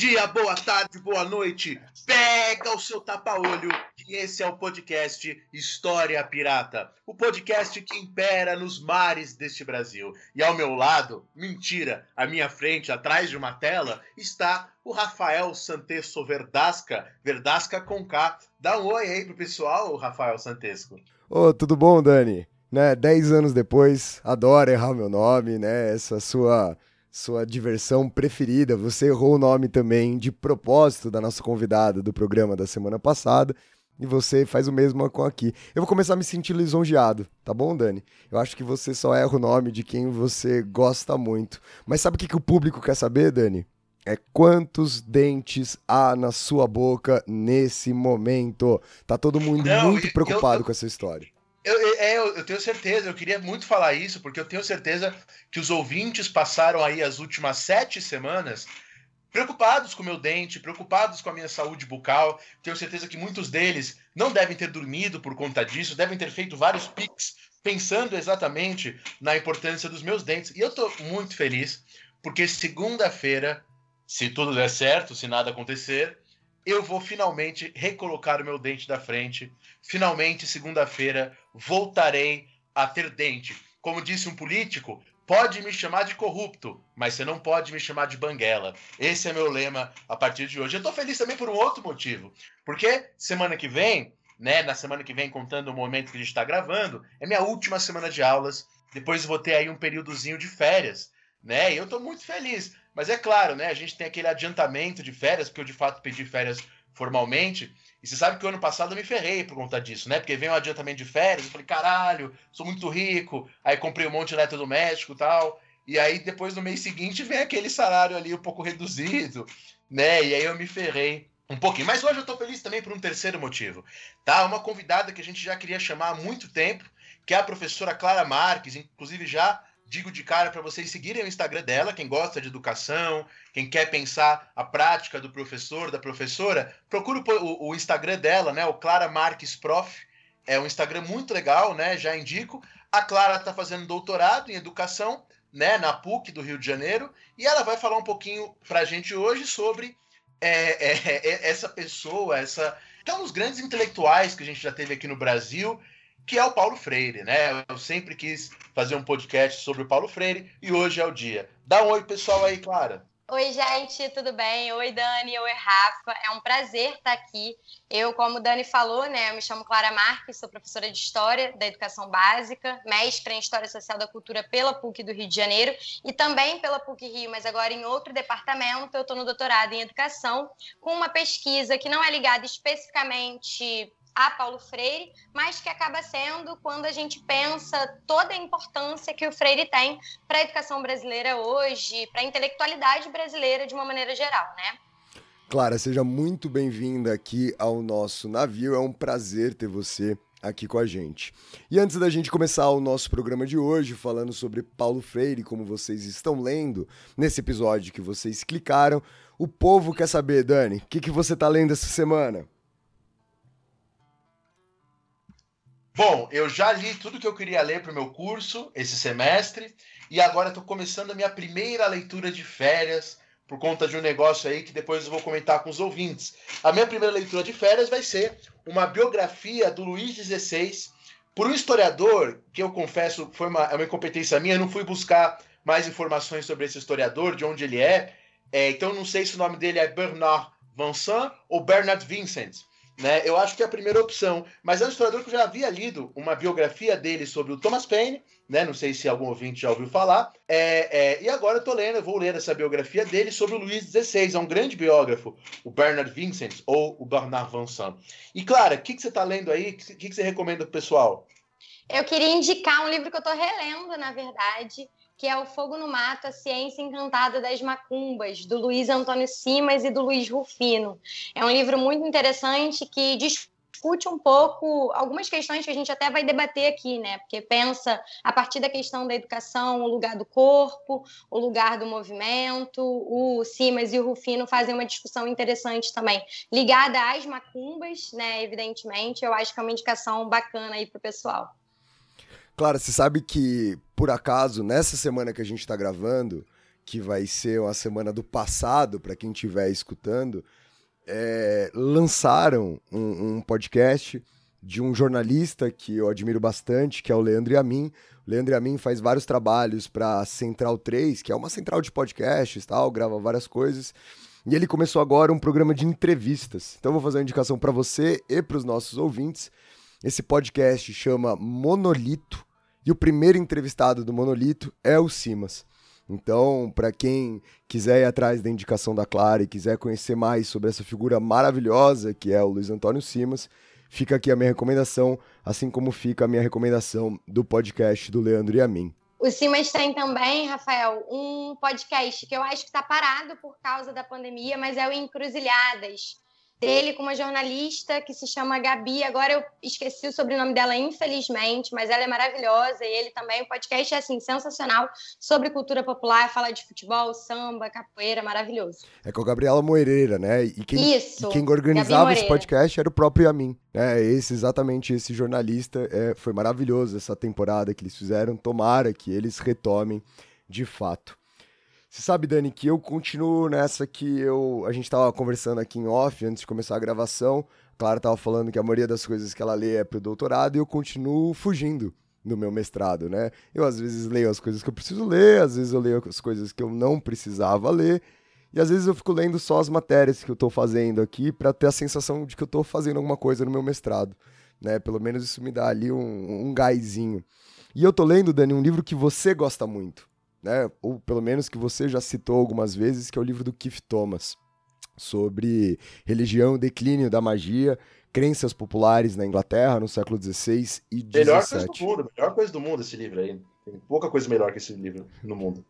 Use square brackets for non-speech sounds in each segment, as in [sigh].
Dia, boa tarde, boa noite. Pega o seu tapa-olho, que esse é o podcast História Pirata. O podcast que impera nos mares deste Brasil. E ao meu lado, mentira, à minha frente, atrás de uma tela, está o Rafael Santesso Verdasca, Verdasca com K. Dá um oi aí pro pessoal, Rafael Santesco. Ô, tudo bom, Dani? Né, dez anos depois, adoro errar meu nome, né? Essa sua sua diversão preferida. Você errou o nome também de propósito da nossa convidada do programa da semana passada. E você faz o mesmo com aqui. Eu vou começar a me sentir lisonjeado, tá bom, Dani? Eu acho que você só erra o nome de quem você gosta muito. Mas sabe o que, que o público quer saber, Dani? É quantos dentes há na sua boca nesse momento. Tá todo mundo Não, muito eu- preocupado eu- com essa história. Eu, é, eu, eu tenho certeza, eu queria muito falar isso, porque eu tenho certeza que os ouvintes passaram aí as últimas sete semanas preocupados com o meu dente, preocupados com a minha saúde bucal. Tenho certeza que muitos deles não devem ter dormido por conta disso, devem ter feito vários pics pensando exatamente na importância dos meus dentes. E eu tô muito feliz, porque segunda-feira, se tudo der certo, se nada acontecer, eu vou finalmente recolocar o meu dente da frente. Finalmente, segunda-feira, voltarei a ter dente. Como disse um político, pode me chamar de corrupto, mas você não pode me chamar de banguela. Esse é meu lema a partir de hoje. Eu tô feliz também por um outro motivo. Porque semana que vem, né, na semana que vem, contando o momento que a gente está gravando, é minha última semana de aulas. Depois vou ter aí um períodozinho de férias, né? E eu tô muito feliz. Mas é claro, né? A gente tem aquele adiantamento de férias, porque eu de fato pedi férias formalmente. E você sabe que o ano passado eu me ferrei por conta disso, né? Porque veio um adiantamento de férias, eu falei, caralho, sou muito rico. Aí comprei um monte de eletrodoméstico e tal. E aí depois no mês seguinte vem aquele salário ali um pouco reduzido, né? E aí eu me ferrei um pouquinho. Mas hoje eu tô feliz também por um terceiro motivo, tá? Uma convidada que a gente já queria chamar há muito tempo, que é a professora Clara Marques, inclusive já digo de cara para vocês seguirem o Instagram dela, quem gosta de educação, quem quer pensar a prática do professor, da professora, procura o, o Instagram dela, né? O Clara Marques Prof. É um Instagram muito legal, né? Já indico. A Clara está fazendo doutorado em educação, né? Na PUC do Rio de Janeiro, e ela vai falar um pouquinho para a gente hoje sobre é, é, é, essa pessoa, essa que é um dos grandes intelectuais que a gente já teve aqui no Brasil, que é o Paulo Freire, né? Eu sempre quis fazer um podcast sobre o Paulo Freire e hoje é o dia. Dá um oi pessoal aí, Clara. Oi, gente, tudo bem? Oi, Dani, oi, Rafa. É um prazer estar aqui. Eu, como o Dani falou, né, eu me chamo Clara Marques, sou professora de História da Educação Básica, mestre em História Social da Cultura pela PUC do Rio de Janeiro e também pela PUC Rio, mas agora em outro departamento. Eu estou no doutorado em Educação, com uma pesquisa que não é ligada especificamente a Paulo Freire, mas que acaba sendo quando a gente pensa toda a importância que o Freire tem para a educação brasileira hoje, para a intelectualidade brasileira de uma maneira geral, né? Clara, seja muito bem-vinda aqui ao nosso navio. É um prazer ter você aqui com a gente. E antes da gente começar o nosso programa de hoje, falando sobre Paulo Freire, como vocês estão lendo nesse episódio que vocês clicaram, o povo quer saber, Dani, o que, que você está lendo essa semana? Bom, eu já li tudo que eu queria ler para o meu curso esse semestre e agora estou começando a minha primeira leitura de férias por conta de um negócio aí que depois eu vou comentar com os ouvintes. A minha primeira leitura de férias vai ser uma biografia do Luís XVI por um historiador que eu confesso foi uma, é uma incompetência minha, eu não fui buscar mais informações sobre esse historiador, de onde ele é, é então não sei se o nome dele é Bernard Vincent ou Bernard Vincent. Né? Eu acho que é a primeira opção. Mas é um historiador que eu já havia lido uma biografia dele sobre o Thomas Paine, né? Não sei se algum ouvinte já ouviu falar. É, é, e agora eu tô lendo, eu vou ler essa biografia dele sobre o Luís XVI, é um grande biógrafo, o Bernard Vincent ou o Bernard Vincent. E Clara, o que, que você está lendo aí? O que, que, você recomenda pro pessoal? Eu queria indicar um livro que eu estou relendo, na verdade, que é O Fogo no Mato, a Ciência Encantada das Macumbas, do Luiz Antônio Simas e do Luiz Rufino. É um livro muito interessante que discute um pouco algumas questões que a gente até vai debater aqui, né? Porque pensa a partir da questão da educação, o lugar do corpo, o lugar do movimento. O Simas e o Rufino fazem uma discussão interessante também, ligada às macumbas, né? Evidentemente, eu acho que é uma indicação bacana aí para o pessoal. Claro, você sabe que, por acaso, nessa semana que a gente está gravando, que vai ser uma semana do passado, para quem estiver escutando, é, lançaram um, um, podcast de um jornalista que eu admiro bastante, que é o Leandro Yamin. O Leandro Yamin faz vários trabalhos para Central 3, que é uma central de podcasts, tal, grava várias coisas. E ele começou agora um programa de entrevistas. Então eu vou fazer uma indicação para você e para os nossos ouvintes. Esse podcast chama Monolito e o primeiro entrevistado do Monolito é o Simas. Então, para quem quiser ir atrás da indicação da Clara e quiser conhecer mais sobre essa figura maravilhosa que é o Luiz Antônio Simas, fica aqui a minha recomendação, assim como fica a minha recomendação do podcast do Leandro e a mim. O Simas tem também, Rafael, um podcast que eu acho que está parado por causa da pandemia, mas é o Encruzilhadas dele com uma jornalista que se chama Gabi. Agora eu esqueci o sobrenome dela, infelizmente, mas ela é maravilhosa e ele também. O podcast é assim, sensacional sobre cultura popular, fala de futebol, samba, capoeira, maravilhoso. É com a Gabriela Moreira, né? E quem, Isso, e quem organizava esse podcast era o próprio Yamin. É, esse, exatamente esse jornalista. É, foi maravilhoso essa temporada que eles fizeram. Tomara que eles retomem de fato. Você sabe, Dani, que eu continuo nessa que eu. A gente tava conversando aqui em off antes de começar a gravação. Clara tava falando que a maioria das coisas que ela lê é pro doutorado e eu continuo fugindo do meu mestrado, né? Eu às vezes leio as coisas que eu preciso ler, às vezes eu leio as coisas que eu não precisava ler, e às vezes eu fico lendo só as matérias que eu tô fazendo aqui para ter a sensação de que eu tô fazendo alguma coisa no meu mestrado, né? Pelo menos isso me dá ali um, um gásinho. E eu tô lendo, Dani, um livro que você gosta muito né? Ou pelo menos que você já citou algumas vezes, que é o livro do Keith Thomas, sobre religião, declínio da magia, crenças populares na Inglaterra no século XVI e XVII. Melhor coisa do mundo, melhor coisa do mundo esse livro aí. Tem pouca coisa melhor que esse livro no mundo.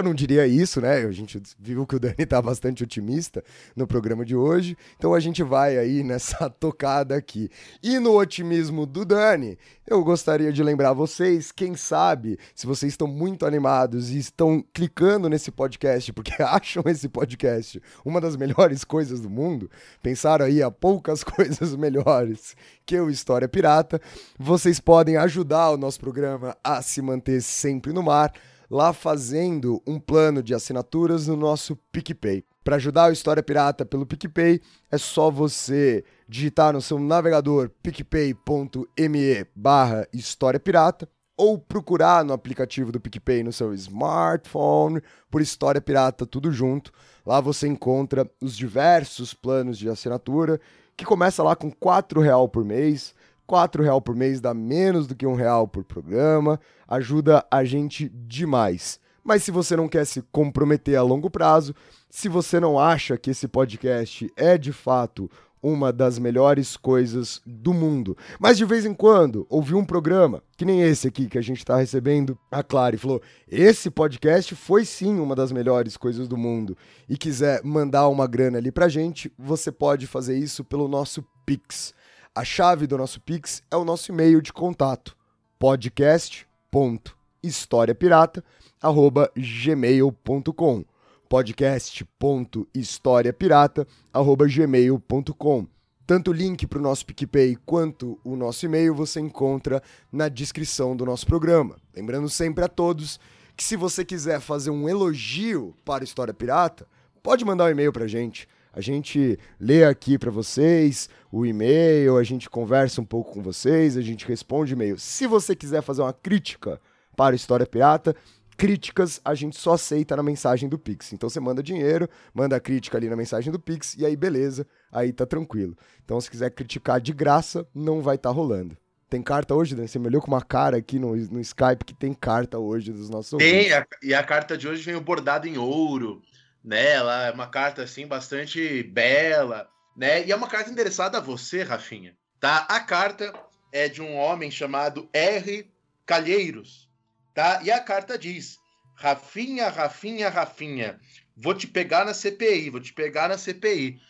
Eu não diria isso, né? A gente viu que o Dani tá bastante otimista no programa de hoje, então a gente vai aí nessa [laughs] tocada aqui. E no otimismo do Dani, eu gostaria de lembrar vocês, quem sabe, se vocês estão muito animados e estão clicando nesse podcast porque [laughs] acham esse podcast uma das melhores coisas do mundo, pensaram aí a poucas [laughs] coisas melhores que o História Pirata, vocês podem ajudar o nosso programa a se manter sempre no mar lá fazendo um plano de assinaturas no nosso PicPay. Para ajudar o História Pirata pelo PicPay, é só você digitar no seu navegador picpay.me barra História Pirata ou procurar no aplicativo do PicPay no seu smartphone por História Pirata tudo junto. Lá você encontra os diversos planos de assinatura que começa lá com R$ real por mês. R$ real por mês dá menos do que um real por programa, ajuda a gente demais. Mas se você não quer se comprometer a longo prazo, se você não acha que esse podcast é de fato uma das melhores coisas do mundo. Mas de vez em quando, ouvir um programa, que nem esse aqui que a gente está recebendo, a Clara, e falou: esse podcast foi sim uma das melhores coisas do mundo, e quiser mandar uma grana ali pra gente, você pode fazer isso pelo nosso Pix. A chave do nosso Pix é o nosso e-mail de contato, podcast.historiapirata.gmail.com podcast.historiapirata.gmail.com Tanto o link para o nosso PicPay quanto o nosso e-mail você encontra na descrição do nosso programa. Lembrando sempre a todos que se você quiser fazer um elogio para História Pirata, pode mandar um e-mail para a gente a gente lê aqui para vocês o e-mail, a gente conversa um pouco com vocês, a gente responde e-mail. Se você quiser fazer uma crítica para História Pirata, críticas a gente só aceita na mensagem do Pix. Então você manda dinheiro, manda a crítica ali na mensagem do Pix e aí beleza, aí tá tranquilo. Então se quiser criticar de graça, não vai estar tá rolando. Tem carta hoje, né? Você me olhou com uma cara aqui no, no Skype que tem carta hoje dos nossos Tem, a, e a carta de hoje vem bordada em ouro né? Ela é uma carta assim bastante bela, né? E é uma carta endereçada a você, Rafinha, tá? A carta é de um homem chamado R. Calheiros. tá? E a carta diz: Rafinha, Rafinha, Rafinha, vou te pegar na CPI, vou te pegar na CPI.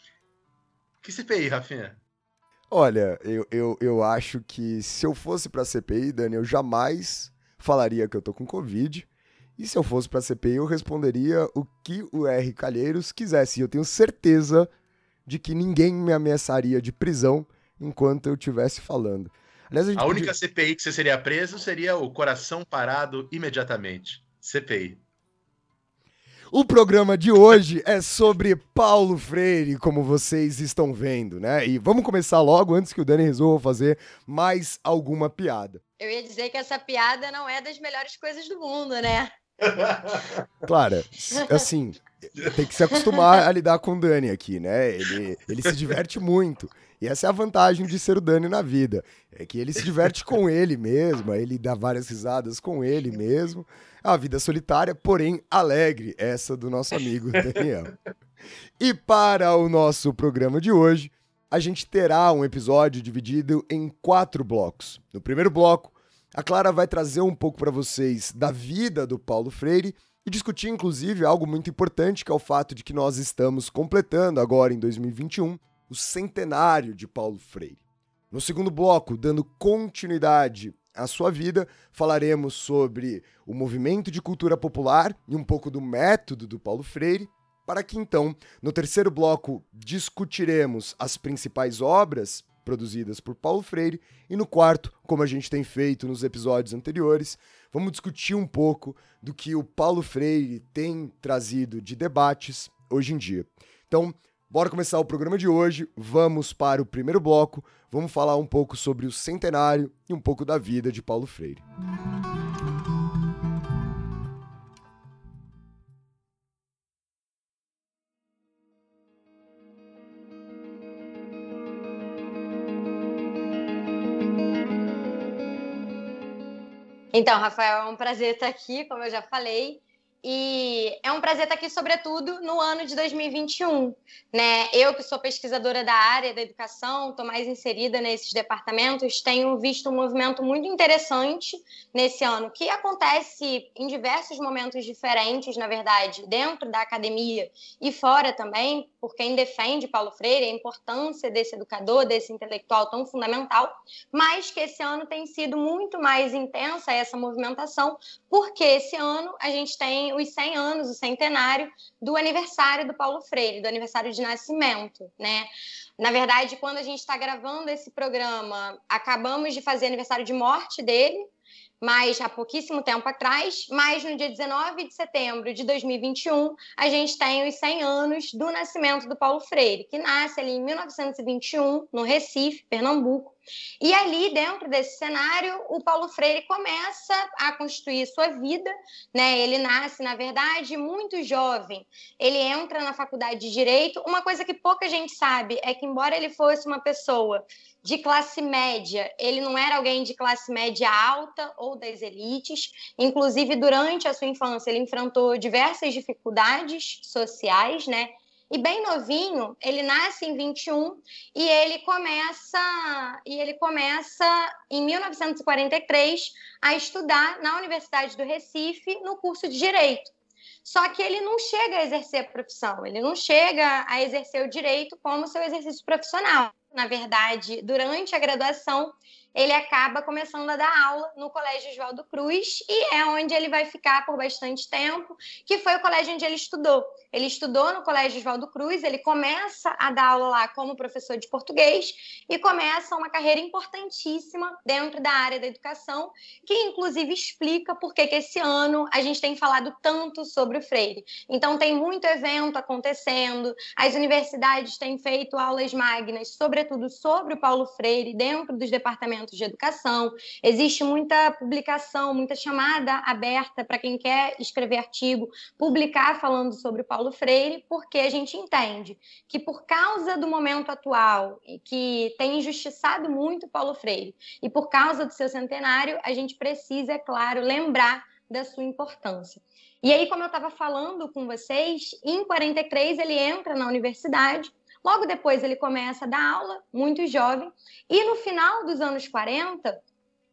Que CPI, Rafinha? Olha, eu, eu, eu acho que se eu fosse pra CPI, Dani, eu jamais falaria que eu tô com Covid. E se eu fosse pra CPI, eu responderia o que o R. Calheiros quisesse. E eu tenho certeza de que ninguém me ameaçaria de prisão enquanto eu estivesse falando. Aliás, a, a única podia... CPI que você seria preso seria o coração parado imediatamente. CPI. O programa de hoje é sobre Paulo Freire, como vocês estão vendo, né? E vamos começar logo antes que o Dani resolva fazer mais alguma piada. Eu ia dizer que essa piada não é das melhores coisas do mundo, né? [laughs] Clara, assim, tem que se acostumar a lidar com o Dani aqui, né? Ele, ele se diverte muito. E essa é a vantagem de ser o Dani na vida. É que ele se diverte com ele mesmo, ele dá várias risadas com ele mesmo. É uma vida solitária, porém alegre, essa do nosso amigo Daniel. E para o nosso programa de hoje, a gente terá um episódio dividido em quatro blocos. No primeiro bloco, a Clara vai trazer um pouco para vocês da vida do Paulo Freire e discutir, inclusive, algo muito importante, que é o fato de que nós estamos completando agora, em 2021, o centenário de Paulo Freire. No segundo bloco, dando continuidade à sua vida, falaremos sobre o movimento de cultura popular e um pouco do método do Paulo Freire, para que então, no terceiro bloco, discutiremos as principais obras produzidas por Paulo Freire e no quarto, como a gente tem feito nos episódios anteriores, vamos discutir um pouco do que o Paulo Freire tem trazido de debates hoje em dia. Então, Bora começar o programa de hoje. Vamos para o primeiro bloco. Vamos falar um pouco sobre o centenário e um pouco da vida de Paulo Freire. Então, Rafael, é um prazer estar aqui, como eu já falei. E é um prazer estar aqui, sobretudo, no ano de 2021. Né? Eu, que sou pesquisadora da área da educação, estou mais inserida nesses departamentos, tenho visto um movimento muito interessante nesse ano, que acontece em diversos momentos diferentes, na verdade, dentro da academia e fora também, por quem defende Paulo Freire, a importância desse educador, desse intelectual tão fundamental, mas que esse ano tem sido muito mais intensa essa movimentação, porque esse ano a gente tem os 100 anos, o centenário do aniversário do Paulo Freire, do aniversário de nascimento, né? Na verdade, quando a gente está gravando esse programa, acabamos de fazer aniversário de morte dele, mas há pouquíssimo tempo atrás, mas no dia 19 de setembro de 2021, a gente tem os 100 anos do nascimento do Paulo Freire, que nasce ali em 1921, no Recife, Pernambuco, e ali, dentro desse cenário, o Paulo Freire começa a construir sua vida, né? Ele nasce, na verdade, muito jovem. Ele entra na faculdade de Direito. Uma coisa que pouca gente sabe é que, embora ele fosse uma pessoa de classe média, ele não era alguém de classe média alta ou das elites. Inclusive, durante a sua infância, ele enfrentou diversas dificuldades sociais, né? E bem novinho, ele nasce em 21 e ele começa e ele começa em 1943 a estudar na Universidade do Recife no curso de direito. Só que ele não chega a exercer a profissão, ele não chega a exercer o direito como seu exercício profissional. Na verdade, durante a graduação, ele acaba começando a dar aula no Colégio Oswaldo Cruz e é onde ele vai ficar por bastante tempo, que foi o colégio onde ele estudou. Ele estudou no Colégio Oswaldo Cruz, ele começa a dar aula lá como professor de português e começa uma carreira importantíssima dentro da área da educação, que inclusive explica por que esse ano a gente tem falado tanto sobre o Freire. Então tem muito evento acontecendo, as universidades têm feito aulas magnas, sobretudo sobre o Paulo Freire, dentro dos departamentos de educação. Existe muita publicação, muita chamada aberta para quem quer escrever artigo, publicar falando sobre Paulo Freire, porque a gente entende que por causa do momento atual, que tem injustiçado muito Paulo Freire, e por causa do seu centenário, a gente precisa, é claro, lembrar da sua importância. E aí, como eu estava falando com vocês, em 43 ele entra na universidade, logo depois ele começa a dar aula, muito jovem, e no final dos anos 40,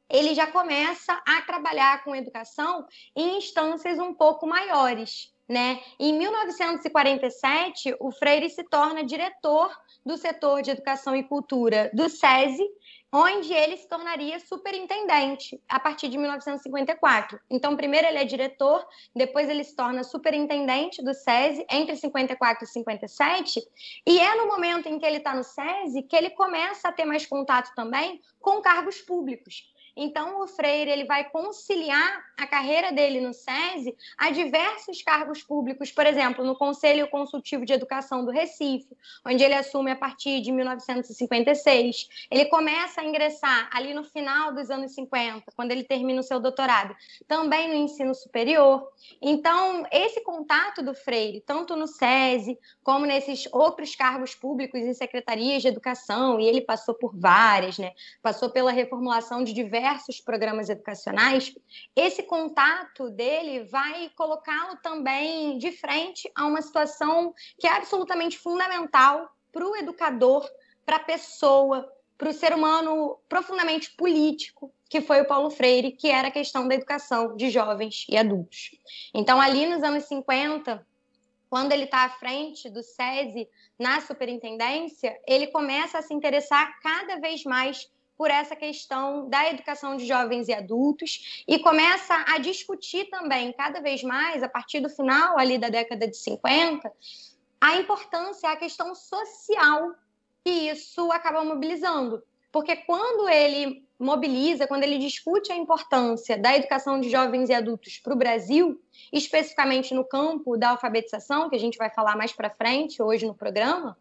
ele já começa a trabalhar com educação em instâncias um pouco maiores. Né? Em 1947, o Freire se torna diretor do setor de educação e cultura do SESI, onde ele se tornaria superintendente a partir de 1954. Então, primeiro ele é diretor, depois ele se torna superintendente do SESI entre 54 e 57, e é no momento em que ele está no SESI que ele começa a ter mais contato também com cargos públicos. Então, o Freire ele vai conciliar a carreira dele no SESI a diversos cargos públicos, por exemplo, no Conselho Consultivo de Educação do Recife, onde ele assume a partir de 1956. Ele começa a ingressar ali no final dos anos 50, quando ele termina o seu doutorado, também no ensino superior. Então, esse contato do Freire, tanto no SESI como nesses outros cargos públicos em secretarias de educação, e ele passou por várias, né? Passou pela reformulação de diversos diversos programas educacionais, esse contato dele vai colocá-lo também de frente a uma situação que é absolutamente fundamental para o educador, para a pessoa, para o ser humano profundamente político, que foi o Paulo Freire, que era a questão da educação de jovens e adultos. Então, ali nos anos 50, quando ele está à frente do SESI na superintendência, ele começa a se interessar cada vez mais por essa questão da educação de jovens e adultos e começa a discutir também, cada vez mais, a partir do final ali da década de 50, a importância, a questão social que isso acaba mobilizando. Porque quando ele mobiliza, quando ele discute a importância da educação de jovens e adultos para o Brasil, especificamente no campo da alfabetização, que a gente vai falar mais para frente hoje no programa,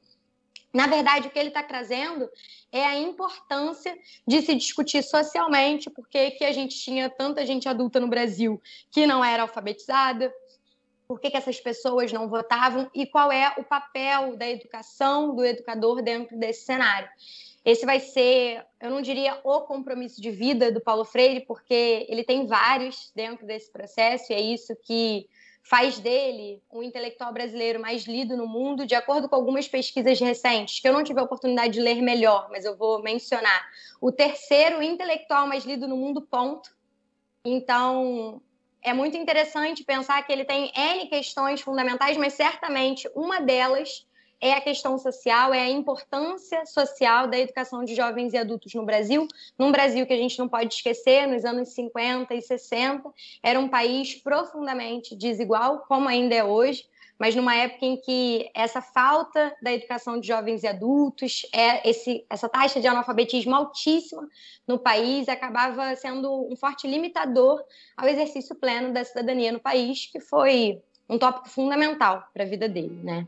na verdade, o que ele está trazendo é a importância de se discutir socialmente porque que a gente tinha tanta gente adulta no Brasil que não era alfabetizada, por que, que essas pessoas não votavam e qual é o papel da educação, do educador dentro desse cenário. Esse vai ser, eu não diria o compromisso de vida do Paulo Freire, porque ele tem vários dentro desse processo, e é isso que faz dele um intelectual brasileiro mais lido no mundo, de acordo com algumas pesquisas recentes, que eu não tive a oportunidade de ler melhor, mas eu vou mencionar. O terceiro intelectual mais lido no mundo, ponto. Então, é muito interessante pensar que ele tem N questões fundamentais, mas certamente uma delas é a questão social, é a importância social da educação de jovens e adultos no Brasil, num Brasil que a gente não pode esquecer, nos anos 50 e 60, era um país profundamente desigual, como ainda é hoje, mas numa época em que essa falta da educação de jovens e adultos, é esse, essa taxa de analfabetismo altíssima no país, acabava sendo um forte limitador ao exercício pleno da cidadania no país, que foi um tópico fundamental para a vida dele, né?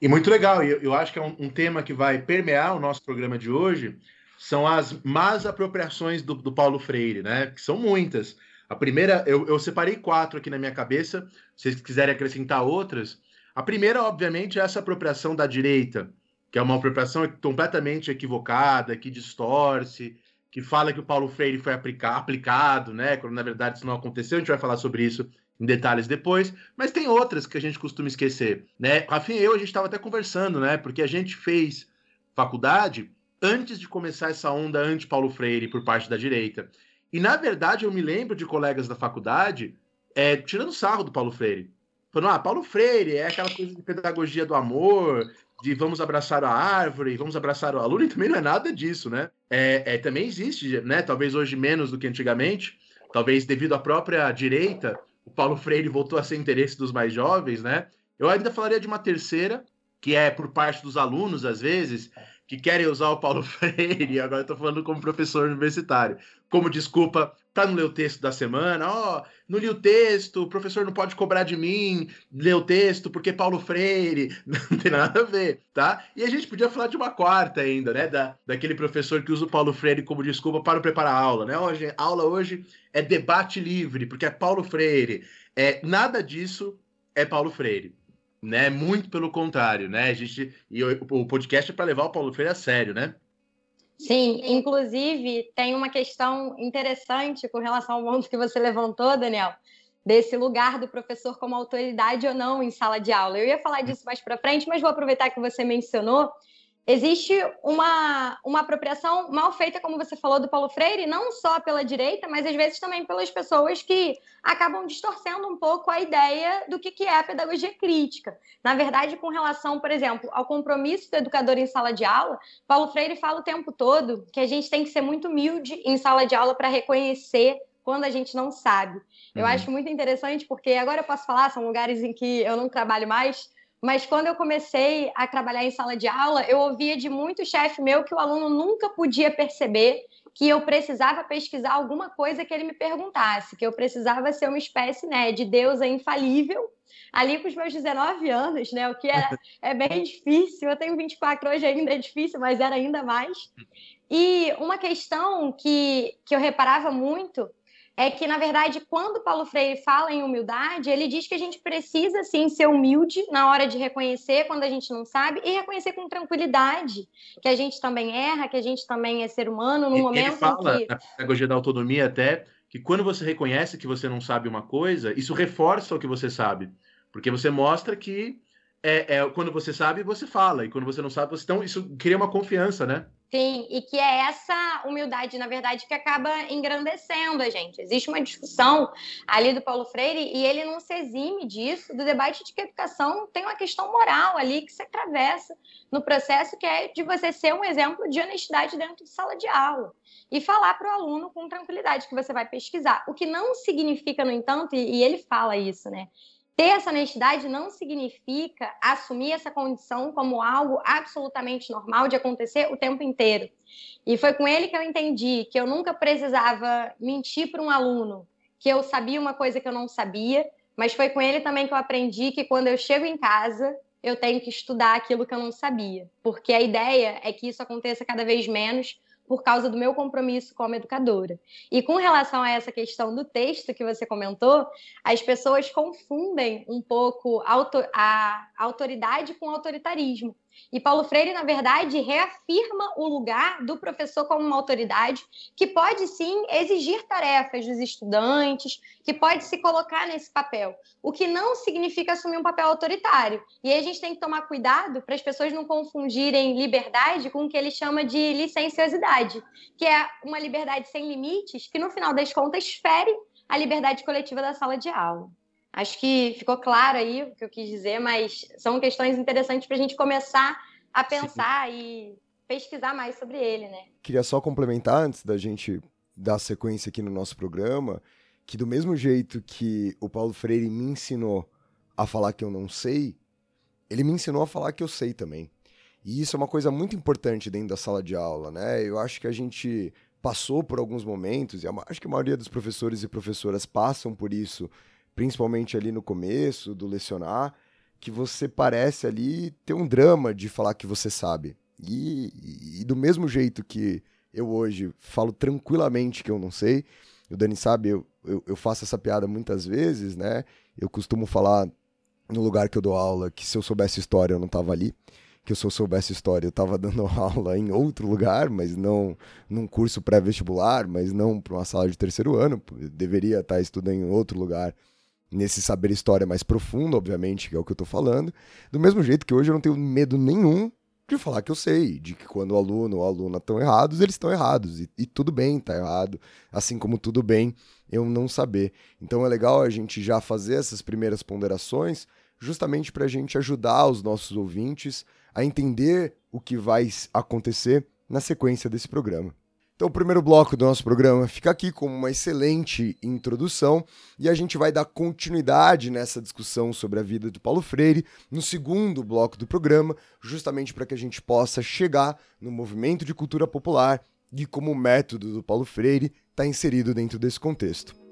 E muito legal, eu, eu acho que é um, um, tema que vai permear o nosso programa de hoje, são as más apropriações do, do Paulo Freire, né? Que são muitas. A primeira, eu, eu separei quatro aqui na minha cabeça, se vocês quiserem acrescentar outras. A primeira, obviamente, é essa apropriação da direita, que é uma apropriação completamente equivocada, que distorce, que fala que o Paulo Freire foi aplicar, aplicado, né? Quando na verdade isso não aconteceu, a gente vai falar sobre isso em detalhes depois, mas tem outras que a gente costuma esquecer, né? Rafinha e eu, a gente estava até conversando, né? Porque a gente fez faculdade antes de começar essa onda anti-Paulo Freire por parte da direita. E, na verdade, eu me lembro de colegas da faculdade é, tirando sarro do Paulo Freire. Falando, ah, Paulo Freire é aquela coisa de pedagogia do amor, de vamos abraçar a árvore, vamos abraçar o aluno, e também não é nada disso, né? É, é, também existe, né? Talvez hoje menos do que antigamente, talvez devido à própria direita o Paulo Freire voltou a ser interesse dos mais jovens, né? Eu ainda falaria de uma terceira, que é por parte dos alunos, às vezes, que querem usar o Paulo [laughs] Freire, agora estou falando como professor universitário, como desculpa para não ler o texto da semana. Ó, oh, não li o texto, o professor não pode cobrar de mim ler o texto porque Paulo Freire. [laughs] Não tem nada a ver, tá? E a gente podia falar de uma quarta ainda, né? Da, daquele professor que usa o Paulo Freire como desculpa para preparar a aula, né? Hoje, a aula hoje é debate livre, porque é Paulo Freire. É, nada disso é Paulo Freire né? Muito pelo contrário, né? A gente e o, o podcast é para levar o Paulo Freire a sério, né? Sim, inclusive tem uma questão interessante com relação ao ponto que você levantou, Daniel, desse lugar do professor como autoridade ou não em sala de aula. Eu ia falar disso mais para frente, mas vou aproveitar que você mencionou existe uma, uma apropriação mal feita, como você falou, do Paulo Freire, não só pela direita, mas às vezes também pelas pessoas que acabam distorcendo um pouco a ideia do que, que é a pedagogia crítica. Na verdade, com relação, por exemplo, ao compromisso do educador em sala de aula, Paulo Freire fala o tempo todo que a gente tem que ser muito humilde em sala de aula para reconhecer quando a gente não sabe. Eu uhum. acho muito interessante, porque agora eu posso falar, são lugares em que eu não trabalho mais, mas quando eu comecei a trabalhar em sala de aula, eu ouvia de muito chefe meu que o aluno nunca podia perceber que eu precisava pesquisar alguma coisa que ele me perguntasse, que eu precisava ser uma espécie né, de deusa infalível. Ali com os meus 19 anos, né? O que é, é bem [laughs] difícil. Eu tenho 24 hoje ainda é difícil, mas era ainda mais. E uma questão que, que eu reparava muito é que, na verdade, quando Paulo Freire fala em humildade, ele diz que a gente precisa, sim, ser humilde na hora de reconhecer quando a gente não sabe e reconhecer com tranquilidade que a gente também erra, que a gente também é ser humano no ele, momento ele fala, em que... na pedagogia da autonomia até, que quando você reconhece que você não sabe uma coisa, isso reforça o que você sabe, porque você mostra que é, é, quando você sabe, você fala, e quando você não sabe, você... Então, isso cria uma confiança, né? Sim, e que é essa humildade, na verdade, que acaba engrandecendo a gente. Existe uma discussão ali do Paulo Freire e ele não se exime disso, do debate de que a educação tem uma questão moral ali que se atravessa no processo, que é de você ser um exemplo de honestidade dentro de sala de aula e falar para o aluno com tranquilidade que você vai pesquisar. O que não significa, no entanto, e ele fala isso, né? Ter essa honestidade não significa assumir essa condição como algo absolutamente normal de acontecer o tempo inteiro. E foi com ele que eu entendi que eu nunca precisava mentir para um aluno que eu sabia uma coisa que eu não sabia, mas foi com ele também que eu aprendi que quando eu chego em casa, eu tenho que estudar aquilo que eu não sabia, porque a ideia é que isso aconteça cada vez menos por causa do meu compromisso como educadora. E com relação a essa questão do texto que você comentou, as pessoas confundem um pouco a autoridade com autoritarismo. E Paulo Freire, na verdade, reafirma o lugar do professor como uma autoridade que pode sim exigir tarefas dos estudantes, que pode se colocar nesse papel, o que não significa assumir um papel autoritário. E aí a gente tem que tomar cuidado para as pessoas não confundirem liberdade com o que ele chama de licenciosidade, que é uma liberdade sem limites que, no final das contas, fere a liberdade coletiva da sala de aula. Acho que ficou claro aí o que eu quis dizer, mas são questões interessantes para a gente começar a pensar Sim. e pesquisar mais sobre ele, né? Queria só complementar antes da gente dar sequência aqui no nosso programa, que do mesmo jeito que o Paulo Freire me ensinou a falar que eu não sei, ele me ensinou a falar que eu sei também. E isso é uma coisa muito importante dentro da sala de aula, né? Eu acho que a gente passou por alguns momentos, e acho que a maioria dos professores e professoras passam por isso principalmente ali no começo do lecionar, que você parece ali ter um drama de falar que você sabe. E, e, do mesmo jeito que eu hoje falo tranquilamente que eu não sei, o Dani sabe, eu, eu, eu faço essa piada muitas vezes, né? Eu costumo falar no lugar que eu dou aula que se eu soubesse história eu não estava ali que se eu soubesse história eu estava [laughs] dando aula em outro lugar, mas não num curso pré-vestibular, mas não para uma sala de terceiro ano, eu deveria estar estudando em outro lugar nesse saber história mais profundo, obviamente, que é o que eu tô falando. Do mesmo jeito que hoje eu não tenho medo nenhum de falar que eu sei, de que quando o aluno ou a aluna estão errados, eles estão errados. E, e, tudo bem tá errado, assim como tudo bem eu não saber. Então é legal a gente já fazer essas primeiras ponderações, justamente para a gente ajudar os nossos ouvintes a entender o que vai acontecer na sequência desse programa. Então, o primeiro bloco do nosso programa fica aqui como uma excelente introdução e a gente vai dar continuidade nessa discussão sobre a vida do Paulo Freire no segundo bloco do programa, justamente para que a gente possa chegar no movimento de cultura popular e como o método do Paulo Freire está inserido dentro desse contexto.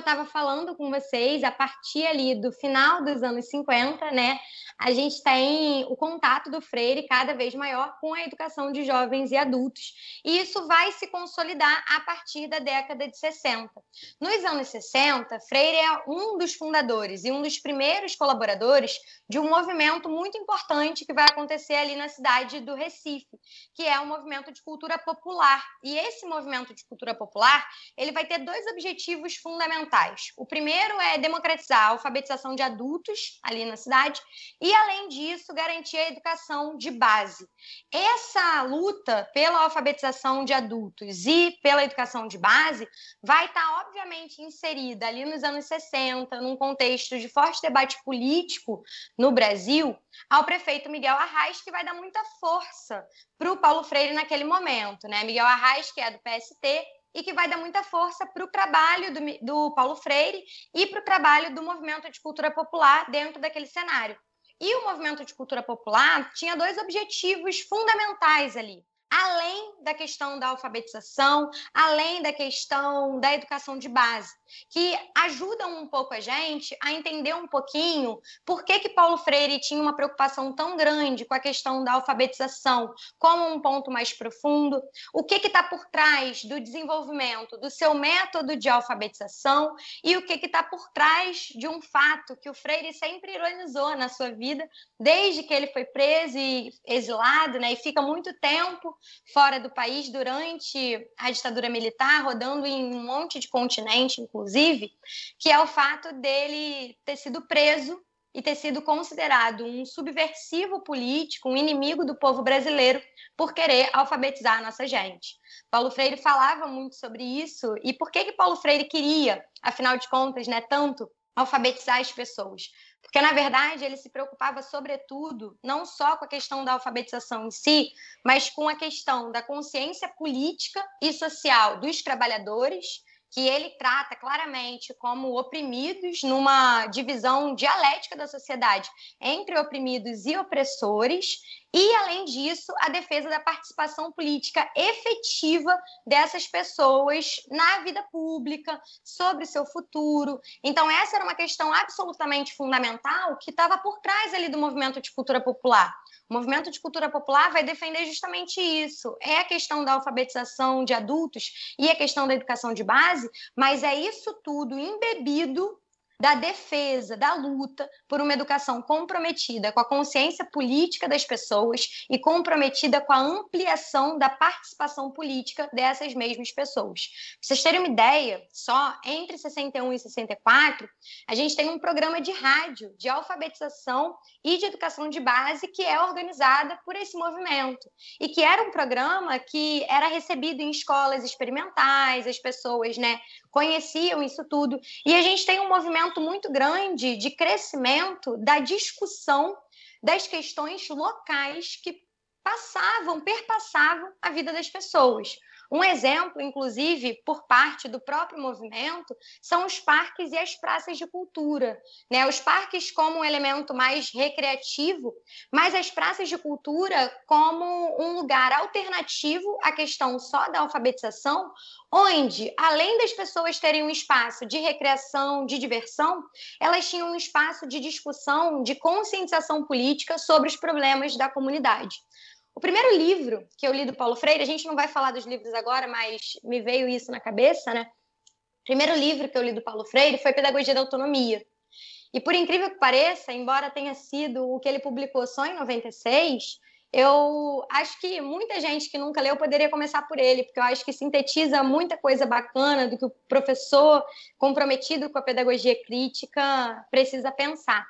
Eu estava falando com vocês, a partir ali do final dos anos 50, né, a gente tem o contato do Freire cada vez maior com a educação de jovens e adultos. E isso vai se consolidar a partir da década de 60. Nos anos 60, Freire é um dos fundadores e um dos primeiros colaboradores de um movimento muito importante que vai acontecer ali na cidade do Recife, que é o movimento de cultura popular. E esse movimento de cultura popular, ele vai ter dois objetivos fundamentais. O primeiro é democratizar a alfabetização de adultos ali na cidade e e, além disso, garantir a educação de base. Essa luta pela alfabetização de adultos e pela educação de base vai estar, obviamente, inserida ali nos anos 60, num contexto de forte debate político no Brasil, ao prefeito Miguel Arraes, que vai dar muita força para o Paulo Freire naquele momento. Né? Miguel Arraes, que é do PST, e que vai dar muita força para o trabalho do, do Paulo Freire e para o trabalho do movimento de cultura popular dentro daquele cenário. E o movimento de cultura popular tinha dois objetivos fundamentais ali além da questão da alfabetização, além da questão da educação de base, que ajudam um pouco a gente a entender um pouquinho por que, que Paulo Freire tinha uma preocupação tão grande com a questão da alfabetização como um ponto mais profundo, o que está por trás do desenvolvimento do seu método de alfabetização e o que está por trás de um fato que o Freire sempre ironizou na sua vida, desde que ele foi preso e exilado, né, e fica muito tempo fora do país durante a ditadura militar, rodando em um monte de continente, inclusive, que é o fato dele ter sido preso e ter sido considerado um subversivo político, um inimigo do povo brasileiro, por querer alfabetizar a nossa gente. Paulo Freire falava muito sobre isso e por que que Paulo Freire queria, afinal de contas, né, tanto alfabetizar as pessoas? Porque, na verdade, ele se preocupava, sobretudo, não só com a questão da alfabetização em si, mas com a questão da consciência política e social dos trabalhadores, que ele trata claramente como oprimidos numa divisão dialética da sociedade entre oprimidos e opressores, e, além disso, a defesa da participação política efetiva dessas pessoas na vida pública, sobre seu futuro. Então, essa era uma questão absolutamente fundamental que estava por trás ali do movimento de cultura popular. O movimento de cultura popular vai defender justamente isso. É a questão da alfabetização de adultos e a questão da educação de base, mas é isso tudo embebido da defesa, da luta por uma educação comprometida com a consciência política das pessoas e comprometida com a ampliação da participação política dessas mesmas pessoas. Para vocês terem uma ideia, só entre 61 e 64, a gente tem um programa de rádio de alfabetização e de educação de base que é organizada por esse movimento e que era um programa que era recebido em escolas experimentais, as pessoas, né, conheciam isso tudo. E a gente tem um movimento muito grande de crescimento da discussão das questões locais que passavam, perpassavam a vida das pessoas. Um exemplo, inclusive, por parte do próprio movimento, são os parques e as praças de cultura. Né? Os parques como um elemento mais recreativo, mas as praças de cultura como um lugar alternativo à questão só da alfabetização, onde, além das pessoas terem um espaço de recreação, de diversão, elas tinham um espaço de discussão, de conscientização política sobre os problemas da comunidade. O primeiro livro que eu li do Paulo Freire, a gente não vai falar dos livros agora, mas me veio isso na cabeça, né? O primeiro livro que eu li do Paulo Freire foi Pedagogia da Autonomia. E por incrível que pareça, embora tenha sido o que ele publicou só em 96, eu acho que muita gente que nunca leu poderia começar por ele, porque eu acho que sintetiza muita coisa bacana do que o professor comprometido com a pedagogia crítica precisa pensar.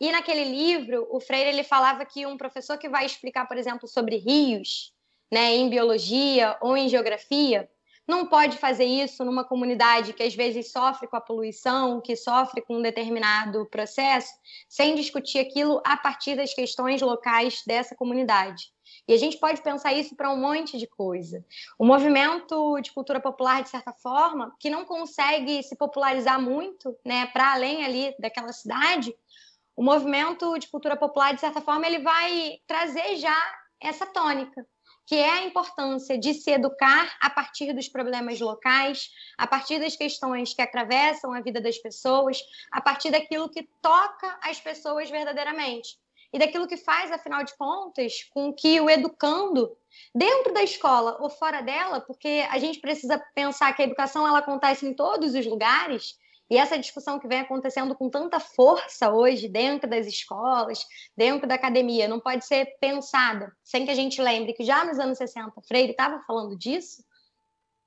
E naquele livro, o Freire ele falava que um professor que vai explicar, por exemplo, sobre rios, né, em biologia ou em geografia, não pode fazer isso numa comunidade que às vezes sofre com a poluição, que sofre com um determinado processo, sem discutir aquilo a partir das questões locais dessa comunidade. E a gente pode pensar isso para um monte de coisa. O movimento de cultura popular, de certa forma, que não consegue se popularizar muito, né, para além ali daquela cidade, o movimento de cultura popular, de certa forma, ele vai trazer já essa tônica, que é a importância de se educar a partir dos problemas locais, a partir das questões que atravessam a vida das pessoas, a partir daquilo que toca as pessoas verdadeiramente. E daquilo que faz, afinal de contas, com que o educando, dentro da escola ou fora dela, porque a gente precisa pensar que a educação ela acontece em todos os lugares, e essa discussão que vem acontecendo com tanta força hoje dentro das escolas, dentro da academia, não pode ser pensada sem que a gente lembre que já nos anos 60 Freire estava falando disso.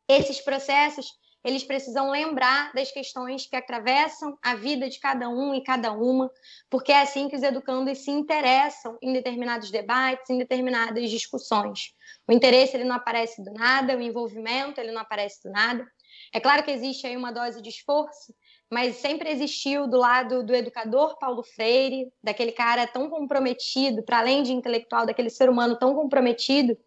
Esses processos, eles precisam lembrar das questões que atravessam a vida de cada um e cada uma, porque é assim que os educandos se interessam em determinados debates, em determinadas discussões. O interesse ele não aparece do nada, o envolvimento ele não aparece do nada. É claro que existe aí uma dose de esforço, mas sempre existiu do lado do educador Paulo Freire, daquele cara tão comprometido, para além de intelectual, daquele ser humano tão comprometido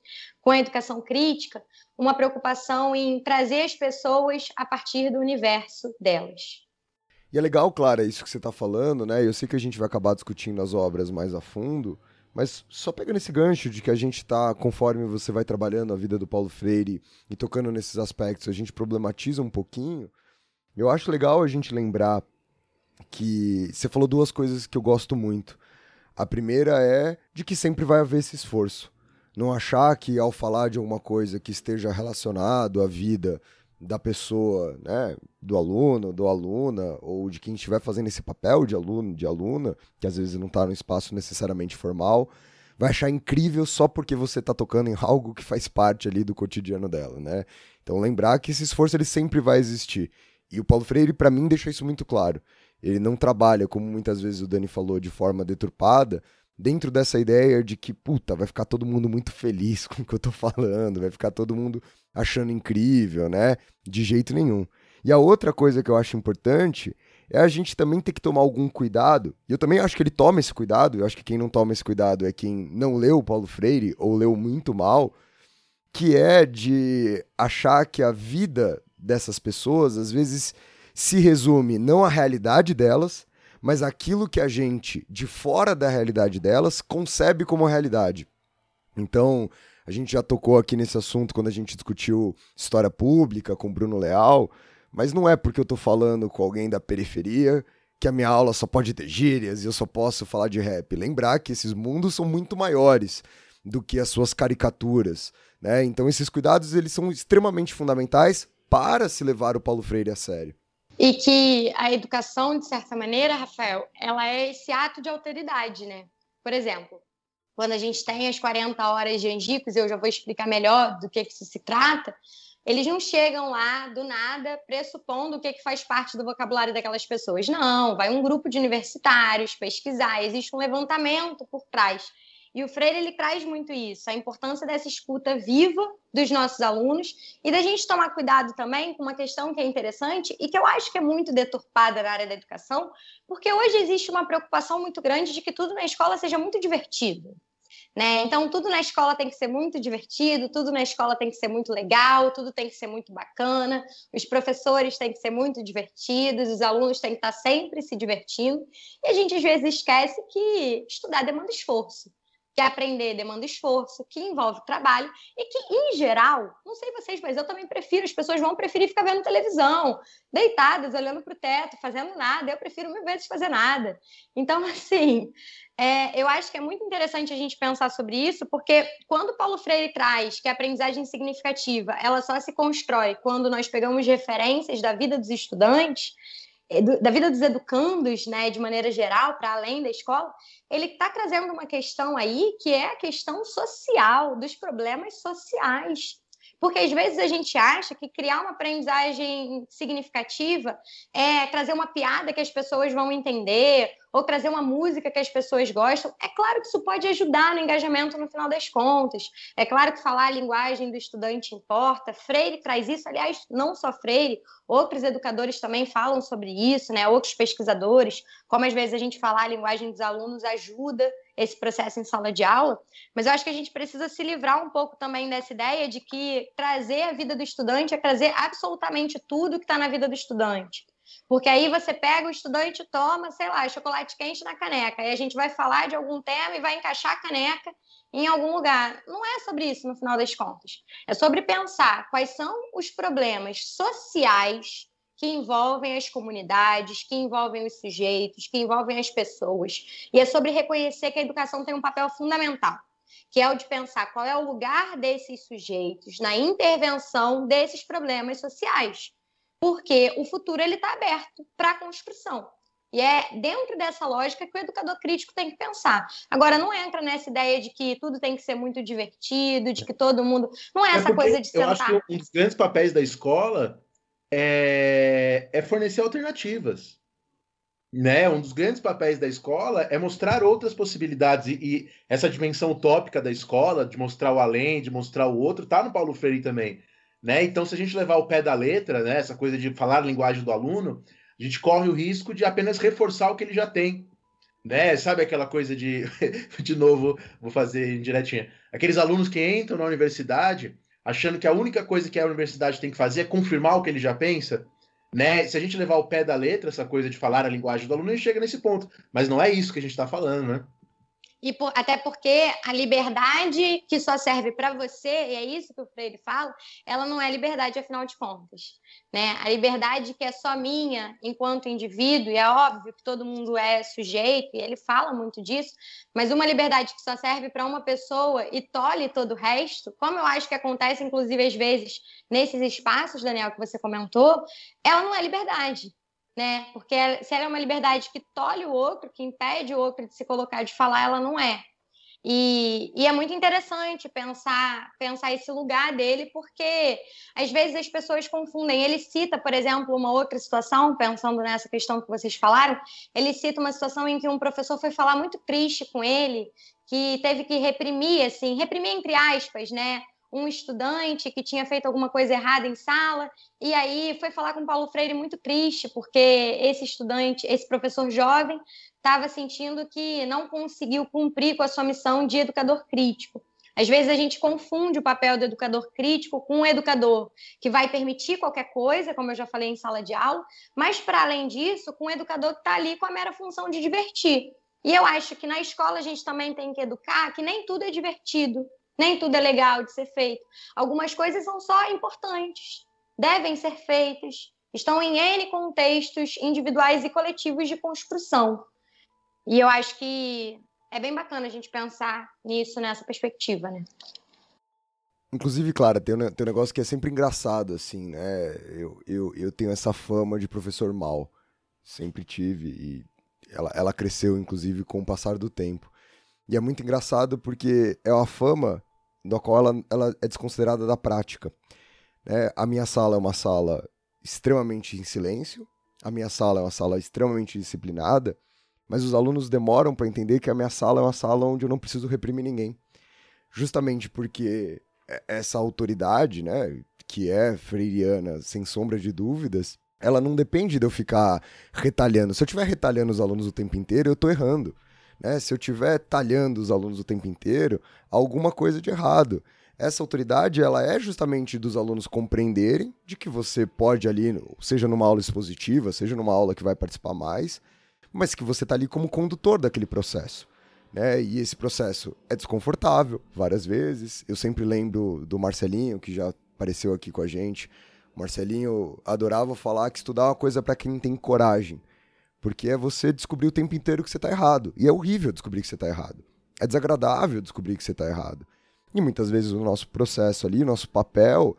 com a educação crítica, uma preocupação em trazer as pessoas a partir do universo delas. E é legal, Clara, isso que você está falando, né? Eu sei que a gente vai acabar discutindo as obras mais a fundo, mas só pegando esse gancho de que a gente está, conforme você vai trabalhando a vida do Paulo Freire e tocando nesses aspectos, a gente problematiza um pouquinho. Eu acho legal a gente lembrar que você falou duas coisas que eu gosto muito. A primeira é de que sempre vai haver esse esforço. Não achar que ao falar de alguma coisa que esteja relacionado à vida da pessoa, né, do aluno, do aluna, ou de quem estiver fazendo esse papel de aluno, de aluna, que às vezes não está no espaço necessariamente formal, vai achar incrível só porque você está tocando em algo que faz parte ali do cotidiano dela, né? Então lembrar que esse esforço ele sempre vai existir e o Paulo Freire, para mim, deixa isso muito claro. Ele não trabalha, como muitas vezes o Dani falou, de forma deturpada, dentro dessa ideia de que, puta, vai ficar todo mundo muito feliz [laughs] com o que eu tô falando, vai ficar todo mundo achando incrível, né? De jeito nenhum. E a outra coisa que eu acho importante é a gente também ter que tomar algum cuidado. E eu também acho que ele toma esse cuidado. Eu acho que quem não toma esse cuidado é quem não leu o Paulo Freire ou leu muito mal, que é de achar que a vida dessas pessoas, às vezes se resume não à realidade delas, mas aquilo que a gente, de fora da realidade delas, concebe como realidade. Então, a gente já tocou aqui nesse assunto quando a gente discutiu história pública com Bruno Leal, mas não é porque eu estou falando com alguém da periferia que a minha aula só pode ter gírias e eu só posso falar de rap. Lembrar que esses mundos são muito maiores do que as suas caricaturas, né? Então esses cuidados eles são extremamente fundamentais para se levar o Paulo Freire a sério. E que a educação, de certa maneira, Rafael, ela é esse ato de alteridade, né? Por exemplo, quando a gente tem as 40 horas de Angicos, eu já vou explicar melhor do que, que isso se trata, eles não chegam lá do nada pressupondo o que, que faz parte do vocabulário daquelas pessoas. Não, vai um grupo de universitários pesquisar, existe um levantamento por trás. E o Freire ele traz muito isso, a importância dessa escuta viva dos nossos alunos e da gente tomar cuidado também com uma questão que é interessante e que eu acho que é muito deturpada na área da educação, porque hoje existe uma preocupação muito grande de que tudo na escola seja muito divertido. Né? Então, tudo na escola tem que ser muito divertido, tudo na escola tem que ser muito legal, tudo tem que ser muito bacana, os professores têm que ser muito divertidos, os alunos têm que estar sempre se divertindo, e a gente às vezes esquece que estudar demanda esforço que aprender demanda esforço, que envolve trabalho e que, em geral, não sei vocês, mas eu também prefiro, as pessoas vão preferir ficar vendo televisão, deitadas, olhando para o teto, fazendo nada. Eu prefiro mil vezes fazer nada. Então, [laughs] assim, é, eu acho que é muito interessante a gente pensar sobre isso, porque quando Paulo Freire traz que a aprendizagem significativa ela só se constrói quando nós pegamos referências da vida dos estudantes, da vida dos educandos, né, de maneira geral, para além da escola, ele está trazendo uma questão aí que é a questão social, dos problemas sociais. Porque às vezes a gente acha que criar uma aprendizagem significativa é trazer uma piada que as pessoas vão entender, ou trazer uma música que as pessoas gostam. É claro que isso pode ajudar no engajamento no final das contas. É claro que falar a linguagem do estudante importa. Freire traz isso, aliás, não só Freire, outros educadores também falam sobre isso, né? Outros pesquisadores, como às vezes a gente falar a linguagem dos alunos ajuda esse processo em sala de aula, mas eu acho que a gente precisa se livrar um pouco também dessa ideia de que trazer a vida do estudante é trazer absolutamente tudo que está na vida do estudante. Porque aí você pega o estudante toma, sei lá, chocolate quente na caneca. E a gente vai falar de algum tema e vai encaixar a caneca em algum lugar. Não é sobre isso, no final das contas. É sobre pensar quais são os problemas sociais que envolvem as comunidades, que envolvem os sujeitos, que envolvem as pessoas. E é sobre reconhecer que a educação tem um papel fundamental, que é o de pensar qual é o lugar desses sujeitos na intervenção desses problemas sociais. Porque o futuro ele está aberto para a construção. E é dentro dessa lógica que o educador crítico tem que pensar. Agora, não entra nessa ideia de que tudo tem que ser muito divertido, de que todo mundo. Não é, é essa coisa de sentar. Eu acho que um dos grandes papéis da escola é, é fornecer alternativas. Né? Um dos grandes papéis da escola é mostrar outras possibilidades e, e, essa dimensão utópica da escola, de mostrar o além, de mostrar o outro, tá no Paulo Freire também, né? Então, se a gente levar o pé da letra, né, essa coisa de falar a linguagem do aluno, a gente corre o risco de apenas reforçar o que ele já tem, né? Sabe aquela coisa de, [laughs] de novo, vou fazer indiretinha. Aqueles alunos que entram na universidade achando que a única coisa que a universidade tem que fazer é confirmar o que ele já pensa, né? Se a gente levar o pé da letra, essa coisa de falar a linguagem do aluno, gente chega nesse ponto. Mas não é isso que a gente está falando, né? E por, até porque a liberdade que só serve para você, e é isso que o Freire fala, ela não é liberdade, afinal de contas. Né? A liberdade que é só minha enquanto indivíduo, e é óbvio que todo mundo é sujeito, e ele fala muito disso, mas uma liberdade que só serve para uma pessoa e tolhe todo o resto, como eu acho que acontece, inclusive, às vezes, nesses espaços, Daniel, que você comentou, ela não é liberdade né? Porque se ela é uma liberdade que tolhe o outro, que impede o outro de se colocar, de falar, ela não é. E, e, é muito interessante pensar, pensar esse lugar dele, porque às vezes as pessoas confundem. Ele cita, por exemplo, uma outra situação, pensando nessa questão que vocês falaram, ele cita uma situação em que um professor foi falar muito triste com ele, que teve que reprimir, assim, reprimir entre aspas, né? Um estudante que tinha feito alguma coisa errada em sala, e aí foi falar com Paulo Freire muito triste, porque esse estudante, esse professor jovem, estava sentindo que não conseguiu cumprir com a sua missão de educador crítico. Às vezes a gente confunde o papel do educador crítico com um educador que vai permitir qualquer coisa, como eu já falei em sala de aula, mas para além disso, com um educador que está ali com a mera função de divertir. E eu acho que na escola a gente também tem que educar que nem tudo é divertido, nem tudo é legal de ser feito. Algumas coisas são só importantes, devem ser feitas, estão em N contextos individuais e coletivos de construção. E eu acho que é bem bacana a gente pensar nisso, nessa perspectiva, né? Inclusive, Clara, tem um, tem um negócio que é sempre engraçado, assim, né? Eu, eu, eu tenho essa fama de professor mal. Sempre tive. E ela, ela cresceu, inclusive, com o passar do tempo. E é muito engraçado porque é uma fama da qual ela, ela é desconsiderada da prática. É, a minha sala é uma sala extremamente em silêncio, a minha sala é uma sala extremamente disciplinada, mas os alunos demoram para entender que a minha sala é uma sala onde eu não preciso reprimir ninguém. Justamente porque essa autoridade, né, que é freiriana, sem sombra de dúvidas, ela não depende de eu ficar retalhando. Se eu estiver retalhando os alunos o tempo inteiro, eu estou errando. Né? Se eu estiver talhando os alunos o tempo inteiro, alguma coisa de errado. Essa autoridade, ela é justamente dos alunos compreenderem de que você pode ali, seja numa aula expositiva, seja numa aula que vai participar mais, mas que você está ali como condutor daquele processo. Né? E esse processo é desconfortável várias vezes. Eu sempre lembro do Marcelinho, que já apareceu aqui com a gente. O Marcelinho adorava falar que estudar é uma coisa para quem tem coragem. Porque é você descobrir o tempo inteiro que você está errado. E é horrível descobrir que você está errado. É desagradável descobrir que você está errado. E muitas vezes o nosso processo ali, o nosso papel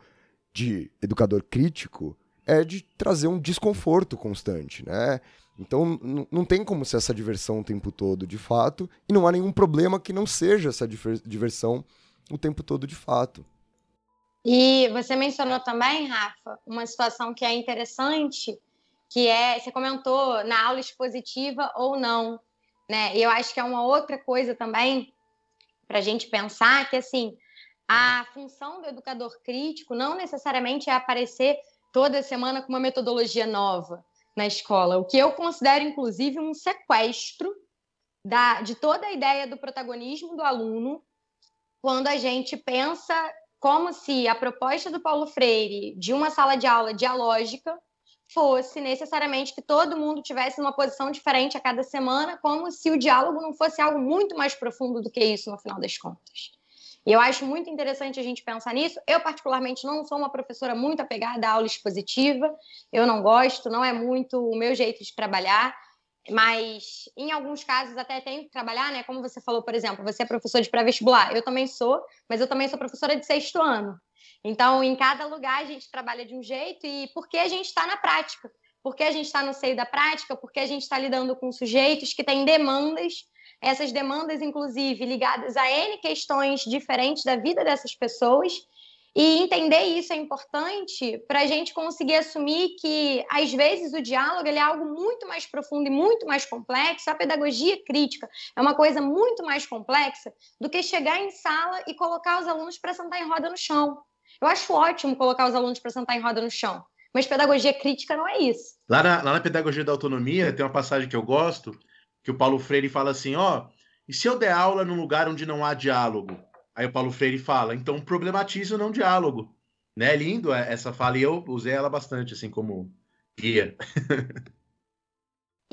de educador crítico é de trazer um desconforto constante, né? Então não tem como ser essa diversão o tempo todo de fato, e não há nenhum problema que não seja essa diversão o tempo todo de fato. E você mencionou também, Rafa, uma situação que é interessante, que é, você comentou na aula expositiva ou não, né? Eu acho que é uma outra coisa também para a gente pensar que assim a função do educador crítico não necessariamente é aparecer toda semana com uma metodologia nova na escola, o que eu considero inclusive um sequestro da, de toda a ideia do protagonismo do aluno quando a gente pensa como se a proposta do Paulo Freire de uma sala de aula dialógica fosse necessariamente que todo mundo tivesse uma posição diferente a cada semana, como se o diálogo não fosse algo muito mais profundo do que isso no final das contas. E eu acho muito interessante a gente pensar nisso. Eu, particularmente, não sou uma professora muito apegada à aula expositiva, eu não gosto, não é muito o meu jeito de trabalhar. Mas em alguns casos até tenho que trabalhar, né? Como você falou, por exemplo, você é professor de pré-vestibular. Eu também sou, mas eu também sou professora de sexto ano. Então, em cada lugar a gente trabalha de um jeito e porque a gente está na prática, porque a gente está no seio da prática, porque a gente está lidando com sujeitos que têm demandas, essas demandas, inclusive, ligadas a N questões diferentes da vida dessas pessoas e entender isso é importante para a gente conseguir assumir que, às vezes, o diálogo é algo muito mais profundo e muito mais complexo. A pedagogia crítica é uma coisa muito mais complexa do que chegar em sala e colocar os alunos para sentar em roda no chão. Eu acho ótimo colocar os alunos para sentar em roda no chão, mas pedagogia crítica não é isso. Lá na, lá na pedagogia da autonomia, tem uma passagem que eu gosto, que o Paulo Freire fala assim: ó, e se eu der aula num lugar onde não há diálogo? Aí o Paulo Freire fala, então problematize o não diálogo. Né? Lindo essa fala, e eu usei ela bastante, assim, como guia. [laughs]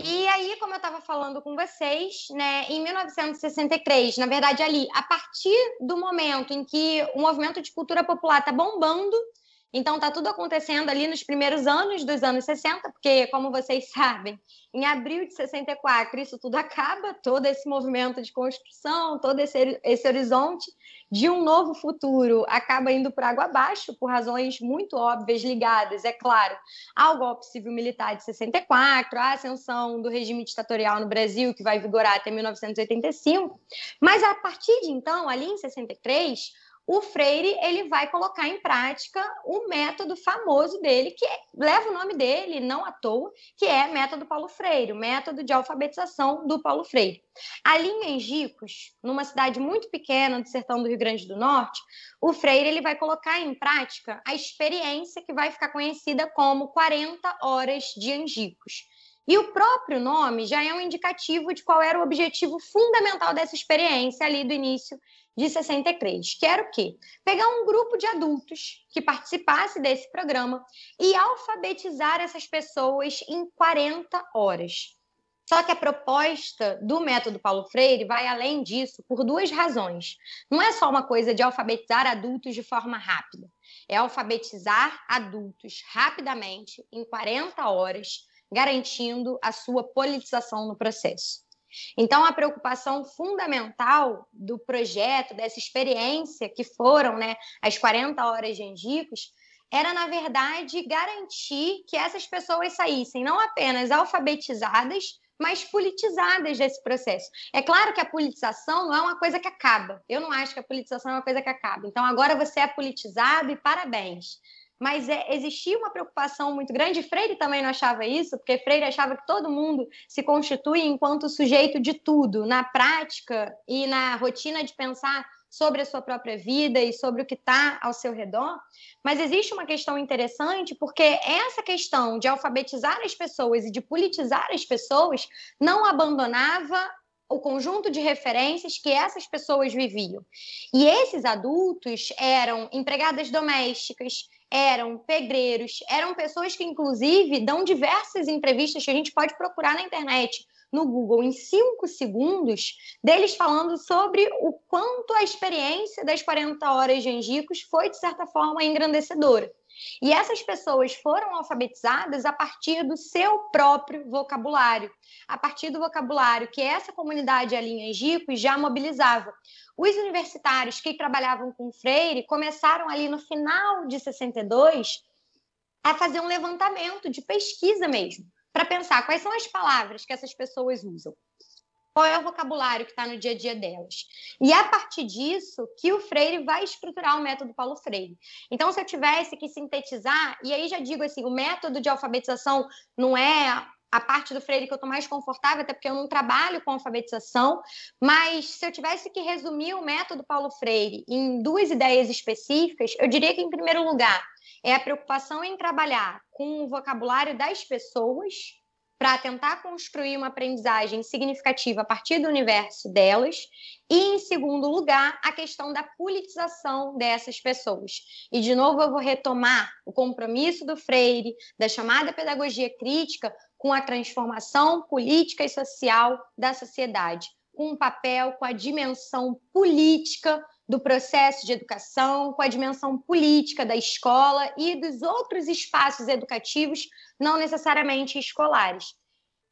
E aí, como eu estava falando com vocês, né, em 1963, na verdade, ali, a partir do momento em que o movimento de cultura popular está bombando, então está tudo acontecendo ali nos primeiros anos dos anos 60, porque, como vocês [laughs] sabem, em abril de 64 isso tudo acaba, todo esse movimento de construção, todo esse, esse horizonte de um novo futuro acaba indo por água abaixo, por razões muito óbvias ligadas, é claro, ao golpe civil-militar de 64, à ascensão do regime ditatorial no Brasil, que vai vigorar até 1985. Mas a partir de então, ali em 63, o Freire ele vai colocar em prática o método famoso dele, que leva o nome dele, não à toa, que é método Paulo Freire, o método de alfabetização do Paulo Freire. Ali em Angicos, numa cidade muito pequena do sertão do Rio Grande do Norte, o Freire ele vai colocar em prática a experiência que vai ficar conhecida como 40 horas de Angicos. E o próprio nome já é um indicativo de qual era o objetivo fundamental dessa experiência ali do início de 63, que era o quê? Pegar um grupo de adultos que participasse desse programa e alfabetizar essas pessoas em 40 horas. Só que a proposta do método Paulo Freire vai além disso por duas razões. Não é só uma coisa de alfabetizar adultos de forma rápida, é alfabetizar adultos rapidamente em 40 horas, garantindo a sua politização no processo. Então, a preocupação fundamental do projeto, dessa experiência que foram né, as 40 horas de Angicos, era, na verdade, garantir que essas pessoas saíssem não apenas alfabetizadas, mas politizadas desse processo. É claro que a politização não é uma coisa que acaba. Eu não acho que a politização é uma coisa que acaba. Então, agora você é politizado e parabéns mas é, existia uma preocupação muito grande. Freire também não achava isso, porque Freire achava que todo mundo se constitui enquanto sujeito de tudo, na prática e na rotina de pensar sobre a sua própria vida e sobre o que está ao seu redor. Mas existe uma questão interessante, porque essa questão de alfabetizar as pessoas e de politizar as pessoas não abandonava o conjunto de referências que essas pessoas viviam. E esses adultos eram empregadas domésticas, eram pedreiros, eram pessoas que, inclusive, dão diversas entrevistas que a gente pode procurar na internet, no Google, em cinco segundos, deles falando sobre o quanto a experiência das 40 horas de Angicos foi, de certa forma, engrandecedora. E essas pessoas foram alfabetizadas a partir do seu próprio vocabulário, a partir do vocabulário que essa comunidade ali em Angicos já mobilizava. Os universitários que trabalhavam com Freire começaram ali no final de 62 a fazer um levantamento de pesquisa mesmo, para pensar quais são as palavras que essas pessoas usam. Qual é o vocabulário que está no dia a dia delas? E é a partir disso que o Freire vai estruturar o método Paulo Freire. Então, se eu tivesse que sintetizar, e aí já digo assim, o método de alfabetização não é a parte do Freire que eu estou mais confortável, até porque eu não trabalho com alfabetização, mas se eu tivesse que resumir o método Paulo Freire em duas ideias específicas, eu diria que, em primeiro lugar, é a preocupação em trabalhar com o vocabulário das pessoas, para tentar construir uma aprendizagem significativa a partir do universo delas, e, em segundo lugar, a questão da politização dessas pessoas. E, de novo, eu vou retomar o compromisso do Freire, da chamada pedagogia crítica, com a transformação política e social da sociedade, com um papel, com a dimensão política do processo de educação, com a dimensão política da escola e dos outros espaços educativos, não necessariamente escolares.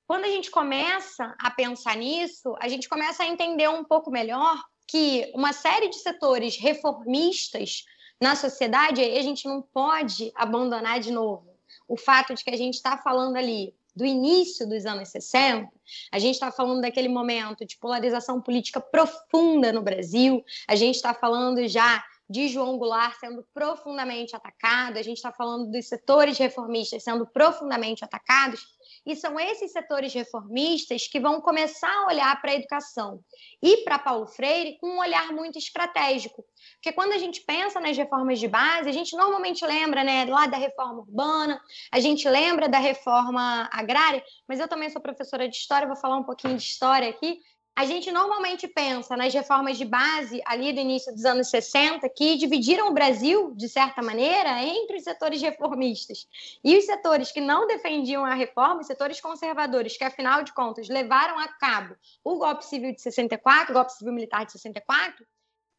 Quando a gente começa a pensar nisso, a gente começa a entender um pouco melhor que uma série de setores reformistas na sociedade, a gente não pode abandonar de novo o fato de que a gente está falando ali do início dos anos 60, a gente está falando daquele momento de polarização política profunda no Brasil, a gente está falando já de João Goulart sendo profundamente atacado, a gente está falando dos setores reformistas sendo profundamente atacados, e são esses setores reformistas que vão começar a olhar para a educação e para Paulo Freire com um olhar muito estratégico. Porque quando a gente pensa nas reformas de base, a gente normalmente lembra né, lá da reforma urbana, a gente lembra da reforma agrária, mas eu também sou professora de história, vou falar um pouquinho de história aqui. A gente normalmente pensa nas reformas de base ali do início dos anos 60, que dividiram o Brasil, de certa maneira, entre os setores reformistas. E os setores que não defendiam a reforma, os setores conservadores, que afinal de contas levaram a cabo o golpe civil de 64, o golpe civil militar de 64.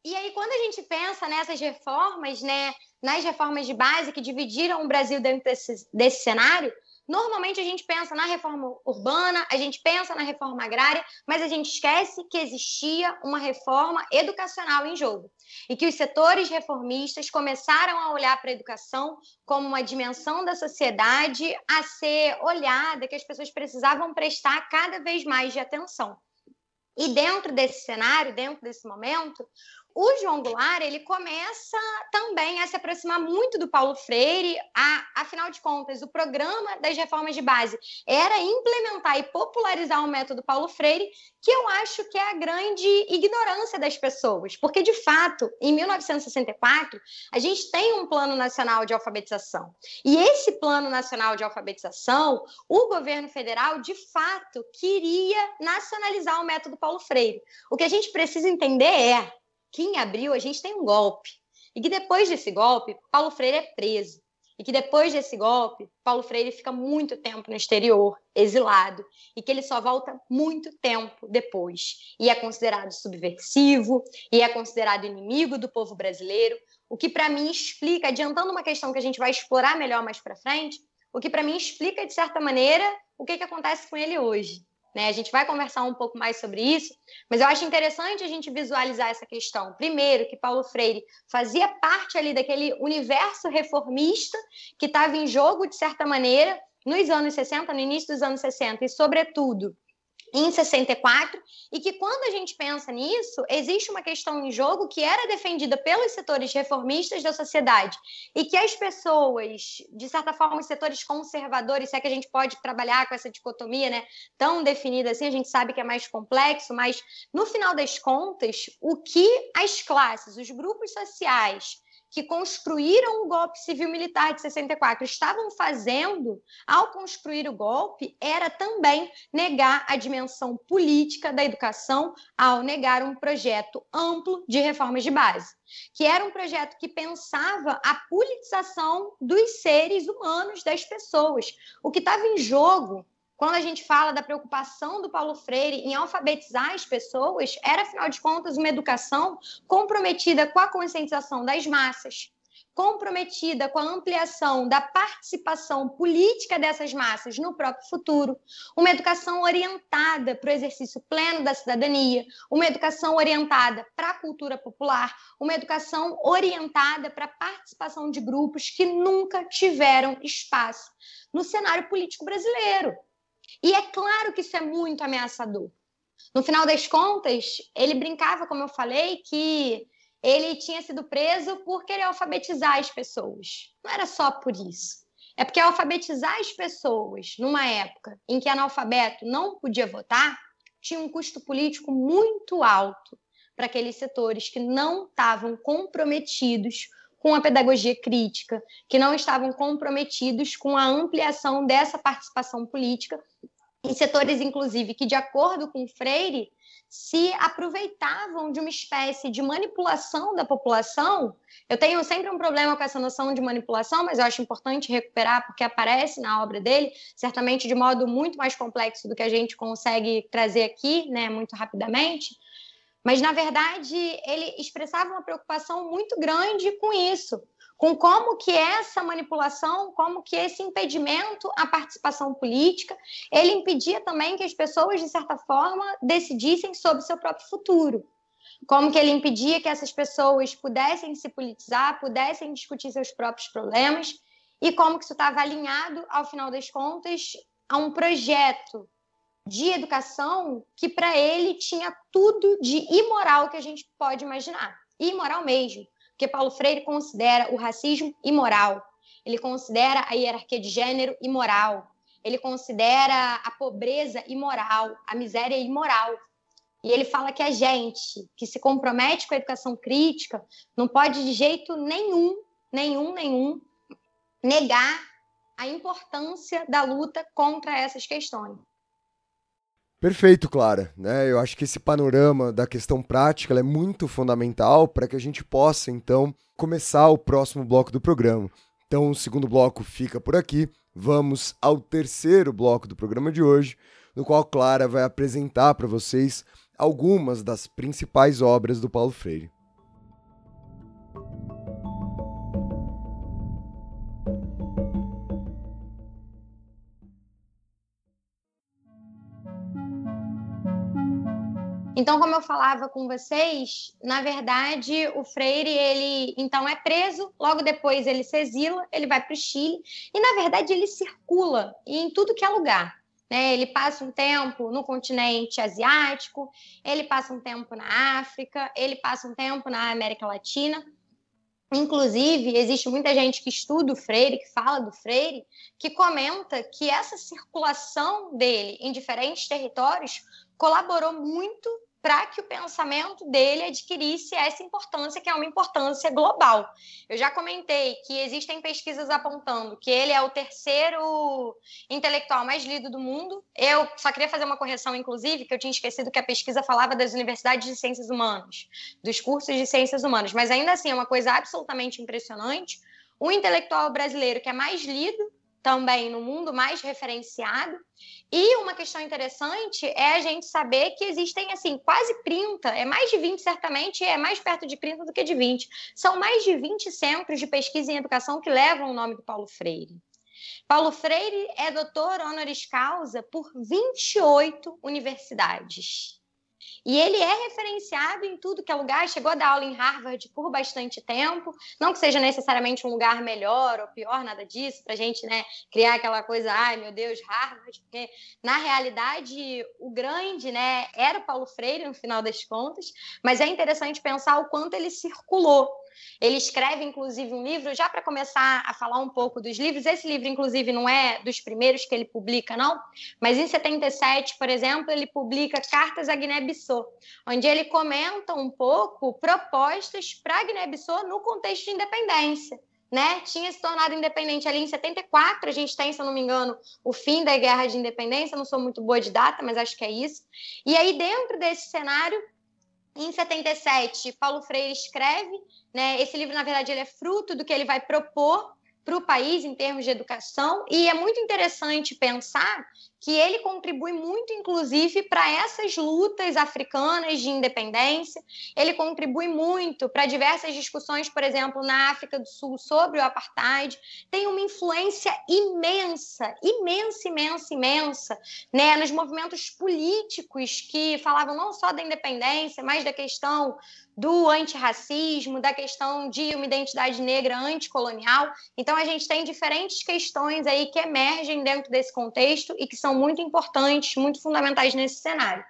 E aí, quando a gente pensa nessas reformas, né, nas reformas de base que dividiram o Brasil dentro desse, desse cenário, Normalmente a gente pensa na reforma urbana, a gente pensa na reforma agrária, mas a gente esquece que existia uma reforma educacional em jogo e que os setores reformistas começaram a olhar para a educação como uma dimensão da sociedade a ser olhada, que as pessoas precisavam prestar cada vez mais de atenção. E dentro desse cenário, dentro desse momento, o João Goulart ele começa também a se aproximar muito do Paulo Freire. A, afinal de contas, o programa das reformas de base era implementar e popularizar o método Paulo Freire, que eu acho que é a grande ignorância das pessoas, porque de fato, em 1964, a gente tem um plano nacional de alfabetização. E esse plano nacional de alfabetização, o governo federal de fato queria nacionalizar o método Paulo Freire. O que a gente precisa entender é que em abril a gente tem um golpe. E que depois desse golpe, Paulo Freire é preso. E que depois desse golpe, Paulo Freire fica muito tempo no exterior, exilado, e que ele só volta muito tempo depois. E é considerado subversivo, e é considerado inimigo do povo brasileiro, o que para mim explica, adiantando uma questão que a gente vai explorar melhor mais para frente, o que para mim explica de certa maneira o que, que acontece com ele hoje. Né? A gente vai conversar um pouco mais sobre isso, mas eu acho interessante a gente visualizar essa questão. Primeiro, que Paulo Freire fazia parte ali daquele universo reformista que estava em jogo, de certa maneira, nos anos 60, no início dos anos 60, e, sobretudo, em 64, e que quando a gente pensa nisso, existe uma questão em jogo que era defendida pelos setores reformistas da sociedade e que as pessoas, de certa forma, os setores conservadores, se é que a gente pode trabalhar com essa dicotomia, né, tão definida assim, a gente sabe que é mais complexo, mas no final das contas, o que as classes, os grupos sociais que construíram o golpe civil-militar de 64 estavam fazendo ao construir o golpe era também negar a dimensão política da educação ao negar um projeto amplo de reformas de base, que era um projeto que pensava a politização dos seres humanos, das pessoas. O que estava em jogo quando a gente fala da preocupação do Paulo Freire em alfabetizar as pessoas, era, afinal de contas, uma educação comprometida com a conscientização das massas, comprometida com a ampliação da participação política dessas massas no próprio futuro, uma educação orientada para o exercício pleno da cidadania, uma educação orientada para a cultura popular, uma educação orientada para a participação de grupos que nunca tiveram espaço no cenário político brasileiro. E é claro que isso é muito ameaçador. No final das contas, ele brincava, como eu falei, que ele tinha sido preso por querer alfabetizar as pessoas. Não era só por isso. É porque alfabetizar as pessoas numa época em que analfabeto não podia votar tinha um custo político muito alto para aqueles setores que não estavam comprometidos com a pedagogia crítica, que não estavam comprometidos com a ampliação dessa participação política em setores, inclusive, que, de acordo com Freire, se aproveitavam de uma espécie de manipulação da população. Eu tenho sempre um problema com essa noção de manipulação, mas eu acho importante recuperar porque aparece na obra dele, certamente de modo muito mais complexo do que a gente consegue trazer aqui, né, muito rapidamente. Mas na verdade, ele expressava uma preocupação muito grande com isso, com como que essa manipulação, como que esse impedimento à participação política, ele impedia também que as pessoas, de certa forma, decidissem sobre seu próprio futuro. Como que ele impedia que essas pessoas pudessem se politizar, pudessem discutir seus próprios problemas, e como que isso estava alinhado, ao final das contas, a um projeto de educação que para ele tinha tudo de imoral que a gente pode imaginar. Imoral mesmo porque Paulo Freire considera o racismo imoral, ele considera a hierarquia de gênero imoral, ele considera a pobreza imoral, a miséria imoral. E ele fala que a gente que se compromete com a educação crítica não pode de jeito nenhum, nenhum, nenhum, negar a importância da luta contra essas questões. Perfeito, Clara. Né? Eu acho que esse panorama da questão prática é muito fundamental para que a gente possa, então, começar o próximo bloco do programa. Então, o segundo bloco fica por aqui. Vamos ao terceiro bloco do programa de hoje, no qual Clara vai apresentar para vocês algumas das principais obras do Paulo Freire. Então, como eu falava com vocês, na verdade, o Freire, ele então é preso, logo depois ele se exila, ele vai para o Chile, e na verdade ele circula em tudo que é lugar. Né? Ele passa um tempo no continente asiático, ele passa um tempo na África, ele passa um tempo na América Latina. Inclusive, existe muita gente que estuda o Freire, que fala do Freire, que comenta que essa circulação dele em diferentes territórios colaborou muito para que o pensamento dele adquirisse essa importância, que é uma importância global. Eu já comentei que existem pesquisas apontando que ele é o terceiro intelectual mais lido do mundo. Eu só queria fazer uma correção, inclusive, que eu tinha esquecido que a pesquisa falava das universidades de ciências humanas, dos cursos de ciências humanas, mas ainda assim é uma coisa absolutamente impressionante. O intelectual brasileiro que é mais lido também no mundo mais referenciado. E uma questão interessante é a gente saber que existem, assim, quase 30, é mais de 20 certamente, é mais perto de 30 do que de 20. São mais de 20 centros de pesquisa em educação que levam o nome do Paulo Freire. Paulo Freire é doutor honoris causa por 28 universidades. E ele é referenciado em tudo que é lugar, chegou a dar aula em Harvard por bastante tempo, não que seja necessariamente um lugar melhor ou pior, nada disso, para a gente né, criar aquela coisa, ai meu Deus, Harvard, porque na realidade o grande né, era o Paulo Freire, no final das contas, mas é interessante pensar o quanto ele circulou ele escreve, inclusive, um livro, já para começar a falar um pouco dos livros. Esse livro, inclusive, não é dos primeiros que ele publica, não, mas em 77, por exemplo, ele publica Cartas a Guiné-Bissau, onde ele comenta um pouco propostas para Guiné-Bissau no contexto de independência. Né, tinha se tornado independente ali em 74. A gente tem, se eu não me engano, o fim da guerra de independência. Não sou muito boa de data, mas acho que é isso. E aí, dentro desse cenário, em 77, Paulo Freire escreve, né? Esse livro, na verdade, ele é fruto do que ele vai propor para o país em termos de educação, e é muito interessante pensar que ele contribui muito, inclusive, para essas lutas africanas de independência. Ele contribui muito para diversas discussões, por exemplo, na África do Sul sobre o apartheid. Tem uma influência imensa, imensa, imensa, imensa, né, nos movimentos políticos que falavam não só da independência, mas da questão do antirracismo, da questão de uma identidade negra anticolonial. Então, a gente tem diferentes questões aí que emergem dentro desse contexto e que são muito importantes, muito fundamentais nesse cenário.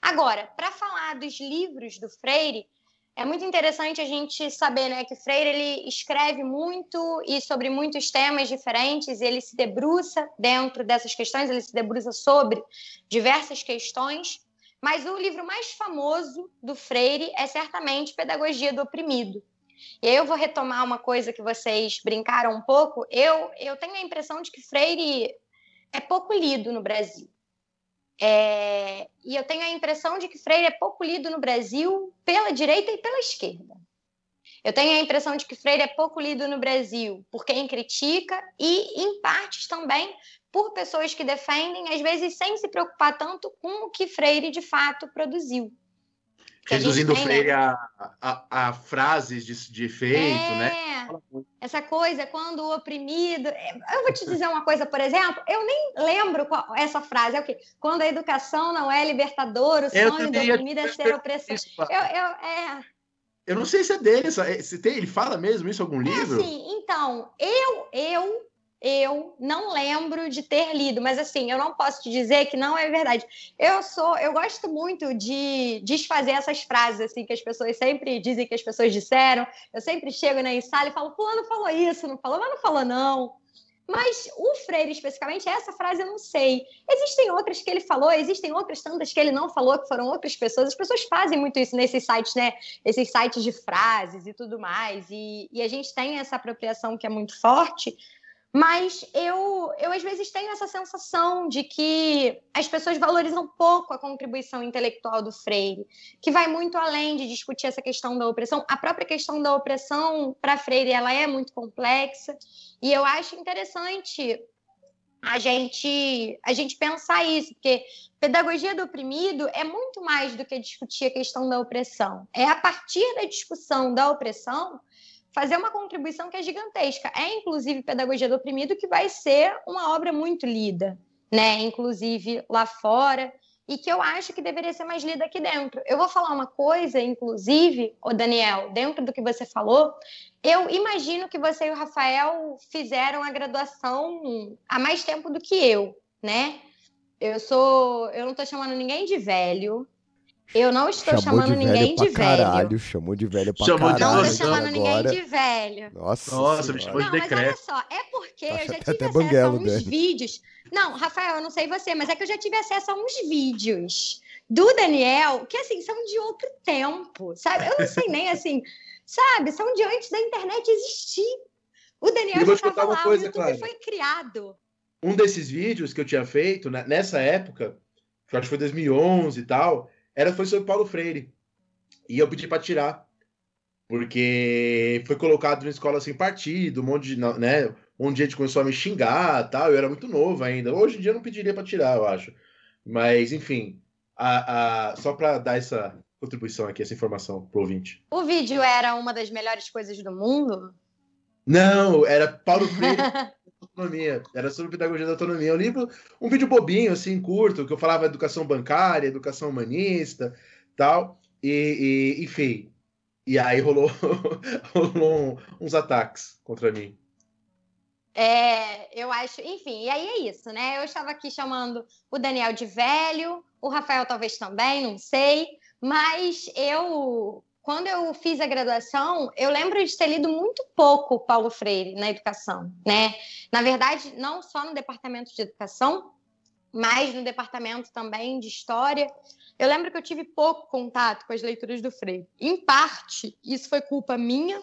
Agora, para falar dos livros do Freire, é muito interessante a gente saber né, que Freire ele escreve muito e sobre muitos temas diferentes, ele se debruça dentro dessas questões, ele se debruça sobre diversas questões. Mas o livro mais famoso do Freire é certamente Pedagogia do Oprimido. E aí eu vou retomar uma coisa que vocês brincaram um pouco. Eu, eu tenho a impressão de que Freire é pouco lido no Brasil. É, e eu tenho a impressão de que Freire é pouco lido no Brasil pela direita e pela esquerda. Eu tenho a impressão de que Freire é pouco lido no Brasil por quem critica e, em partes, também por pessoas que defendem, às vezes sem se preocupar tanto com o que Freire de fato produziu. Reduzindo tem, Freire né? a, a, a, frases de, de efeito, é, né? Essa coisa, quando o oprimido. Eu vou te dizer uma coisa, por exemplo, eu nem lembro qual, essa frase, é o quê? Quando a educação não é libertadora, o sonho do oprimido é ser opressor. Eu, eu, é, eu não sei se é dele, se tem, ele fala mesmo isso em algum livro? É então, eu, eu eu não lembro de ter lido, mas assim, eu não posso te dizer que não é verdade. Eu sou, eu gosto muito de desfazer essas frases assim que as pessoas sempre dizem que as pessoas disseram. Eu sempre chego na sala e falo, fulano falou isso, não falou, mas não falou não. Mas o Freire, especificamente, essa frase eu não sei. Existem outras que ele falou, existem outras tantas que ele não falou, que foram outras pessoas. As pessoas fazem muito isso nesses sites, né? Esses sites de frases e tudo mais. E, e a gente tem essa apropriação que é muito forte. Mas eu, eu, às vezes, tenho essa sensação de que as pessoas valorizam pouco a contribuição intelectual do Freire, que vai muito além de discutir essa questão da opressão. A própria questão da opressão, para Freire, ela é muito complexa, e eu acho interessante a gente, a gente pensar isso, porque pedagogia do oprimido é muito mais do que discutir a questão da opressão. É a partir da discussão da opressão fazer uma contribuição que é gigantesca. É, inclusive, Pedagogia do Oprimido, que vai ser uma obra muito lida, né? Inclusive lá fora, e que eu acho que deveria ser mais lida aqui dentro. Eu vou falar uma coisa, inclusive, o Daniel, dentro do que você falou, eu imagino que você e o Rafael fizeram a graduação há mais tempo do que eu, né? Eu sou, eu não estou chamando ninguém de velho, eu não estou chamou chamando de ninguém de velho. Caralho, chamou de velho pra chamou caralho. Não estou chamando ninguém de velho. Nossa, Nossa me chamou de decreto. Mas olha só, é porque Acho eu já tive acesso banguelo, a uns dele. vídeos. Não, Rafael, eu não sei você, mas é que eu já tive acesso a uns vídeos do Daniel que, assim, são de outro tempo, sabe? Eu não sei nem, [laughs] assim, sabe? São de antes da internet existir. O Daniel já estava lá, coisa, o YouTube claro. foi criado. Um desses vídeos que eu tinha feito, né, nessa época, que eu acho que foi 2011 e tal era foi sobre Paulo Freire. E eu pedi para tirar. Porque foi colocado na escola sem partido, um monte de, né, um dia a gente começou a me xingar, tal, eu era muito novo ainda. Hoje em dia eu não pediria para tirar, eu acho. Mas, enfim, a, a, só para dar essa contribuição aqui, essa informação pro ouvinte. O vídeo era uma das melhores coisas do mundo? Não, era Paulo Freire [laughs] autonomia. Era sobre pedagogia da autonomia. Um livro, um vídeo bobinho, assim, curto, que eu falava educação bancária, educação humanista, tal. E, e enfim. E aí rolou, [laughs] rolou uns ataques contra mim. É, eu acho, enfim, e aí é isso, né? Eu estava aqui chamando o Daniel de velho, o Rafael talvez também, não sei, mas eu quando eu fiz a graduação, eu lembro de ter lido muito pouco Paulo Freire na educação, né? Na verdade, não só no departamento de educação, mas no departamento também de história. Eu lembro que eu tive pouco contato com as leituras do Freire. Em parte, isso foi culpa minha,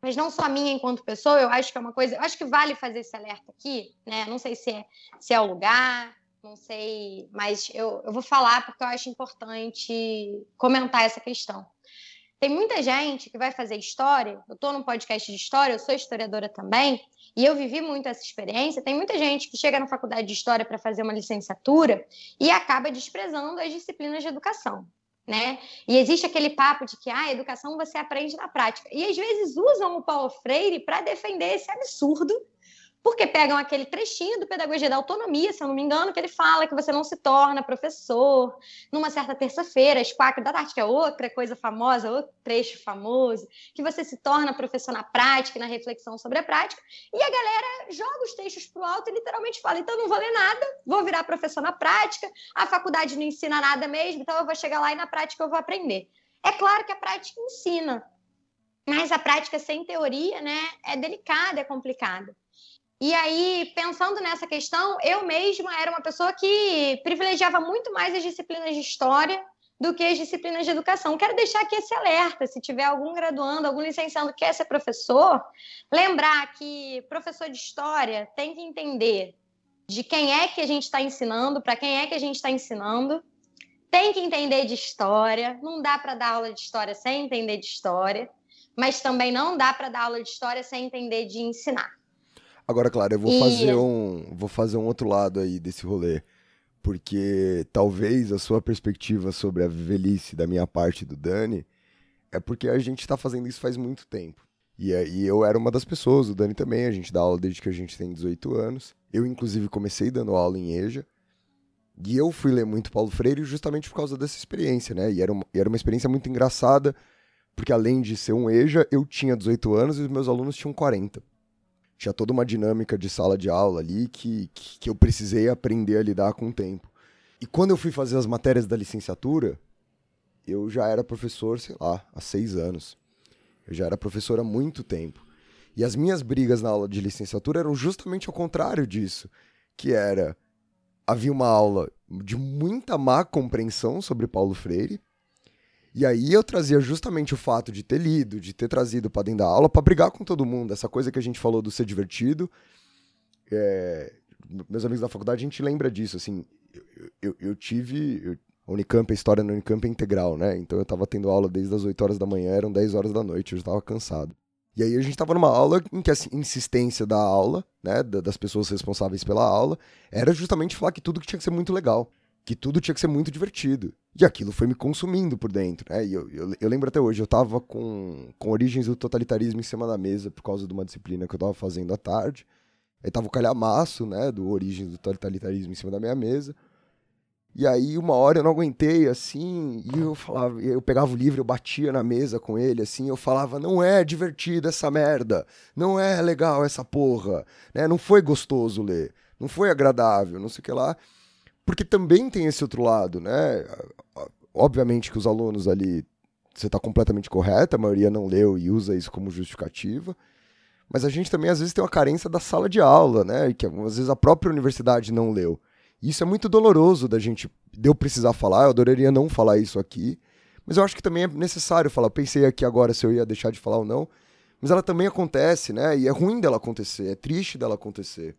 mas não só minha enquanto pessoa, eu acho que é uma coisa, eu acho que vale fazer esse alerta aqui, né? Não sei se é, se é o lugar, não sei, mas eu, eu vou falar porque eu acho importante comentar essa questão. Tem muita gente que vai fazer história. Eu estou num podcast de história, eu sou historiadora também, e eu vivi muito essa experiência. Tem muita gente que chega na faculdade de história para fazer uma licenciatura e acaba desprezando as disciplinas de educação. Né? E existe aquele papo de que ah, a educação você aprende na prática. E às vezes usam o Paulo Freire para defender esse absurdo porque pegam aquele trechinho do Pedagogia da Autonomia, se eu não me engano, que ele fala que você não se torna professor numa certa terça-feira, às quatro da tarde, que é outra coisa famosa, outro trecho famoso, que você se torna professor na prática, na reflexão sobre a prática, e a galera joga os textos para o alto e literalmente fala: então não vou ler nada, vou virar professor na prática, a faculdade não ensina nada mesmo, então eu vou chegar lá e na prática eu vou aprender. É claro que a prática ensina, mas a prática sem teoria né, é delicada, é complicada. E aí, pensando nessa questão, eu mesma era uma pessoa que privilegiava muito mais as disciplinas de história do que as disciplinas de educação. Quero deixar aqui esse alerta, se tiver algum graduando, algum licenciando que quer ser professor, lembrar que professor de história tem que entender de quem é que a gente está ensinando, para quem é que a gente está ensinando. Tem que entender de história, não dá para dar aula de história sem entender de história, mas também não dá para dar aula de história sem entender de ensinar. Agora, claro, eu vou e... fazer um, vou fazer um outro lado aí desse rolê, porque talvez a sua perspectiva sobre a velhice da minha parte do Dani é porque a gente está fazendo isso faz muito tempo. E, e eu era uma das pessoas, o Dani também, a gente dá aula desde que a gente tem 18 anos. Eu, inclusive, comecei dando aula em EJA. E eu fui ler muito Paulo Freire justamente por causa dessa experiência, né? E era uma, e era uma experiência muito engraçada, porque além de ser um EJA, eu tinha 18 anos e os meus alunos tinham 40. Tinha toda uma dinâmica de sala de aula ali que, que, que eu precisei aprender a lidar com o tempo. E quando eu fui fazer as matérias da licenciatura, eu já era professor, sei lá, há seis anos. Eu já era professor há muito tempo. E as minhas brigas na aula de licenciatura eram justamente ao contrário disso, que era havia uma aula de muita má compreensão sobre Paulo Freire. E aí eu trazia justamente o fato de ter lido, de ter trazido para dentro da aula para brigar com todo mundo, essa coisa que a gente falou do ser divertido. É... meus amigos da faculdade, a gente lembra disso, assim, eu, eu, eu tive, eu a Unicamp, a história na Unicamp é integral, né? Então eu tava tendo aula desde as 8 horas da manhã, eram 10 horas da noite, eu já tava cansado. E aí a gente tava numa aula em que a insistência da aula, né, das pessoas responsáveis pela aula, era justamente falar que tudo tinha que ser muito legal, que tudo tinha que ser muito divertido. E aquilo foi me consumindo por dentro, né? E eu, eu, eu lembro até hoje, eu tava com, com origens do totalitarismo em cima da mesa por causa de uma disciplina que eu tava fazendo à tarde. Aí tava o calhamaço, né, do origens do totalitarismo em cima da minha mesa. E aí, uma hora eu não aguentei, assim, e eu falava, eu pegava o livro, eu batia na mesa com ele, assim, eu falava, não é divertido essa merda, não é legal essa porra, né? Não foi gostoso ler, não foi agradável, não sei o que lá. Porque também tem esse outro lado, né? Obviamente que os alunos ali, você está completamente correta, a maioria não leu e usa isso como justificativa. Mas a gente também, às vezes, tem uma carência da sala de aula, né? Que às vezes a própria universidade não leu. Isso é muito doloroso da gente, de eu precisar falar, eu adoraria não falar isso aqui, mas eu acho que também é necessário falar. Eu pensei aqui agora se eu ia deixar de falar ou não, mas ela também acontece, né? E é ruim dela acontecer, é triste dela acontecer.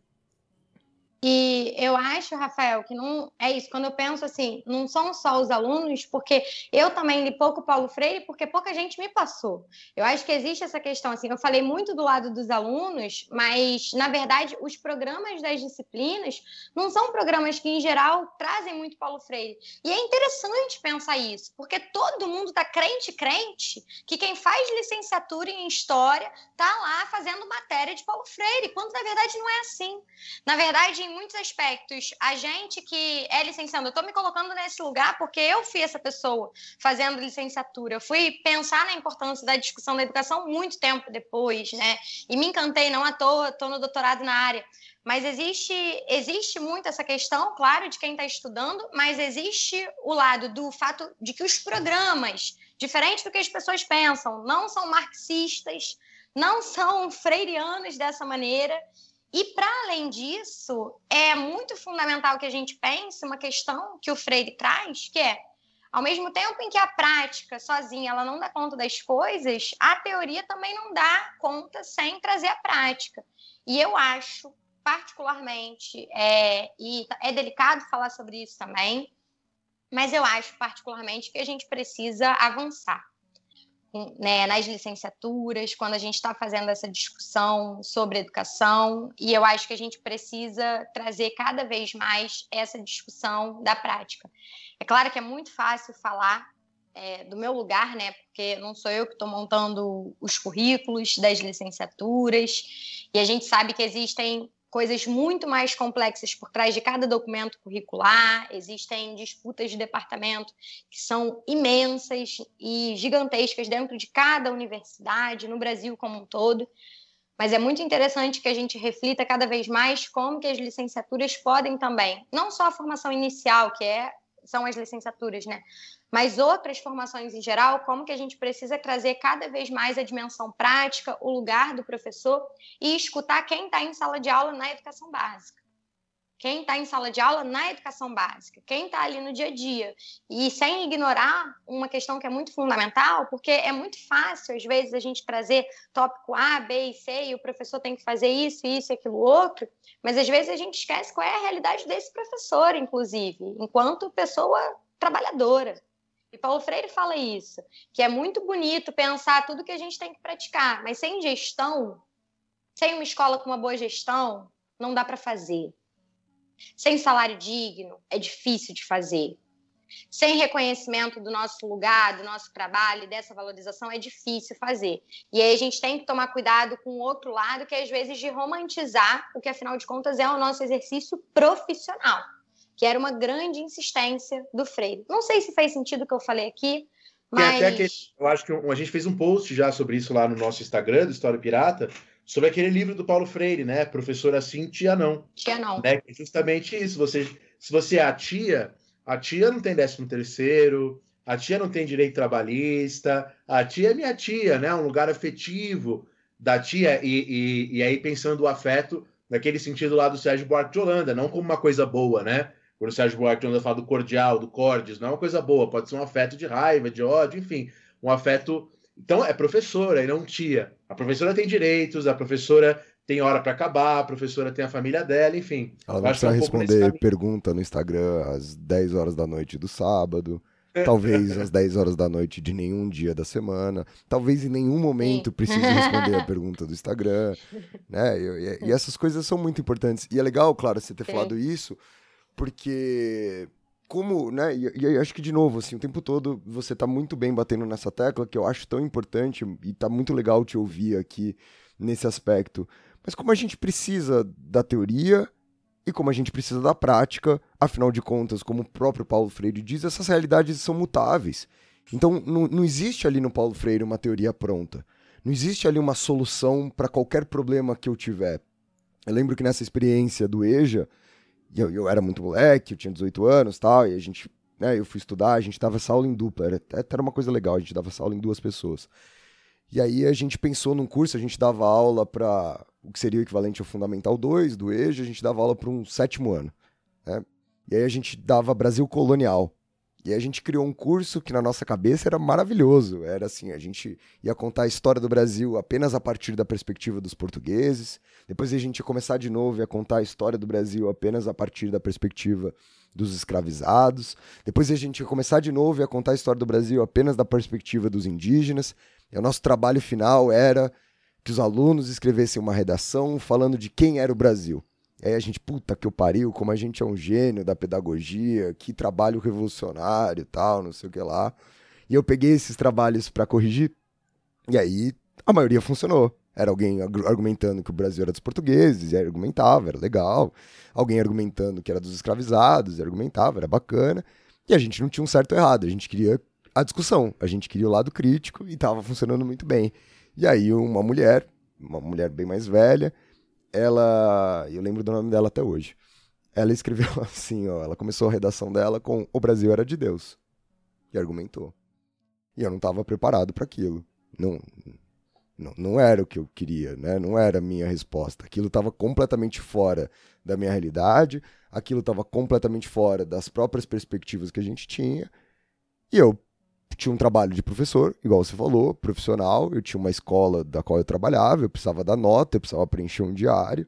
E eu acho, Rafael, que não é isso. Quando eu penso assim, não são só os alunos, porque eu também li pouco Paulo Freire, porque pouca gente me passou. Eu acho que existe essa questão assim. Eu falei muito do lado dos alunos, mas na verdade os programas das disciplinas não são programas que em geral trazem muito Paulo Freire. E é interessante pensar isso, porque todo mundo está crente crente que quem faz licenciatura em história está lá fazendo matéria de Paulo Freire, quando na verdade não é assim. Na verdade em muitos aspectos, a gente que é licenciando, eu estou me colocando nesse lugar porque eu fui essa pessoa fazendo licenciatura. Eu fui pensar na importância da discussão da educação muito tempo depois, né? E me encantei, não à toa, estou no doutorado na área. Mas existe, existe muito essa questão, claro, de quem está estudando, mas existe o lado do fato de que os programas, diferente do que as pessoas pensam, não são marxistas, não são freirianos dessa maneira e, para além disso, é muito fundamental que a gente pense uma questão que o Freire traz, que é, ao mesmo tempo em que a prática sozinha ela não dá conta das coisas, a teoria também não dá conta sem trazer a prática. E eu acho, particularmente, é, e é delicado falar sobre isso também, mas eu acho, particularmente, que a gente precisa avançar né, nas licenciaturas, quando a gente está fazendo essa discussão sobre educação, e eu acho que a gente precisa trazer cada vez mais essa discussão da prática. É claro que é muito fácil falar é, do meu lugar, né, porque não sou eu que estou montando os currículos das licenciaturas, e a gente sabe que existem coisas muito mais complexas por trás de cada documento curricular, existem disputas de departamento que são imensas e gigantescas dentro de cada universidade, no Brasil como um todo. Mas é muito interessante que a gente reflita cada vez mais como que as licenciaturas podem também, não só a formação inicial, que é são as licenciaturas, né? Mas outras formações em geral, como que a gente precisa trazer cada vez mais a dimensão prática, o lugar do professor e escutar quem está em sala de aula na educação básica. quem está em sala de aula na educação básica, quem está ali no dia a dia. E sem ignorar uma questão que é muito fundamental, porque é muito fácil, às vezes, a gente trazer tópico A, B e C, e o professor tem que fazer isso, isso e aquilo outro, mas às vezes a gente esquece qual é a realidade desse professor, inclusive, enquanto pessoa trabalhadora. E Paulo Freire fala isso, que é muito bonito pensar tudo que a gente tem que praticar, mas sem gestão, sem uma escola com uma boa gestão, não dá para fazer. Sem salário digno, é difícil de fazer. Sem reconhecimento do nosso lugar, do nosso trabalho dessa valorização, é difícil fazer. E aí a gente tem que tomar cuidado com o outro lado, que é às vezes de romantizar o que, afinal de contas, é o nosso exercício profissional, que era uma grande insistência do Freire. Não sei se fez sentido o que eu falei aqui, mas. Aquele, eu acho que a gente fez um post já sobre isso lá no nosso Instagram, do História Pirata, sobre aquele livro do Paulo Freire, né? Professora sim, tia não. Tia não. Né? Justamente isso. Você, se você é a tia, a tia não tem décimo terceiro, a tia não tem direito trabalhista, a tia é minha tia, né? Um lugar afetivo da tia, e, e, e aí pensando o afeto naquele sentido lá do Sérgio Buarque de Holanda, não como uma coisa boa, né? Quando o Sérgio Buarque de Holanda fala do cordial, do cordes, não é uma coisa boa, pode ser um afeto de raiva, de ódio, enfim, um afeto então, é professora e não tia. A professora tem direitos, a professora tem hora para acabar, a professora tem a família dela, enfim. Ela não precisa é um responder pergunta no Instagram às 10 horas da noite do sábado. Talvez [laughs] às 10 horas da noite de nenhum dia da semana. Talvez em nenhum momento precise responder a [laughs] pergunta do Instagram. Né? E, e, essas coisas são muito importantes. E é legal, claro, você ter Sim. falado isso, porque como, né, e, e, acho que de novo, assim, o tempo todo você tá muito bem batendo nessa tecla que eu acho tão importante e tá muito legal te ouvir aqui nesse aspecto. Mas como a gente precisa da teoria e como a gente precisa da prática, afinal de contas, como o próprio Paulo Freire diz, essas realidades são mutáveis. Então, não, não existe ali no Paulo Freire uma teoria pronta. Não existe ali uma solução para qualquer problema que eu tiver. Eu lembro que nessa experiência do EJA, e eu, eu era muito moleque, eu tinha 18 anos tal, e a gente, né, eu fui estudar, a gente dava essa aula em dupla, era, era uma coisa legal, a gente dava essa aula em duas pessoas. E aí a gente pensou num curso, a gente dava aula para o que seria o equivalente ao Fundamental 2 do EJA, a gente dava aula para um sétimo ano. Né? E aí a gente dava Brasil Colonial. E a gente criou um curso que na nossa cabeça era maravilhoso. Era assim, a gente ia contar a história do Brasil apenas a partir da perspectiva dos portugueses. Depois a gente ia começar de novo e a contar a história do Brasil apenas a partir da perspectiva dos escravizados. Depois a gente ia começar de novo e a contar a história do Brasil apenas da perspectiva dos indígenas. E o nosso trabalho final era que os alunos escrevessem uma redação falando de quem era o Brasil. Aí a gente, puta que eu pariu, como a gente é um gênio da pedagogia, que trabalho revolucionário e tal, não sei o que lá. E eu peguei esses trabalhos para corrigir, e aí a maioria funcionou. Era alguém argumentando que o Brasil era dos portugueses, e argumentava, era legal. Alguém argumentando que era dos escravizados, e argumentava, era bacana. E a gente não tinha um certo errado, a gente queria a discussão, a gente queria o lado crítico e estava funcionando muito bem. E aí uma mulher, uma mulher bem mais velha, ela. Eu lembro do nome dela até hoje. Ela escreveu [laughs] assim, ó. Ela começou a redação dela com O Brasil era de Deus. E argumentou. E eu não estava preparado para aquilo. Não, não, não era o que eu queria, né? Não era a minha resposta. Aquilo estava completamente fora da minha realidade, aquilo estava completamente fora das próprias perspectivas que a gente tinha. E eu tinha um trabalho de professor, igual você falou, profissional. Eu tinha uma escola da qual eu trabalhava, eu precisava dar nota, eu precisava preencher um diário.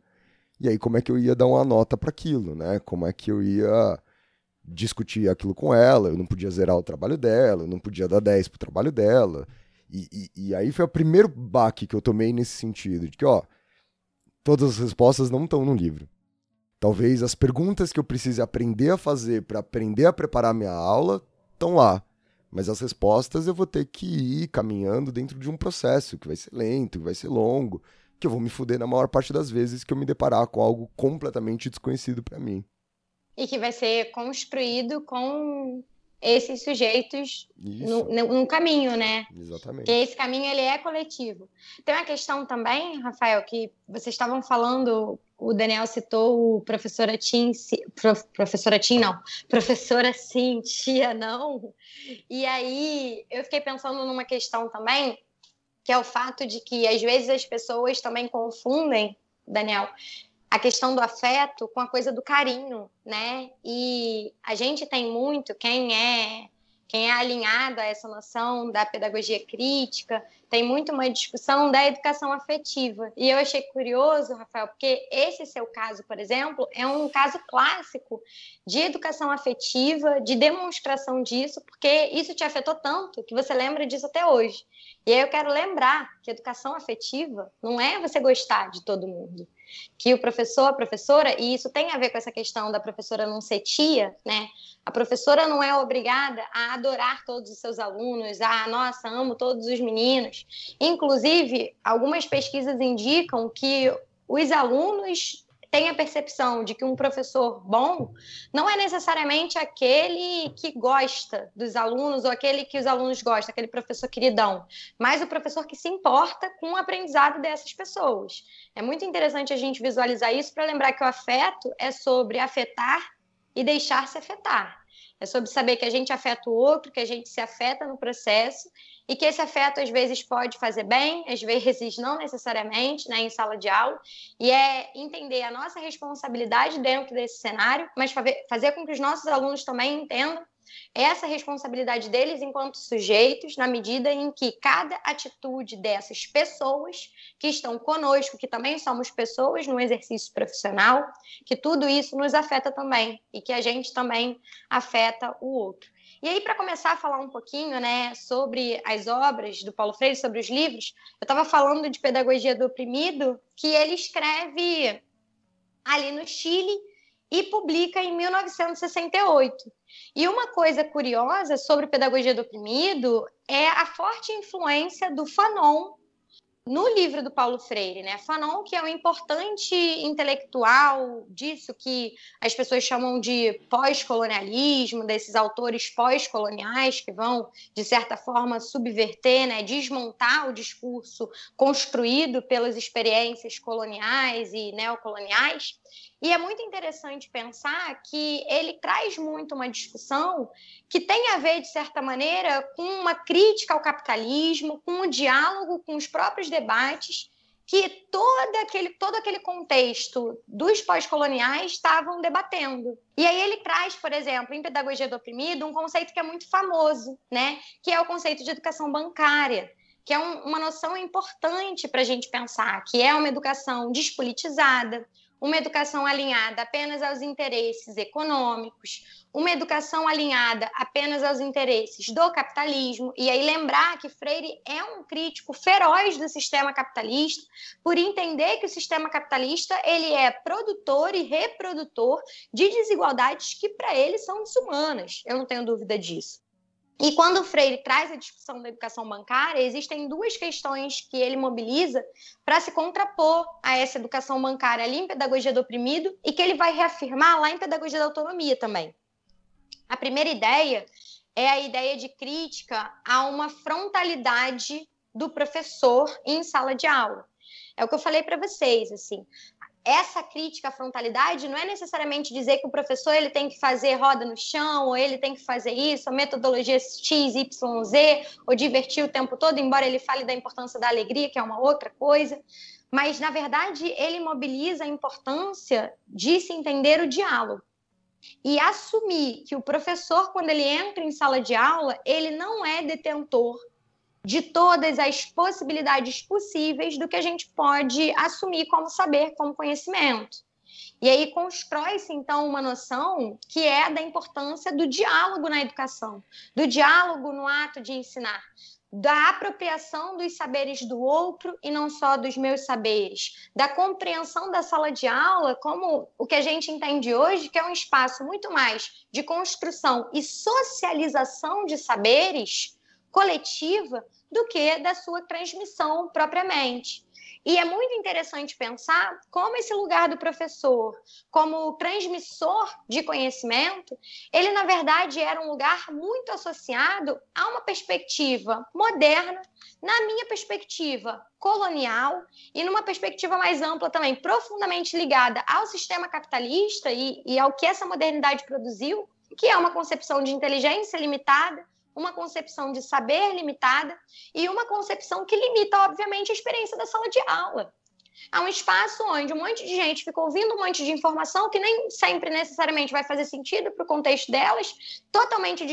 E aí, como é que eu ia dar uma nota para aquilo, né? Como é que eu ia discutir aquilo com ela? Eu não podia zerar o trabalho dela, eu não podia dar 10 pro trabalho dela. E, e, e aí foi o primeiro baque que eu tomei nesse sentido, de que, ó, todas as respostas não estão no livro. Talvez as perguntas que eu precise aprender a fazer para aprender a preparar minha aula estão lá. Mas as respostas eu vou ter que ir caminhando dentro de um processo que vai ser lento, que vai ser longo, que eu vou me fuder na maior parte das vezes que eu me deparar com algo completamente desconhecido para mim. E que vai ser construído com esses sujeitos no, caminho, né? Exatamente. Que esse caminho ele é coletivo. Tem uma questão também, Rafael, que vocês estavam falando, o Daniel citou o professora Tim, prof, professora Tim não, professora Cintia não. E aí eu fiquei pensando numa questão também, que é o fato de que às vezes as pessoas também confundem, Daniel, a questão do afeto com a coisa do carinho, né? E a gente tem muito, quem é quem é alinhado a essa noção da pedagogia crítica, tem muito uma discussão da educação afetiva. E eu achei curioso, Rafael, porque esse seu caso, por exemplo, é um caso clássico de educação afetiva, de demonstração disso, porque isso te afetou tanto que você lembra disso até hoje. E aí eu quero lembrar que educação afetiva não é você gostar de todo mundo que o professor, a professora, e isso tem a ver com essa questão da professora não ser tia, né? A professora não é obrigada a adorar todos os seus alunos, a nossa, amo todos os meninos. Inclusive, algumas pesquisas indicam que os alunos tem a percepção de que um professor bom não é necessariamente aquele que gosta dos alunos ou aquele que os alunos gostam, aquele professor queridão, mas o professor que se importa com o aprendizado dessas pessoas. É muito interessante a gente visualizar isso para lembrar que o afeto é sobre afetar e deixar-se afetar. É sobre saber que a gente afeta o outro, que a gente se afeta no processo e que esse afeto às vezes pode fazer bem, às vezes não necessariamente, né, em sala de aula, e é entender a nossa responsabilidade dentro desse cenário, mas fazer com que os nossos alunos também entendam essa responsabilidade deles enquanto sujeitos, na medida em que cada atitude dessas pessoas que estão conosco, que também somos pessoas no exercício profissional, que tudo isso nos afeta também e que a gente também afeta o outro. E aí, para começar a falar um pouquinho né, sobre as obras do Paulo Freire, sobre os livros, eu estava falando de Pedagogia do Oprimido, que ele escreve ali no Chile e publica em 1968. E uma coisa curiosa sobre Pedagogia do Oprimido é a forte influência do Fanon no livro do Paulo Freire, né? Fanon, que é um importante intelectual disso que as pessoas chamam de pós-colonialismo, desses autores pós-coloniais que vão, de certa forma, subverter, né? desmontar o discurso construído pelas experiências coloniais e neocoloniais. E é muito interessante pensar que ele traz muito uma discussão que tem a ver, de certa maneira, com uma crítica ao capitalismo, com o diálogo com os próprios debates que todo aquele, todo aquele contexto dos pós-coloniais estavam debatendo. E aí ele traz, por exemplo, em Pedagogia do Oprimido, um conceito que é muito famoso, né? que é o conceito de educação bancária que é um, uma noção importante para a gente pensar, que é uma educação despolitizada, uma educação alinhada apenas aos interesses econômicos, uma educação alinhada apenas aos interesses do capitalismo. E aí lembrar que Freire é um crítico feroz do sistema capitalista, por entender que o sistema capitalista ele é produtor e reprodutor de desigualdades que para ele são desumanas. Eu não tenho dúvida disso. E quando o Freire traz a discussão da educação bancária, existem duas questões que ele mobiliza para se contrapor a essa educação bancária ali em Pedagogia do Oprimido e que ele vai reafirmar lá em Pedagogia da Autonomia também. A primeira ideia é a ideia de crítica a uma frontalidade do professor em sala de aula. É o que eu falei para vocês, assim essa crítica à frontalidade não é necessariamente dizer que o professor ele tem que fazer roda no chão, ou ele tem que fazer isso, metodologia X, Y, Z, ou divertir o tempo todo, embora ele fale da importância da alegria, que é uma outra coisa. Mas, na verdade, ele mobiliza a importância de se entender o diálogo. E assumir que o professor, quando ele entra em sala de aula, ele não é detentor de todas as possibilidades possíveis do que a gente pode assumir como saber, como conhecimento. E aí constrói-se, então, uma noção que é da importância do diálogo na educação, do diálogo no ato de ensinar, da apropriação dos saberes do outro e não só dos meus saberes, da compreensão da sala de aula como o que a gente entende hoje, que é um espaço muito mais de construção e socialização de saberes coletiva do que da sua transmissão propriamente. E é muito interessante pensar como esse lugar do professor, como transmissor de conhecimento, ele na verdade era um lugar muito associado a uma perspectiva moderna, na minha perspectiva colonial e numa perspectiva mais ampla também, profundamente ligada ao sistema capitalista e, e ao que essa modernidade produziu, que é uma concepção de inteligência limitada, uma concepção de saber limitada e uma concepção que limita, obviamente, a experiência da sala de aula. é um espaço onde um monte de gente fica ouvindo um monte de informação que nem sempre necessariamente vai fazer sentido para o contexto delas, totalmente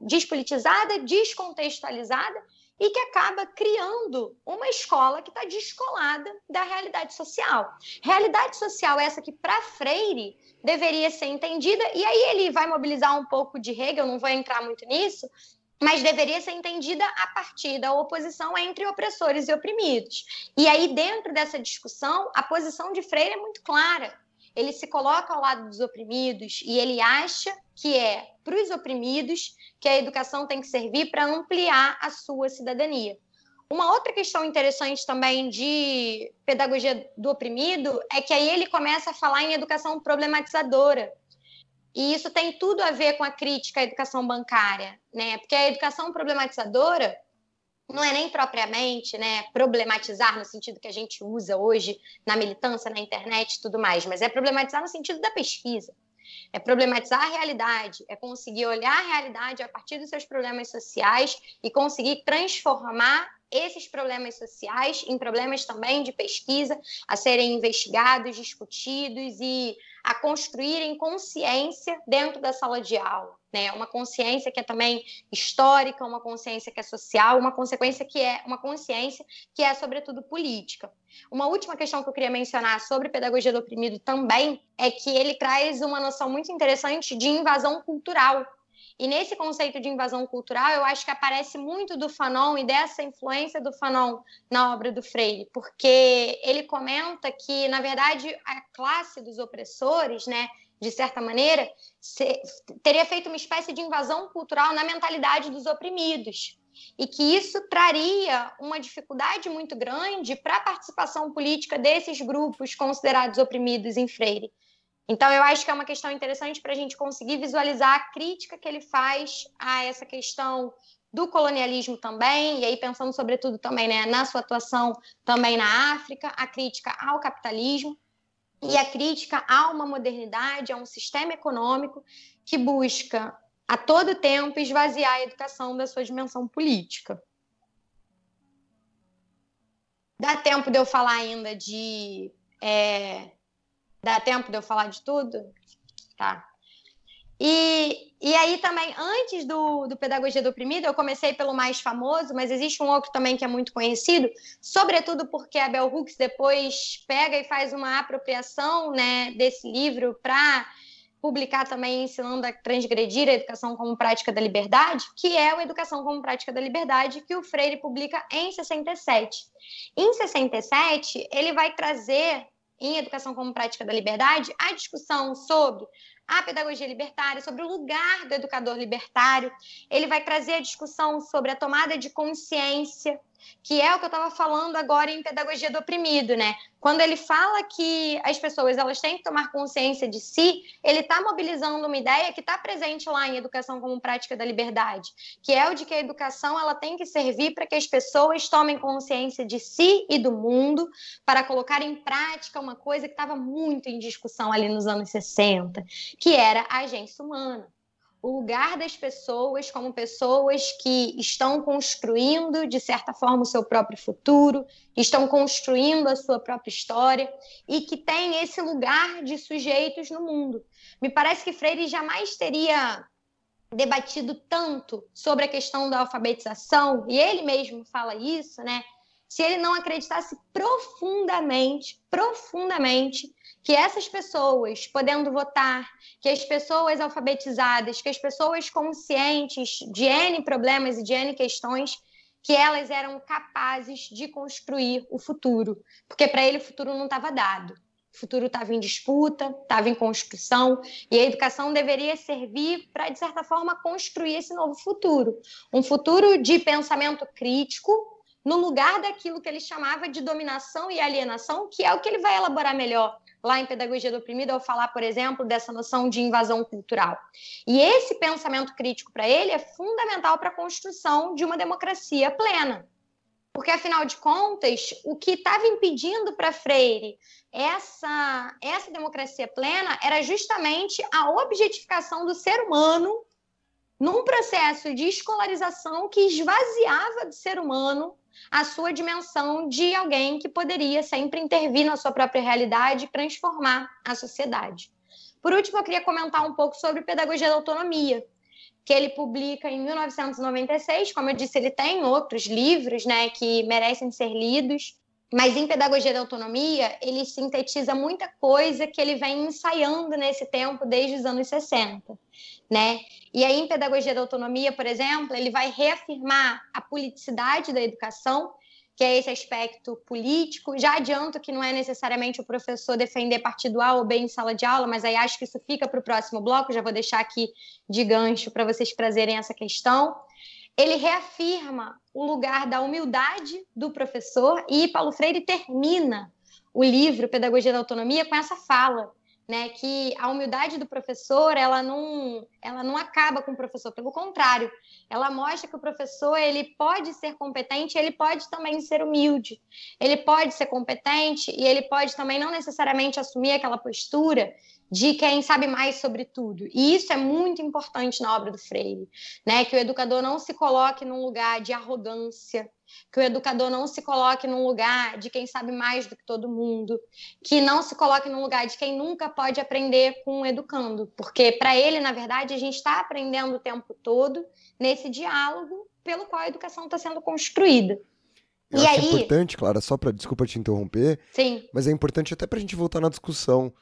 despolitizada, descontextualizada e que acaba criando uma escola que está descolada da realidade social. Realidade social essa que, para Freire, deveria ser entendida, e aí ele vai mobilizar um pouco de Hegel, não vou entrar muito nisso, mas deveria ser entendida a partir da oposição entre opressores e oprimidos. E aí, dentro dessa discussão, a posição de Freire é muito clara. Ele se coloca ao lado dos oprimidos e ele acha que é para os oprimidos que a educação tem que servir para ampliar a sua cidadania. Uma outra questão interessante também de pedagogia do oprimido é que aí ele começa a falar em educação problematizadora. E isso tem tudo a ver com a crítica à educação bancária, né? Porque a educação problematizadora não é nem propriamente né, problematizar no sentido que a gente usa hoje na militância, na internet e tudo mais, mas é problematizar no sentido da pesquisa. É problematizar a realidade, é conseguir olhar a realidade a partir dos seus problemas sociais e conseguir transformar esses problemas sociais em problemas também de pesquisa a serem investigados, discutidos e a construírem consciência dentro da sala de aula, né? Uma consciência que é também histórica, uma consciência que é social, uma consequência que é uma consciência que é sobretudo política. Uma última questão que eu queria mencionar sobre pedagogia do oprimido também é que ele traz uma noção muito interessante de invasão cultural e nesse conceito de invasão cultural, eu acho que aparece muito do Fanon e dessa influência do Fanon na obra do Freire, porque ele comenta que, na verdade, a classe dos opressores, né, de certa maneira, se, teria feito uma espécie de invasão cultural na mentalidade dos oprimidos. E que isso traria uma dificuldade muito grande para a participação política desses grupos considerados oprimidos em Freire. Então, eu acho que é uma questão interessante para a gente conseguir visualizar a crítica que ele faz a essa questão do colonialismo também, e aí pensando sobretudo também né, na sua atuação também na África, a crítica ao capitalismo e a crítica a uma modernidade, a um sistema econômico que busca a todo tempo esvaziar a educação da sua dimensão política. Dá tempo de eu falar ainda de é, Dá tempo de eu falar de tudo? Tá. E, e aí também, antes do, do Pedagogia do Oprimido, eu comecei pelo mais famoso, mas existe um outro também que é muito conhecido, sobretudo porque a Bell Hooks depois pega e faz uma apropriação né, desse livro para publicar também ensinando a transgredir a educação como prática da liberdade, que é o Educação como Prática da Liberdade, que o Freire publica em 67. Em 67, ele vai trazer em Educação como Prática da Liberdade, a discussão sobre a pedagogia libertária, sobre o lugar do educador libertário. Ele vai trazer a discussão sobre a tomada de consciência que é o que eu estava falando agora em pedagogia do oprimido, né? Quando ele fala que as pessoas elas têm que tomar consciência de si, ele está mobilizando uma ideia que está presente lá em Educação como Prática da Liberdade, que é o de que a educação ela tem que servir para que as pessoas tomem consciência de si e do mundo, para colocar em prática uma coisa que estava muito em discussão ali nos anos 60, que era a agência humana o lugar das pessoas como pessoas que estão construindo, de certa forma, o seu próprio futuro, estão construindo a sua própria história e que tem esse lugar de sujeitos no mundo. Me parece que Freire jamais teria debatido tanto sobre a questão da alfabetização, e ele mesmo fala isso, né? Se ele não acreditasse profundamente, profundamente que essas pessoas podendo votar, que as pessoas alfabetizadas, que as pessoas conscientes de N problemas e de N questões, que elas eram capazes de construir o futuro, porque para ele o futuro não estava dado. O futuro estava em disputa, estava em construção, e a educação deveria servir para, de certa forma, construir esse novo futuro. Um futuro de pensamento crítico, no lugar daquilo que ele chamava de dominação e alienação, que é o que ele vai elaborar melhor lá em Pedagogia do Oprimido, ao falar, por exemplo, dessa noção de invasão cultural. E esse pensamento crítico para ele é fundamental para a construção de uma democracia plena. Porque, afinal de contas, o que estava impedindo para Freire essa, essa democracia plena era justamente a objetificação do ser humano num processo de escolarização que esvaziava do ser humano a sua dimensão de alguém que poderia sempre intervir na sua própria realidade e transformar a sociedade. Por último, eu queria comentar um pouco sobre pedagogia da autonomia, que ele publica em 1996. Como eu disse, ele tem outros livros né, que merecem ser lidos. Mas em Pedagogia da Autonomia, ele sintetiza muita coisa que ele vem ensaiando nesse tempo desde os anos 60, né? E aí em Pedagogia da Autonomia, por exemplo, ele vai reafirmar a politicidade da educação, que é esse aspecto político. Já adianto que não é necessariamente o professor defender partido A ou B em sala de aula, mas aí acho que isso fica para o próximo bloco, já vou deixar aqui de gancho para vocês trazerem essa questão ele reafirma o lugar da humildade do professor e Paulo Freire termina o livro Pedagogia da Autonomia com essa fala, né, que a humildade do professor, ela não, ela não acaba com o professor, pelo contrário, ela mostra que o professor, ele pode ser competente, ele pode também ser humilde. Ele pode ser competente e ele pode também não necessariamente assumir aquela postura de quem sabe mais sobre tudo. E isso é muito importante na obra do Freire, né? Que o educador não se coloque num lugar de arrogância, que o educador não se coloque num lugar de quem sabe mais do que todo mundo, que não se coloque num lugar de quem nunca pode aprender com o educando, porque para ele, na verdade, a gente está aprendendo o tempo todo nesse diálogo pelo qual a educação está sendo construída. Eu e acho aí... importante, Clara, só para desculpa te interromper, Sim. mas é importante até para a gente voltar na discussão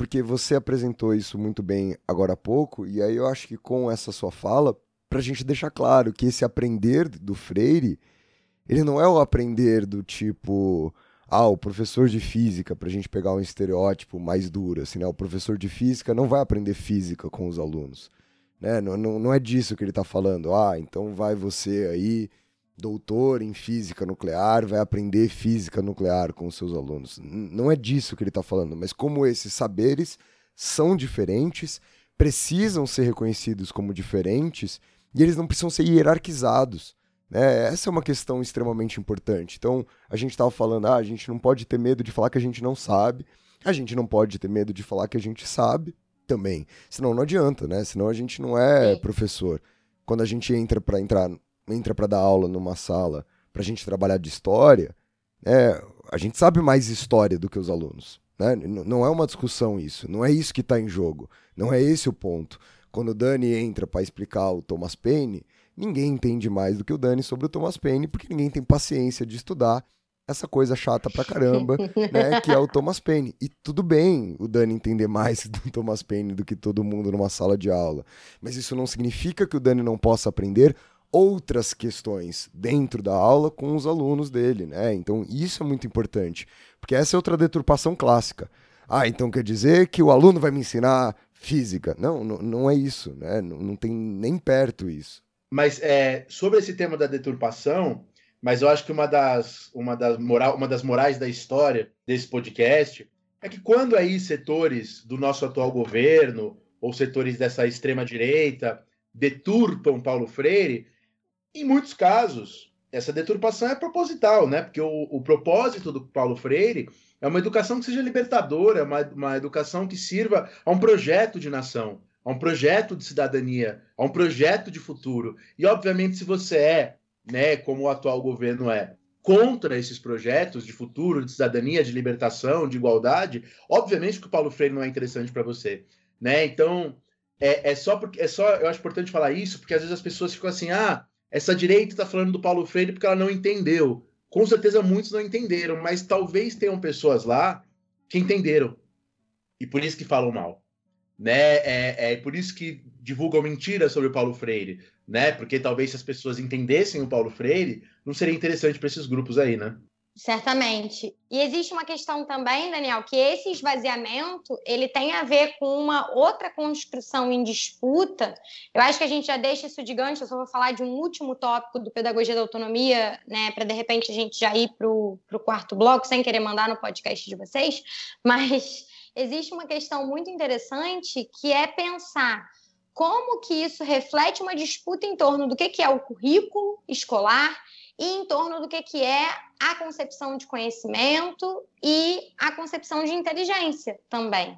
porque você apresentou isso muito bem agora há pouco, e aí eu acho que com essa sua fala, para a gente deixar claro que esse aprender do Freire, ele não é o aprender do tipo, ah, o professor de física, para a gente pegar um estereótipo mais duro, assim, né? O professor de física não vai aprender física com os alunos, né? Não, não, não é disso que ele está falando. Ah, então vai você aí doutor em física nuclear vai aprender física nuclear com os seus alunos. Não é disso que ele está falando, mas como esses saberes são diferentes, precisam ser reconhecidos como diferentes e eles não precisam ser hierarquizados. Né? Essa é uma questão extremamente importante. Então, a gente estava falando, ah, a gente não pode ter medo de falar que a gente não sabe, a gente não pode ter medo de falar que a gente sabe também. Senão não adianta, né? Senão a gente não é professor. Quando a gente entra para entrar entra para dar aula numa sala para a gente trabalhar de história, é, a gente sabe mais história do que os alunos. Né? Não é uma discussão isso, não é isso que está em jogo, não é esse o ponto. Quando o Dani entra para explicar o Thomas Paine, ninguém entende mais do que o Dani sobre o Thomas Paine, porque ninguém tem paciência de estudar essa coisa chata pra caramba, [laughs] né, que é o Thomas Paine. E tudo bem o Dani entender mais do Thomas Paine do que todo mundo numa sala de aula, mas isso não significa que o Dani não possa aprender outras questões dentro da aula com os alunos dele, né? Então isso é muito importante, porque essa é outra deturpação clássica. Ah, então quer dizer que o aluno vai me ensinar física? Não, não, não é isso, né? Não, não tem nem perto isso. Mas é, sobre esse tema da deturpação, mas eu acho que uma das, uma, das moral, uma das morais da história desse podcast é que quando aí setores do nosso atual governo ou setores dessa extrema direita deturpam Paulo Freire, em muitos casos, essa deturpação é proposital, né? Porque o, o propósito do Paulo Freire é uma educação que seja libertadora, uma, uma educação que sirva a um projeto de nação, a um projeto de cidadania, a um projeto de futuro. E, obviamente, se você é, né, como o atual governo é, contra esses projetos de futuro, de cidadania, de libertação, de igualdade, obviamente que o Paulo Freire não é interessante para você, né? Então, é, é, só porque é só eu acho importante falar isso, porque às vezes as pessoas ficam assim, ah, essa direita está falando do Paulo Freire porque ela não entendeu. Com certeza muitos não entenderam, mas talvez tenham pessoas lá que entenderam. E por isso que falam mal. Né? É, é por isso que divulgam mentiras sobre o Paulo Freire. Né? Porque talvez se as pessoas entendessem o Paulo Freire, não seria interessante para esses grupos aí, né? Certamente. E existe uma questão também, Daniel, que esse esvaziamento ele tem a ver com uma outra construção em disputa. Eu acho que a gente já deixa isso de gancho, eu só vou falar de um último tópico do Pedagogia da Autonomia, né, para de repente a gente já ir para o quarto bloco, sem querer mandar no podcast de vocês, mas existe uma questão muito interessante que é pensar como que isso reflete uma disputa em torno do que, que é o currículo escolar e em torno do que, que é a concepção de conhecimento e a concepção de inteligência também.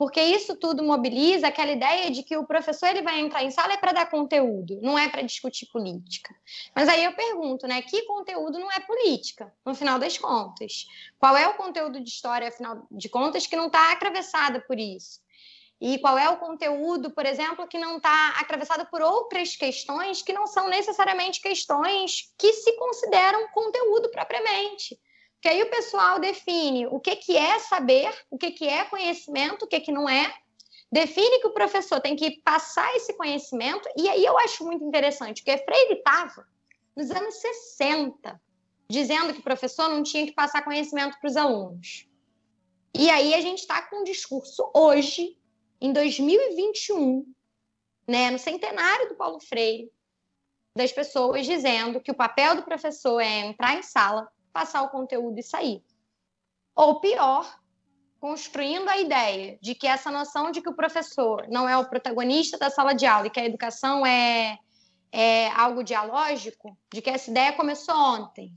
Porque isso tudo mobiliza aquela ideia de que o professor ele vai entrar em sala é para dar conteúdo, não é para discutir política. Mas aí eu pergunto, né, que conteúdo não é política, no final das contas? Qual é o conteúdo de história, afinal de contas, que não está atravessada por isso? E qual é o conteúdo, por exemplo, que não está atravessado por outras questões que não são necessariamente questões que se consideram conteúdo propriamente? Que aí o pessoal define o que, que é saber, o que, que é conhecimento, o que, que não é, define que o professor tem que passar esse conhecimento, e aí eu acho muito interessante, porque Freire estava nos anos 60, dizendo que o professor não tinha que passar conhecimento para os alunos. E aí a gente está com um discurso hoje, em 2021, né, no centenário do Paulo Freire, das pessoas dizendo que o papel do professor é entrar em sala, passar o conteúdo e sair. Ou pior, construindo a ideia de que essa noção de que o professor não é o protagonista da sala de aula e que a educação é, é algo dialógico, de que essa ideia começou ontem,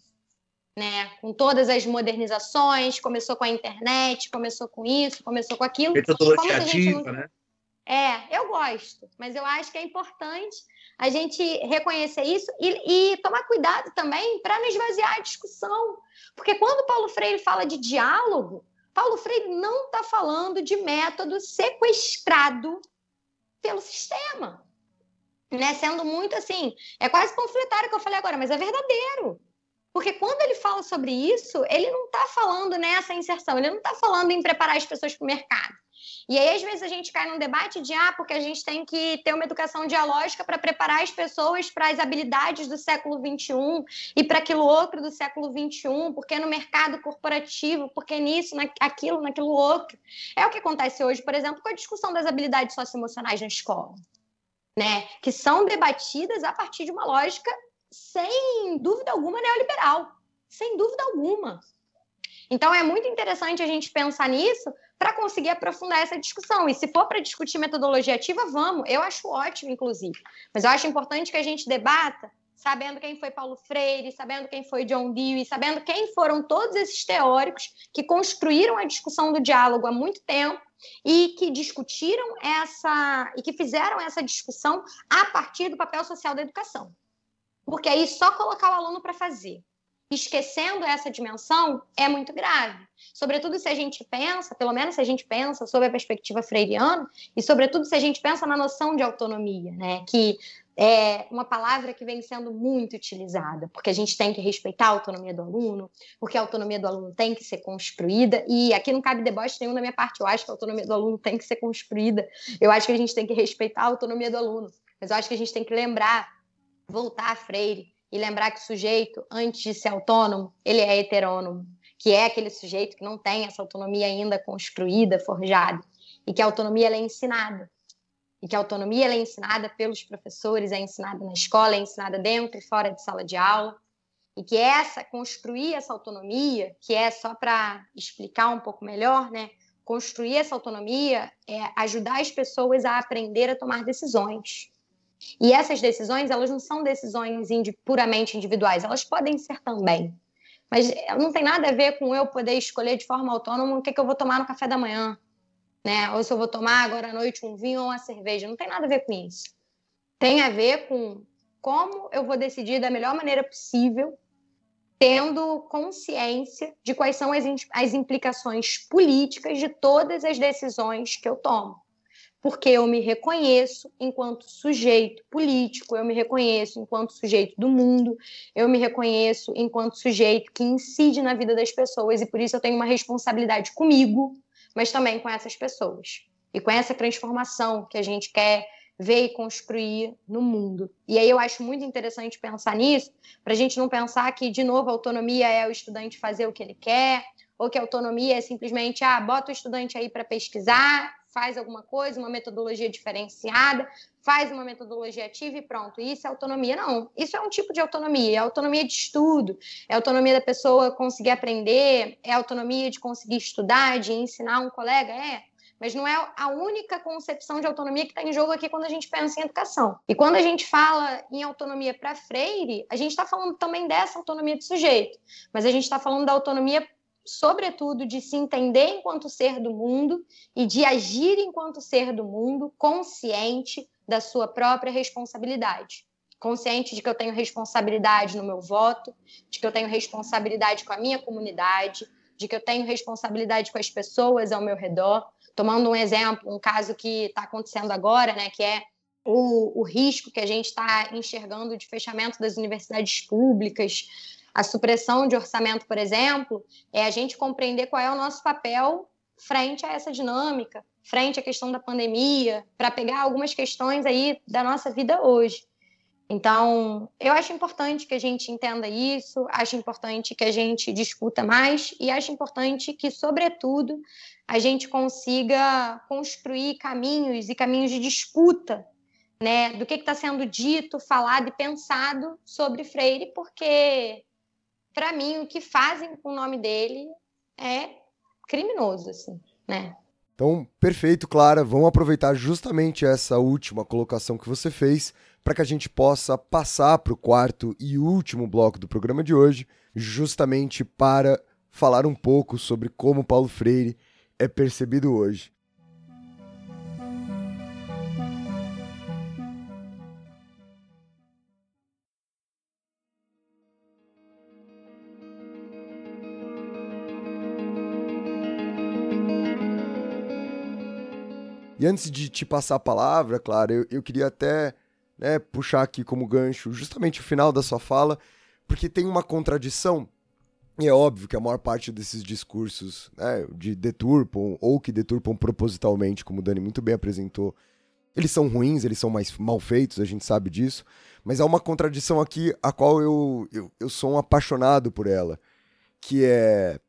né? Com todas as modernizações, começou com a internet, começou com isso, começou com aquilo. Metodologia ativa, não... né? É, eu gosto, mas eu acho que é importante a gente reconhecer isso e, e tomar cuidado também para não esvaziar a discussão. Porque quando Paulo Freire fala de diálogo, Paulo Freire não está falando de método sequestrado pelo sistema. Né? Sendo muito assim, é quase panfletário que eu falei agora, mas é verdadeiro. Porque quando ele fala sobre isso, ele não está falando nessa inserção, ele não está falando em preparar as pessoas para o mercado. E aí, às vezes, a gente cai num debate de, ah, porque a gente tem que ter uma educação dialógica para preparar as pessoas para as habilidades do século XXI e para aquilo outro do século XXI, porque no mercado corporativo, porque nisso, naquilo, naquilo outro. É o que acontece hoje, por exemplo, com a discussão das habilidades socioemocionais na escola, né? Que são debatidas a partir de uma lógica, sem dúvida alguma, neoliberal. Sem dúvida alguma. Então, é muito interessante a gente pensar nisso para conseguir aprofundar essa discussão. E se for para discutir metodologia ativa, vamos. Eu acho ótimo, inclusive. Mas eu acho importante que a gente debata sabendo quem foi Paulo Freire, sabendo quem foi John Dewey, sabendo quem foram todos esses teóricos que construíram a discussão do diálogo há muito tempo e que discutiram essa e que fizeram essa discussão a partir do papel social da educação. Porque aí só colocar o aluno para fazer esquecendo essa dimensão é muito grave. Sobretudo se a gente pensa, pelo menos se a gente pensa sobre a perspectiva freiriana, e sobretudo se a gente pensa na noção de autonomia, né? Que é uma palavra que vem sendo muito utilizada, porque a gente tem que respeitar a autonomia do aluno, porque a autonomia do aluno tem que ser construída, e aqui não cabe deboche nenhum da minha parte, eu acho que a autonomia do aluno tem que ser construída, eu acho que a gente tem que respeitar a autonomia do aluno, mas eu acho que a gente tem que lembrar, voltar a Freire, e lembrar que o sujeito, antes de ser autônomo, ele é heterônomo, que é aquele sujeito que não tem essa autonomia ainda construída, forjada, e que a autonomia é ensinada. E que a autonomia é ensinada pelos professores, é ensinada na escola, é ensinada dentro e fora de sala de aula. E que essa, construir essa autonomia, que é só para explicar um pouco melhor, né? Construir essa autonomia é ajudar as pessoas a aprender a tomar decisões e essas decisões, elas não são decisões puramente individuais, elas podem ser também. Mas não tem nada a ver com eu poder escolher de forma autônoma o que, é que eu vou tomar no café da manhã, né? Ou se eu vou tomar agora à noite um vinho ou uma cerveja. Não tem nada a ver com isso. Tem a ver com como eu vou decidir da melhor maneira possível, tendo consciência de quais são as, as implicações políticas de todas as decisões que eu tomo porque eu me reconheço enquanto sujeito político, eu me reconheço enquanto sujeito do mundo, eu me reconheço enquanto sujeito que incide na vida das pessoas e por isso eu tenho uma responsabilidade comigo, mas também com essas pessoas e com essa transformação que a gente quer ver e construir no mundo. E aí eu acho muito interessante pensar nisso, para a gente não pensar que, de novo, autonomia é o estudante fazer o que ele quer, ou que autonomia é simplesmente, ah, bota o estudante aí para pesquisar faz alguma coisa, uma metodologia diferenciada, faz uma metodologia ativa e pronto. Isso é autonomia? Não. Isso é um tipo de autonomia. É autonomia de estudo, é autonomia da pessoa conseguir aprender, é autonomia de conseguir estudar, de ensinar um colega. É. Mas não é a única concepção de autonomia que está em jogo aqui quando a gente pensa em educação. E quando a gente fala em autonomia para Freire, a gente está falando também dessa autonomia do sujeito, mas a gente está falando da autonomia sobretudo, de se entender enquanto ser do mundo e de agir enquanto ser do mundo, consciente da sua própria responsabilidade. Consciente de que eu tenho responsabilidade no meu voto, de que eu tenho responsabilidade com a minha comunidade, de que eu tenho responsabilidade com as pessoas ao meu redor. Tomando um exemplo, um caso que está acontecendo agora, né, que é o, o risco que a gente está enxergando de fechamento das universidades públicas, a supressão de orçamento, por exemplo, é a gente compreender qual é o nosso papel frente a essa dinâmica, frente à questão da pandemia, para pegar algumas questões aí da nossa vida hoje. Então, eu acho importante que a gente entenda isso, acho importante que a gente discuta mais e acho importante que, sobretudo, a gente consiga construir caminhos e caminhos de disputa né, do que está sendo dito, falado e pensado sobre Freire, porque, para mim, o que fazem com o nome dele é criminoso, assim, né? Então, perfeito, Clara. Vamos aproveitar justamente essa última colocação que você fez para que a gente possa passar para o quarto e último bloco do programa de hoje, justamente para falar um pouco sobre como Paulo Freire é percebido hoje. E antes de te passar a palavra, claro, eu, eu queria até né, puxar aqui como gancho justamente o final da sua fala, porque tem uma contradição. E é óbvio que a maior parte desses discursos né, de deturpam ou que deturpam propositalmente, como o Dani muito bem apresentou, eles são ruins, eles são mais mal feitos, a gente sabe disso. Mas há uma contradição aqui a qual eu, eu, eu sou um apaixonado por ela, que é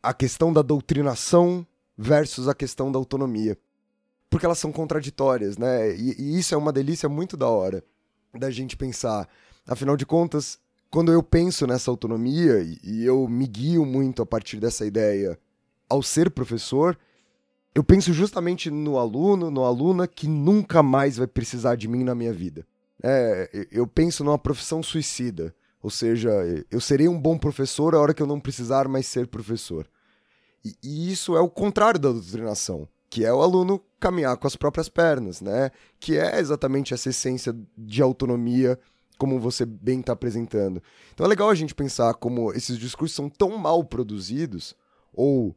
a questão da doutrinação versus a questão da autonomia porque elas são contraditórias, né? E, e, isso é uma delícia muito da hora da gente pensar. Afinal de contas, quando eu penso nessa autonomia e, e eu me guio muito a partir dessa ideia ao ser professor, eu penso justamente no aluno, no aluna que nunca mais vai precisar de mim na minha vida. É, eu penso numa profissão suicida, ou seja, eu serei um bom professor a hora que eu não precisar mais ser professor. E, e isso é o contrário da doutrinação que é o aluno caminhar com as próprias pernas, né? Que é exatamente essa essência de autonomia, como você bem está apresentando. Então é legal a gente pensar como esses discursos são tão mal produzidos, ou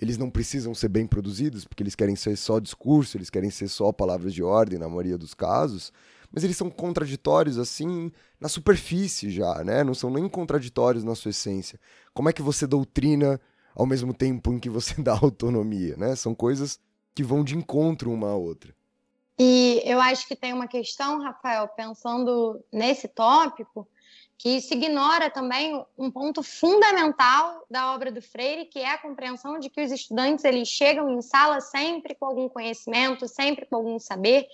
eles não precisam ser bem produzidos, porque eles querem ser só discurso, eles querem ser só palavras de ordem na maioria dos casos, mas eles são contraditórios assim na superfície já, né? Não são nem contraditórios na sua essência. Como é que você doutrina ao mesmo tempo em que você [laughs] dá autonomia, né? São coisas que vão de encontro uma à outra. E eu acho que tem uma questão, Rafael, pensando nesse tópico, que se ignora também um ponto fundamental da obra do Freire, que é a compreensão de que os estudantes eles chegam em sala sempre com algum conhecimento, sempre com algum saber,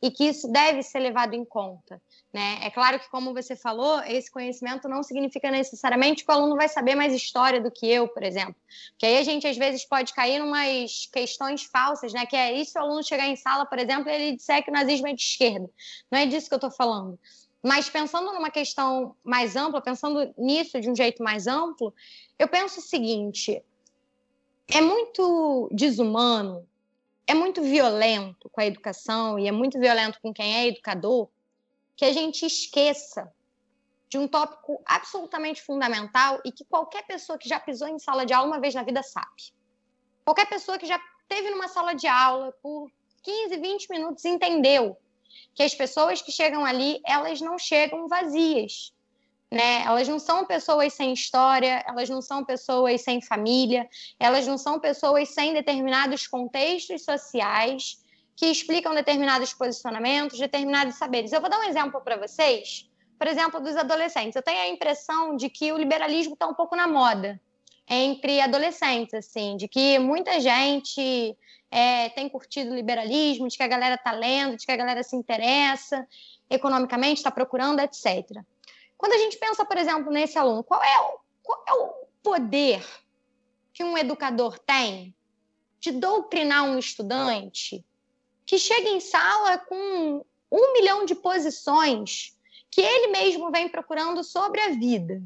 e que isso deve ser levado em conta. Né? É claro que, como você falou, esse conhecimento não significa necessariamente que o aluno vai saber mais história do que eu, por exemplo. Porque aí a gente, às vezes, pode cair em umas questões falsas, né? que é isso o aluno chegar em sala, por exemplo, e ele disser que o nazismo é de esquerda. Não é disso que eu estou falando. Mas pensando numa questão mais ampla, pensando nisso de um jeito mais amplo, eu penso o seguinte: é muito desumano é muito violento com a educação e é muito violento com quem é educador que a gente esqueça de um tópico absolutamente fundamental e que qualquer pessoa que já pisou em sala de aula uma vez na vida sabe. Qualquer pessoa que já teve numa sala de aula por 15, 20 minutos entendeu que as pessoas que chegam ali, elas não chegam vazias né? Elas não são pessoas sem história, elas não são pessoas sem família, elas não são pessoas sem determinados contextos sociais que explicam determinados posicionamentos, determinados saberes. Eu vou dar um exemplo para vocês, por exemplo, dos adolescentes. Eu tenho a impressão de que o liberalismo está um pouco na moda entre adolescentes, assim, de que muita gente é, tem curtido o liberalismo, de que a galera está lendo, de que a galera se interessa economicamente, está procurando, etc. Quando a gente pensa, por exemplo, nesse aluno, qual é o, qual é o poder que um educador tem de doutrinar um estudante que chega em sala com um milhão de posições que ele mesmo vem procurando sobre a vida?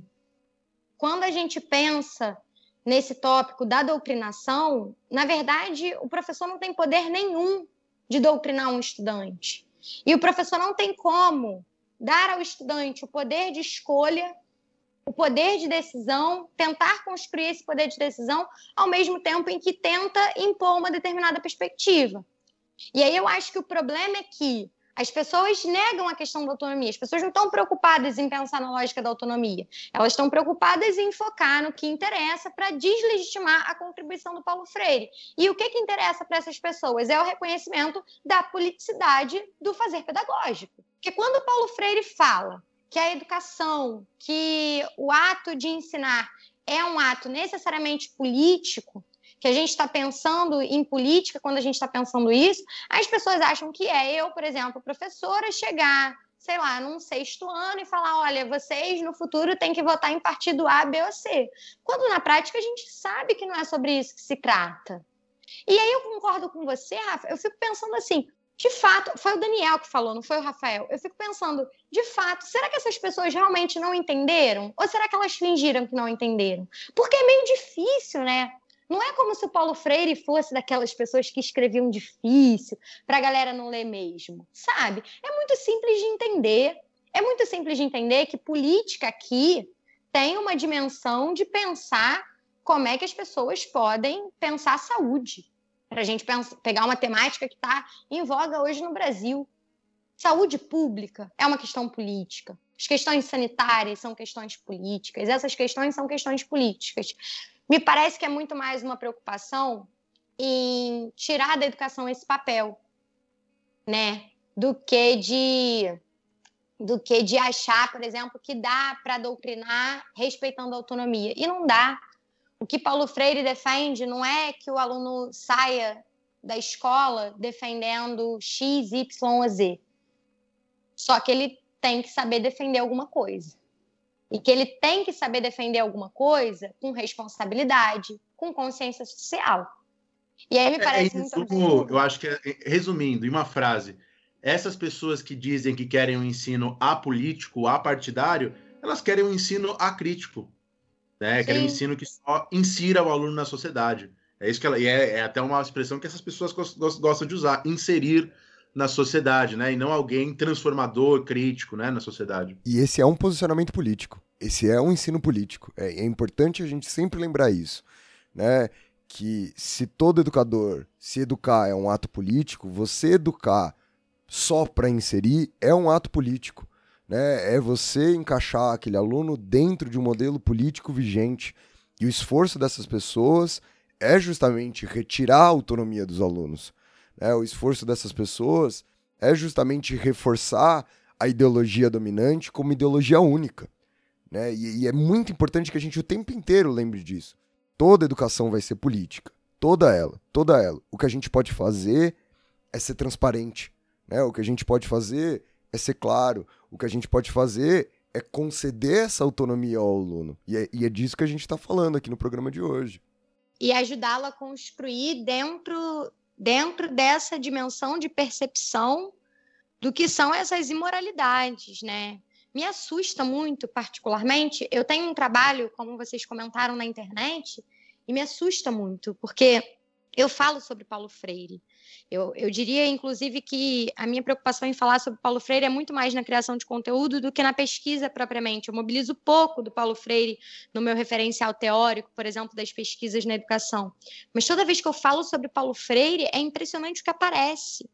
Quando a gente pensa nesse tópico da doutrinação, na verdade, o professor não tem poder nenhum de doutrinar um estudante. E o professor não tem como dar ao estudante o poder de escolha, o poder de decisão, tentar construir esse poder de decisão ao mesmo tempo em que tenta impor uma determinada perspectiva. E aí eu acho que o problema é que as pessoas negam a questão da autonomia. As pessoas não estão preocupadas em pensar na lógica da autonomia. Elas estão preocupadas em focar no que interessa para deslegitimar a contribuição do Paulo Freire. E o que, que interessa para essas pessoas? É o reconhecimento da politicidade do fazer pedagógico. Porque quando o Paulo Freire fala que a educação, que o ato de ensinar é um ato necessariamente político, que a gente está pensando em política quando a gente está pensando isso, as pessoas acham que é eu, por exemplo, professora, chegar, sei lá, num sexto ano e falar: olha, vocês no futuro têm que votar em partido A, B ou C. Quando na prática a gente sabe que não é sobre isso que se trata. E aí eu concordo com você, Rafa, eu fico pensando assim. De fato, foi o Daniel que falou, não foi o Rafael. Eu fico pensando, de fato, será que essas pessoas realmente não entenderam? Ou será que elas fingiram que não entenderam? Porque é meio difícil, né? Não é como se o Paulo Freire fosse daquelas pessoas que escreviam difícil para a galera não ler mesmo, sabe? É muito simples de entender. É muito simples de entender que política aqui tem uma dimensão de pensar como é que as pessoas podem pensar saúde. Para a gente pensar, pegar uma temática que está em voga hoje no Brasil. Saúde pública é uma questão política. As questões sanitárias são questões políticas. Essas questões são questões políticas. Me parece que é muito mais uma preocupação em tirar da educação esse papel, né? Do que de do que de achar, por exemplo, que dá para doutrinar respeitando a autonomia. E não dá. O que Paulo Freire defende não é que o aluno saia da escola defendendo X, Y Z. Só que ele tem que saber defender alguma coisa e que ele tem que saber defender alguma coisa com responsabilidade, com consciência social. E aí me é, parece é, muito resumo, Eu acho que, é, resumindo, em uma frase, essas pessoas que dizem que querem um ensino apolítico, apartidário, elas querem um ensino acrítico. Né? Querem um ensino que só insira o aluno na sociedade. É isso que ela. E é, é até uma expressão que essas pessoas gostam de usar, inserir na sociedade, né? E não alguém transformador, crítico, né, na sociedade. E esse é um posicionamento político. Esse é um ensino político. É, é importante a gente sempre lembrar isso, né? Que se todo educador se educar é um ato político, você educar só para inserir é um ato político. Né? É você encaixar aquele aluno dentro de um modelo político vigente. E o esforço dessas pessoas é justamente retirar a autonomia dos alunos. Né? O esforço dessas pessoas é justamente reforçar a ideologia dominante como ideologia única. Né? E, e, é muito importante que a gente o tempo inteiro lembre disso. Toda educação vai ser política. Toda ela. Toda ela. O que a gente pode fazer é ser transparente. Né? O que a gente pode fazer é ser claro. O que a gente pode fazer é conceder essa autonomia ao aluno. E é, e é disso que a gente está falando aqui no programa de hoje. E ajudá-lo a construir dentro dentro dessa dimensão de percepção do que são essas imoralidades, né? Me assusta muito, particularmente. Eu tenho um trabalho, como vocês comentaram na internet, e me assusta muito, porque eu falo sobre Paulo Freire. Eu, eu diria, inclusive, que a minha preocupação em falar sobre Paulo Freire é muito mais na criação de conteúdo do que na pesquisa propriamente. Eu mobilizo pouco do Paulo Freire no meu referencial teórico, por exemplo, das pesquisas na educação. Mas toda vez que eu falo sobre Paulo Freire, é impressionante o que aparece.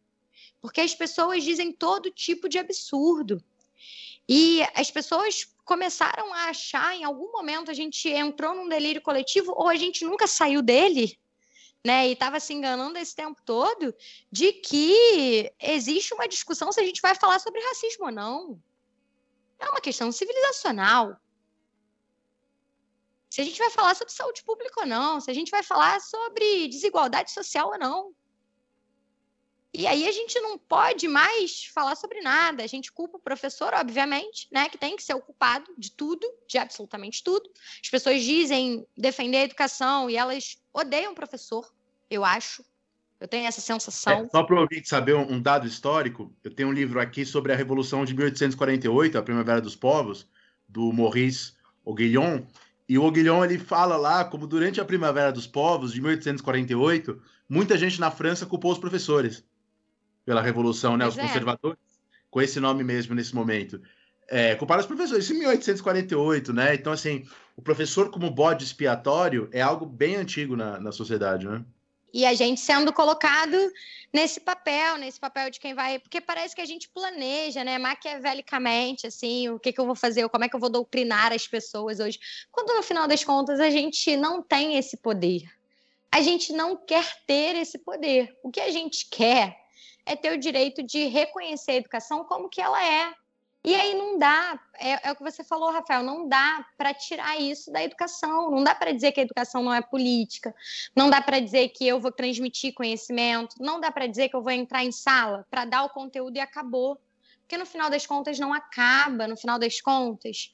Porque as pessoas dizem todo tipo de absurdo. E as pessoas começaram a achar, em algum momento, a gente entrou num delírio coletivo ou a gente nunca saiu dele né, e estava se enganando esse tempo todo de que existe uma discussão se a gente vai falar sobre racismo ou não. É uma questão civilizacional. Se a gente vai falar sobre saúde pública ou não, se a gente vai falar sobre desigualdade social ou não. E aí a gente não pode mais falar sobre nada. A gente culpa o professor, obviamente, né, que tem que ser culpado de tudo, de absolutamente tudo. As pessoas dizem defender a educação e elas odeiam professor, eu acho. Eu tenho essa sensação. É, só para o ouvinte saber um, dado histórico, eu tenho um livro aqui sobre a Revolução de 1848, a Primavera dos Povos, do Maurice Aiguillon, E o Oguilhon ele fala lá como durante a Primavera dos Povos de 1848, muita gente na França culpou os professores pela revolução, né, Pois os é. conservadores, com esse nome mesmo nesse momento. É, culparam os professores, isso em 1848, né? Então, assim, o professor como bode expiatório é algo bem antigo na, na sociedade, né? E a gente sendo colocado nesse papel, nesse papel de quem vai. Porque parece que a gente planeja, né, maquiavelicamente, assim, o que, que eu vou fazer, como é que eu vou doutrinar as pessoas hoje. Quando no final das contas a gente não tem esse poder. A gente não quer ter esse poder. O que a gente quer é ter o direito de reconhecer a educação como que ela é. E aí não dá, é, é o que você falou, Rafael, não dá para tirar isso da educação. Não dá para dizer que a educação não é política. Não dá para dizer que eu vou transmitir conhecimento, não dá para dizer que eu vou entrar em sala para dar o conteúdo e acabou. Porque no final das contas não acaba, no final das contas,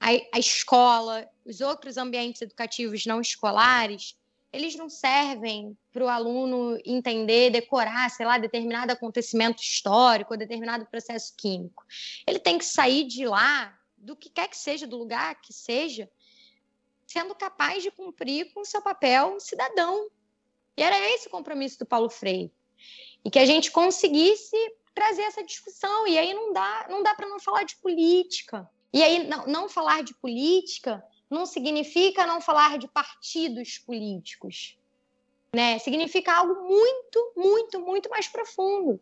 a, a escola, os outros ambientes educativos não escolares, eles não servem para o aluno entender, decorar, sei lá, determinado acontecimento histórico, determinado processo químico. Ele tem que sair de lá, do que quer que seja, do lugar que seja, sendo capaz de cumprir com o seu papel cidadão. E era esse o compromisso do Paulo Freire. E que a gente conseguisse trazer essa discussão. E aí não dá, não dá para não falar de política. E aí não, não falar de política não significa não falar de partidos políticos. Né? Significa algo muito, muito, muito mais profundo.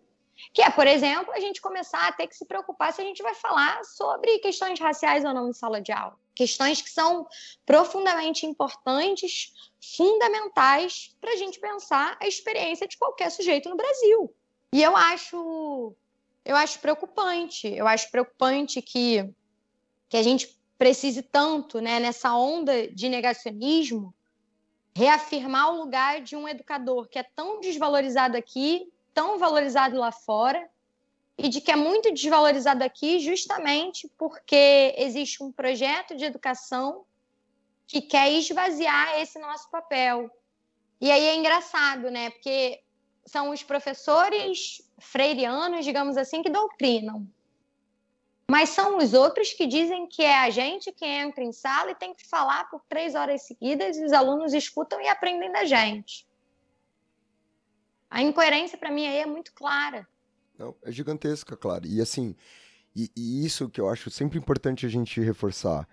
Que é, por exemplo, a gente começar a ter que se preocupar se a gente vai falar sobre questões raciais ou não em sala de aula. Questões que são profundamente importantes, fundamentais para a gente pensar a experiência de qualquer sujeito no Brasil. E eu acho, eu acho preocupante. Eu acho preocupante que, que a gente precise tanto, né, nessa onda de negacionismo, reafirmar o lugar de um educador que é tão desvalorizado aqui, tão valorizado lá fora, e de que é muito desvalorizado aqui justamente porque existe um projeto de educação que quer esvaziar esse nosso papel. E aí é engraçado, né? Porque são os professores freirianos, digamos assim, que doutrinam. Mas são os outros que dizem que é a gente que entra em sala e tem que falar por três horas seguidas e os alunos escutam e aprendem da gente. A incoerência, para mim, aí é muito clara. Não, é gigantesca, claro. E assim, e, e, isso que eu acho sempre importante a gente reforçar.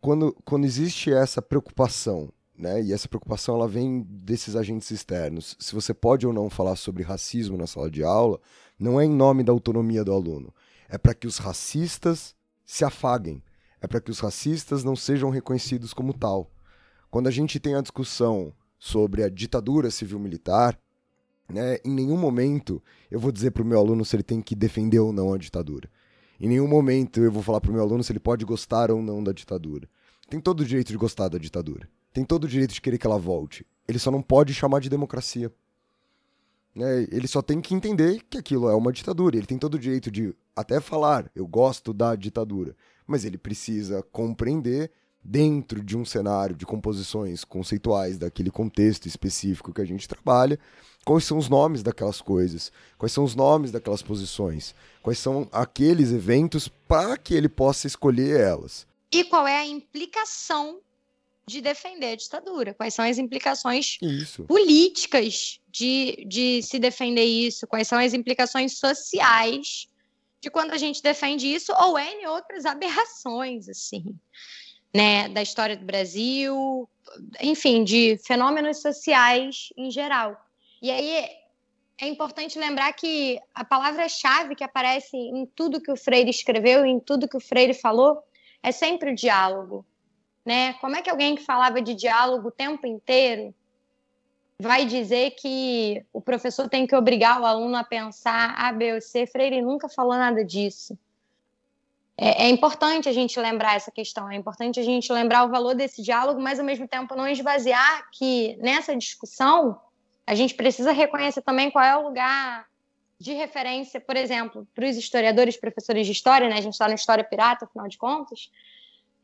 Quando, quando existe essa preocupação, né, e essa preocupação ela vem desses agentes externos, se você pode ou não falar sobre racismo na sala de aula, não é em nome da autonomia do aluno. É para que os racistas se afaguem. É para que os racistas não sejam reconhecidos como tal. Quando a gente tem a discussão sobre a ditadura civil-militar, né, em nenhum momento eu vou dizer para o meu aluno se ele tem que defender ou não a ditadura. Em nenhum momento eu vou falar para o meu aluno se ele pode gostar ou não da ditadura. Tem todo o direito de gostar da ditadura. Tem todo o direito de querer que ela volte. Ele só não pode chamar de democracia. Né? Ele só tem que entender que aquilo é uma ditadura. Ele tem todo o direito de até falar, eu gosto da ditadura. Mas ele precisa compreender, dentro de um cenário de composições conceituais daquele contexto específico que a gente trabalha, quais são os nomes daquelas coisas, quais são os nomes daquelas posições, quais são aqueles eventos para que ele possa escolher elas. E qual é a implicação de defender a ditadura? Quais são as implicações Isso. políticas de, de se defender isso? Quais são as implicações sociais de quando a gente defende isso ou N outras aberrações, assim, né, da história do Brasil, enfim, de fenômenos sociais em geral. E aí é importante lembrar que a palavra-chave que aparece em tudo que o Freire escreveu, em tudo que o Freire falou, é sempre o diálogo. Né? Como é que alguém que falava de diálogo o tempo inteiro vai dizer que o professor tem que obrigar o aluno a pensar A, B ou C? Freire nunca falou nada disso. É, é importante a gente lembrar essa questão, é importante a gente lembrar o valor desse diálogo, mas ao mesmo tempo não esvaziar que nessa discussão a gente precisa reconhecer também qual é o lugar de referência, por exemplo, para os historiadores, professores de história, né? A gente está no História Pirata, afinal de contas.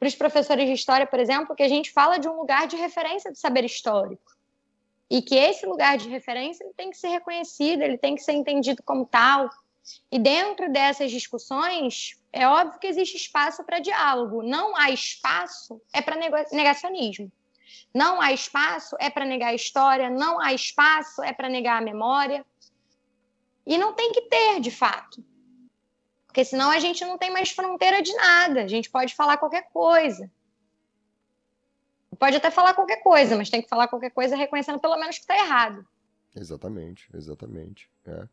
Para os professores de história, por exemplo, que a gente fala de um lugar de referência do saber histórico. E que esse lugar de referência ele tem que ser reconhecido, ele tem que ser entendido como tal. E dentro dessas discussões, é óbvio que existe espaço para diálogo. Não há espaço é para negacionismo. Não há espaço é para negar a história, não há espaço é para negar a memória. E não tem que ter, de fato. Porque senão a gente não tem mais fronteira de nada. A gente pode falar qualquer coisa. Pode até falar qualquer coisa, mas tem que falar qualquer coisa reconhecendo pelo menos que está errado. Exatamente, exatamente. É.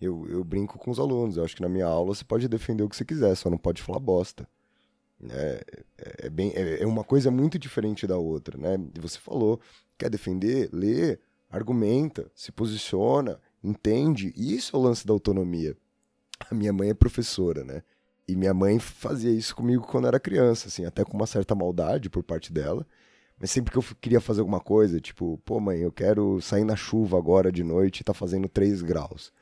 Eu, eu brinco com os alunos. Eu acho que na minha aula você pode defender o que você quiser, só não pode falar bosta. É, é, é bem, é, é uma coisa muito diferente da outra, né? Você falou, quer defender, lê, argumenta, se posiciona, entende. Isso é o lance da autonomia. A minha mãe é professora, né? E minha mãe fazia isso comigo quando era criança, assim, até com uma certa maldade por parte dela. Mas sempre que eu queria fazer alguma coisa, tipo, pô, mãe, eu quero sair na chuva agora de noite e tá fazendo 3 graus.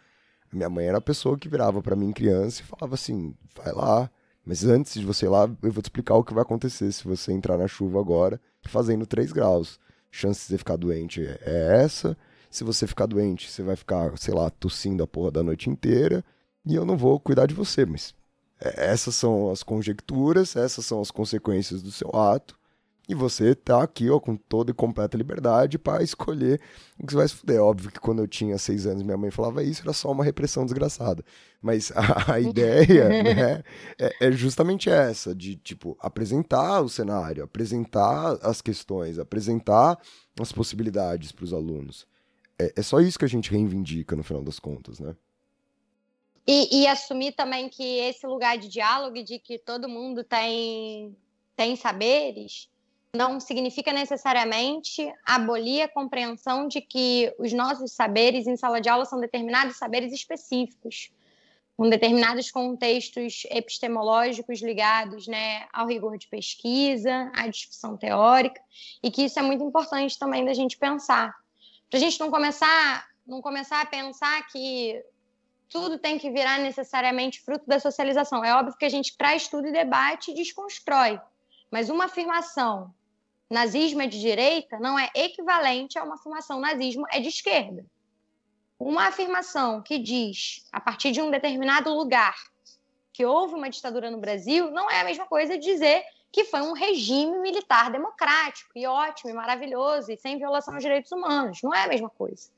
A minha mãe era a pessoa que virava para mim criança e falava assim: vai lá, mas antes de você ir lá, eu vou te explicar o que vai acontecer se você entrar na chuva agora fazendo 3 graus. Chance de você ficar doente é essa. Se você ficar doente, você vai ficar, sei lá, tossindo a porra da noite inteira e eu não vou cuidar de você, mas é, essas são as conjecturas, essas são as consequências do seu ato. E você tá aqui, ó, com toda e completa liberdade para escolher o que você vai se fuder. Óbvio que quando eu tinha seis anos, minha mãe falava isso, era só uma repressão desgraçada. Mas a, a ideia, [laughs] né, é, é, justamente essa, de, tipo, apresentar o cenário, apresentar as questões, apresentar as possibilidades para os alunos. É, é só isso que a gente reivindica, no final das contas, né? E, e, assumir também que esse lugar de diálogo de que todo mundo tem, tem saberes não significa necessariamente abolir a compreensão de que os nossos saberes em sala de aula são determinados saberes específicos, com determinados contextos epistemológicos ligados né, ao rigor de pesquisa, à discussão teórica, e que isso é muito importante também da gente pensar. Para a gente não começar, não começar a pensar que tudo tem que virar necessariamente fruto da socialização. É óbvio que a gente traz tudo e debate e desconstrói. Mas uma afirmação nazismo é de direita não é equivalente a uma afirmação nazismo é de esquerda. Uma afirmação que diz, a partir de um determinado lugar, que houve uma ditadura no Brasil, não é a mesma coisa dizer que foi um regime militar democrático e ótimo e maravilhoso e sem violação aos direitos humanos. Não é a mesma coisa.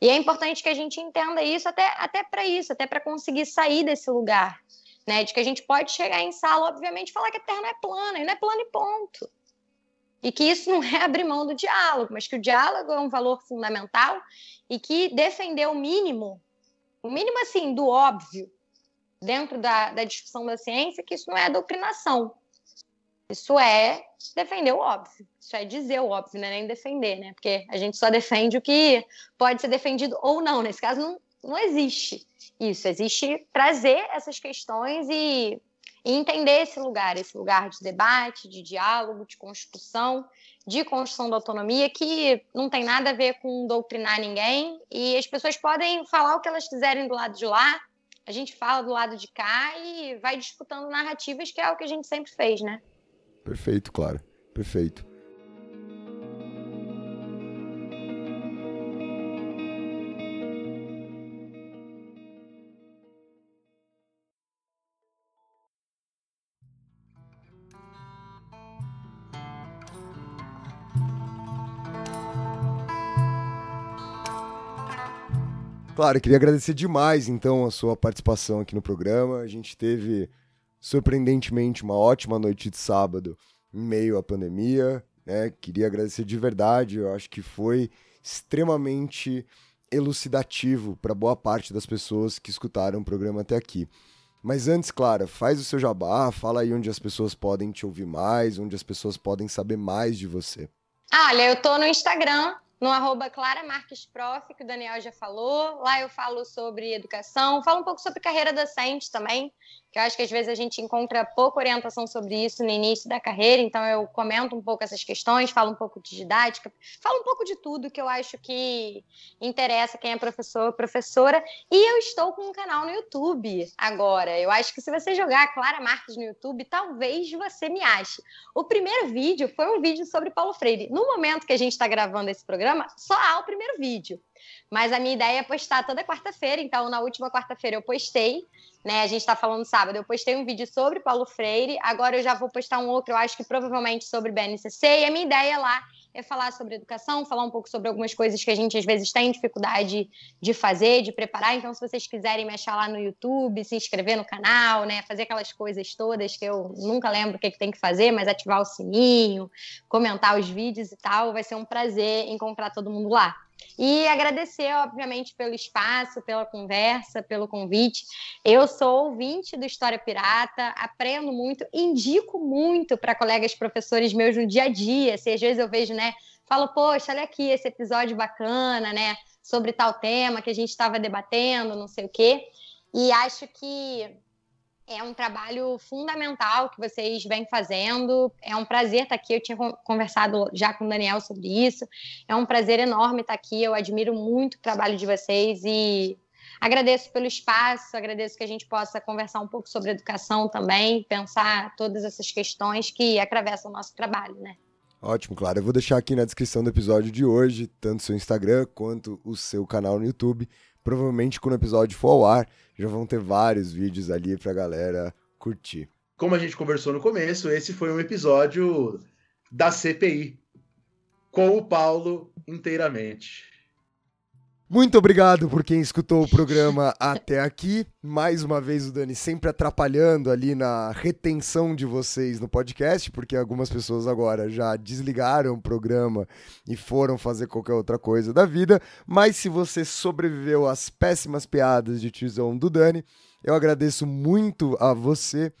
E é importante que a gente entenda isso até, até para isso, até para conseguir sair desse lugar. Né, de que a gente pode chegar em sala, obviamente, e falar que a Terra não é plana, e não é plana e ponto e que isso não [laughs] é abrir mão do diálogo, mas que o diálogo é um valor fundamental e que defender o mínimo, o mínimo assim do óbvio dentro da, da discussão da ciência, que isso não é doutrinação, isso é defender o óbvio, isso é dizer o óbvio, não é nem defender, né? Porque a gente só defende o que pode ser defendido ou não. Nesse caso, não, não existe isso. Existe trazer essas questões e e entender esse lugar, esse lugar de debate, de diálogo, de construção, de construção da autonomia, que não tem nada a ver com doutrinar ninguém, e as pessoas podem falar o que elas quiserem do lado de lá, a gente fala do lado de cá e vai disputando narrativas, que é o que a gente sempre fez, né? Perfeito, claro. Perfeito. Claro, queria agradecer demais, então, a sua participação aqui no programa. A gente teve, surpreendentemente, uma ótima noite de sábado em meio à pandemia. Né? Queria agradecer de verdade, eu acho que foi extremamente elucidativo para boa parte das pessoas que escutaram o programa até aqui. Mas antes, Clara, faz o seu jabá, fala aí onde as pessoas podem te ouvir mais, onde as pessoas podem saber mais de você. Olha, eu tô no Instagram, no arroba Clara Marques Prof, que o Daniel já falou. Lá eu falo sobre educação, falo um pouco sobre carreira docente também, que eu acho que às vezes a gente encontra pouca orientação sobre isso no início da carreira, então eu comento um pouco essas questões, falo um pouco de didática, falo um pouco de tudo que eu acho que interessa quem é professor professora. E eu estou com um canal no YouTube agora. Eu acho que se você jogar Clara Marques no YouTube, talvez você me ache. O primeiro vídeo foi um vídeo sobre Paulo Freire. No momento que a gente está gravando esse programa, só há o primeiro vídeo. Mas a minha ideia é postar toda quarta-feira, então na última quarta-feira eu postei, né? A gente está falando sábado, eu postei um vídeo sobre Paulo Freire, agora eu já vou postar um outro, eu acho que provavelmente sobre BNCC, e a minha ideia lá é falar sobre educação, falar um pouco sobre algumas coisas que a gente às vezes tem dificuldade de fazer, de preparar. Então, se vocês quiserem me achar lá no YouTube, se inscrever no canal, né, fazer aquelas coisas todas que eu nunca lembro o que, é que tem que fazer, mas ativar o sininho, comentar os vídeos e tal, vai ser um prazer encontrar todo mundo lá. E agradecer, obviamente, pelo espaço, pela conversa, pelo convite. Eu sou ouvinte do História Pirata, aprendo muito, indico muito para colegas professores meus no dia a dia. Se às vezes eu vejo, né? Falo, poxa, olha aqui esse episódio bacana, né? Sobre tal tema que a gente estava debatendo, não sei o quê. E acho que é um trabalho fundamental que vocês vêm fazendo. É um prazer estar aqui. Eu tinha conversado já com o Daniel sobre isso. É um prazer enorme estar aqui. Eu admiro muito o trabalho de vocês e agradeço pelo espaço. Agradeço que a gente possa conversar um pouco sobre educação também, pensar todas essas questões que atravessam o nosso trabalho, né? Ótimo, claro. Eu vou deixar aqui na descrição do episódio de hoje, tanto seu Instagram quanto o seu canal no YouTube. Provavelmente quando o episódio for ao ar, já vão ter vários vídeos ali pra galera curtir. Como a gente conversou no começo, esse foi um episódio da CPI com o Paulo inteiramente. Muito obrigado por quem escutou o programa até aqui. Mais uma vez o Dani sempre atrapalhando ali na retenção de vocês no podcast, porque algumas pessoas agora já desligaram o programa e foram fazer qualquer outra coisa da vida. Mas se você sobreviveu às péssimas piadas de tiozão do Dani, eu agradeço muito a você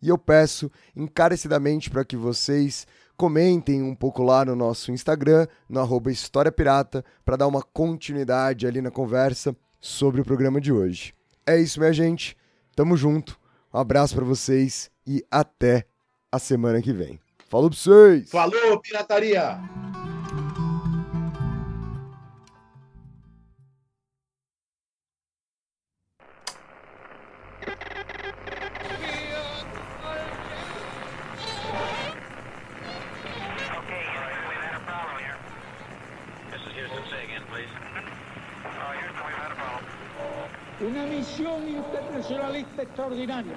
e eu peço encarecidamente para que vocês comentem um pouco lá no nosso Instagram, no arroba História Pirata, para dar uma continuidade ali na conversa sobre o programa de hoje. É isso, minha gente. Tamo junto. Um abraço para vocês e até a semana que vem. Falou pra vocês! Falou, pirataria! Una misión internacionalista extraordinaria.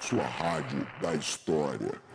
Sua rádio da história.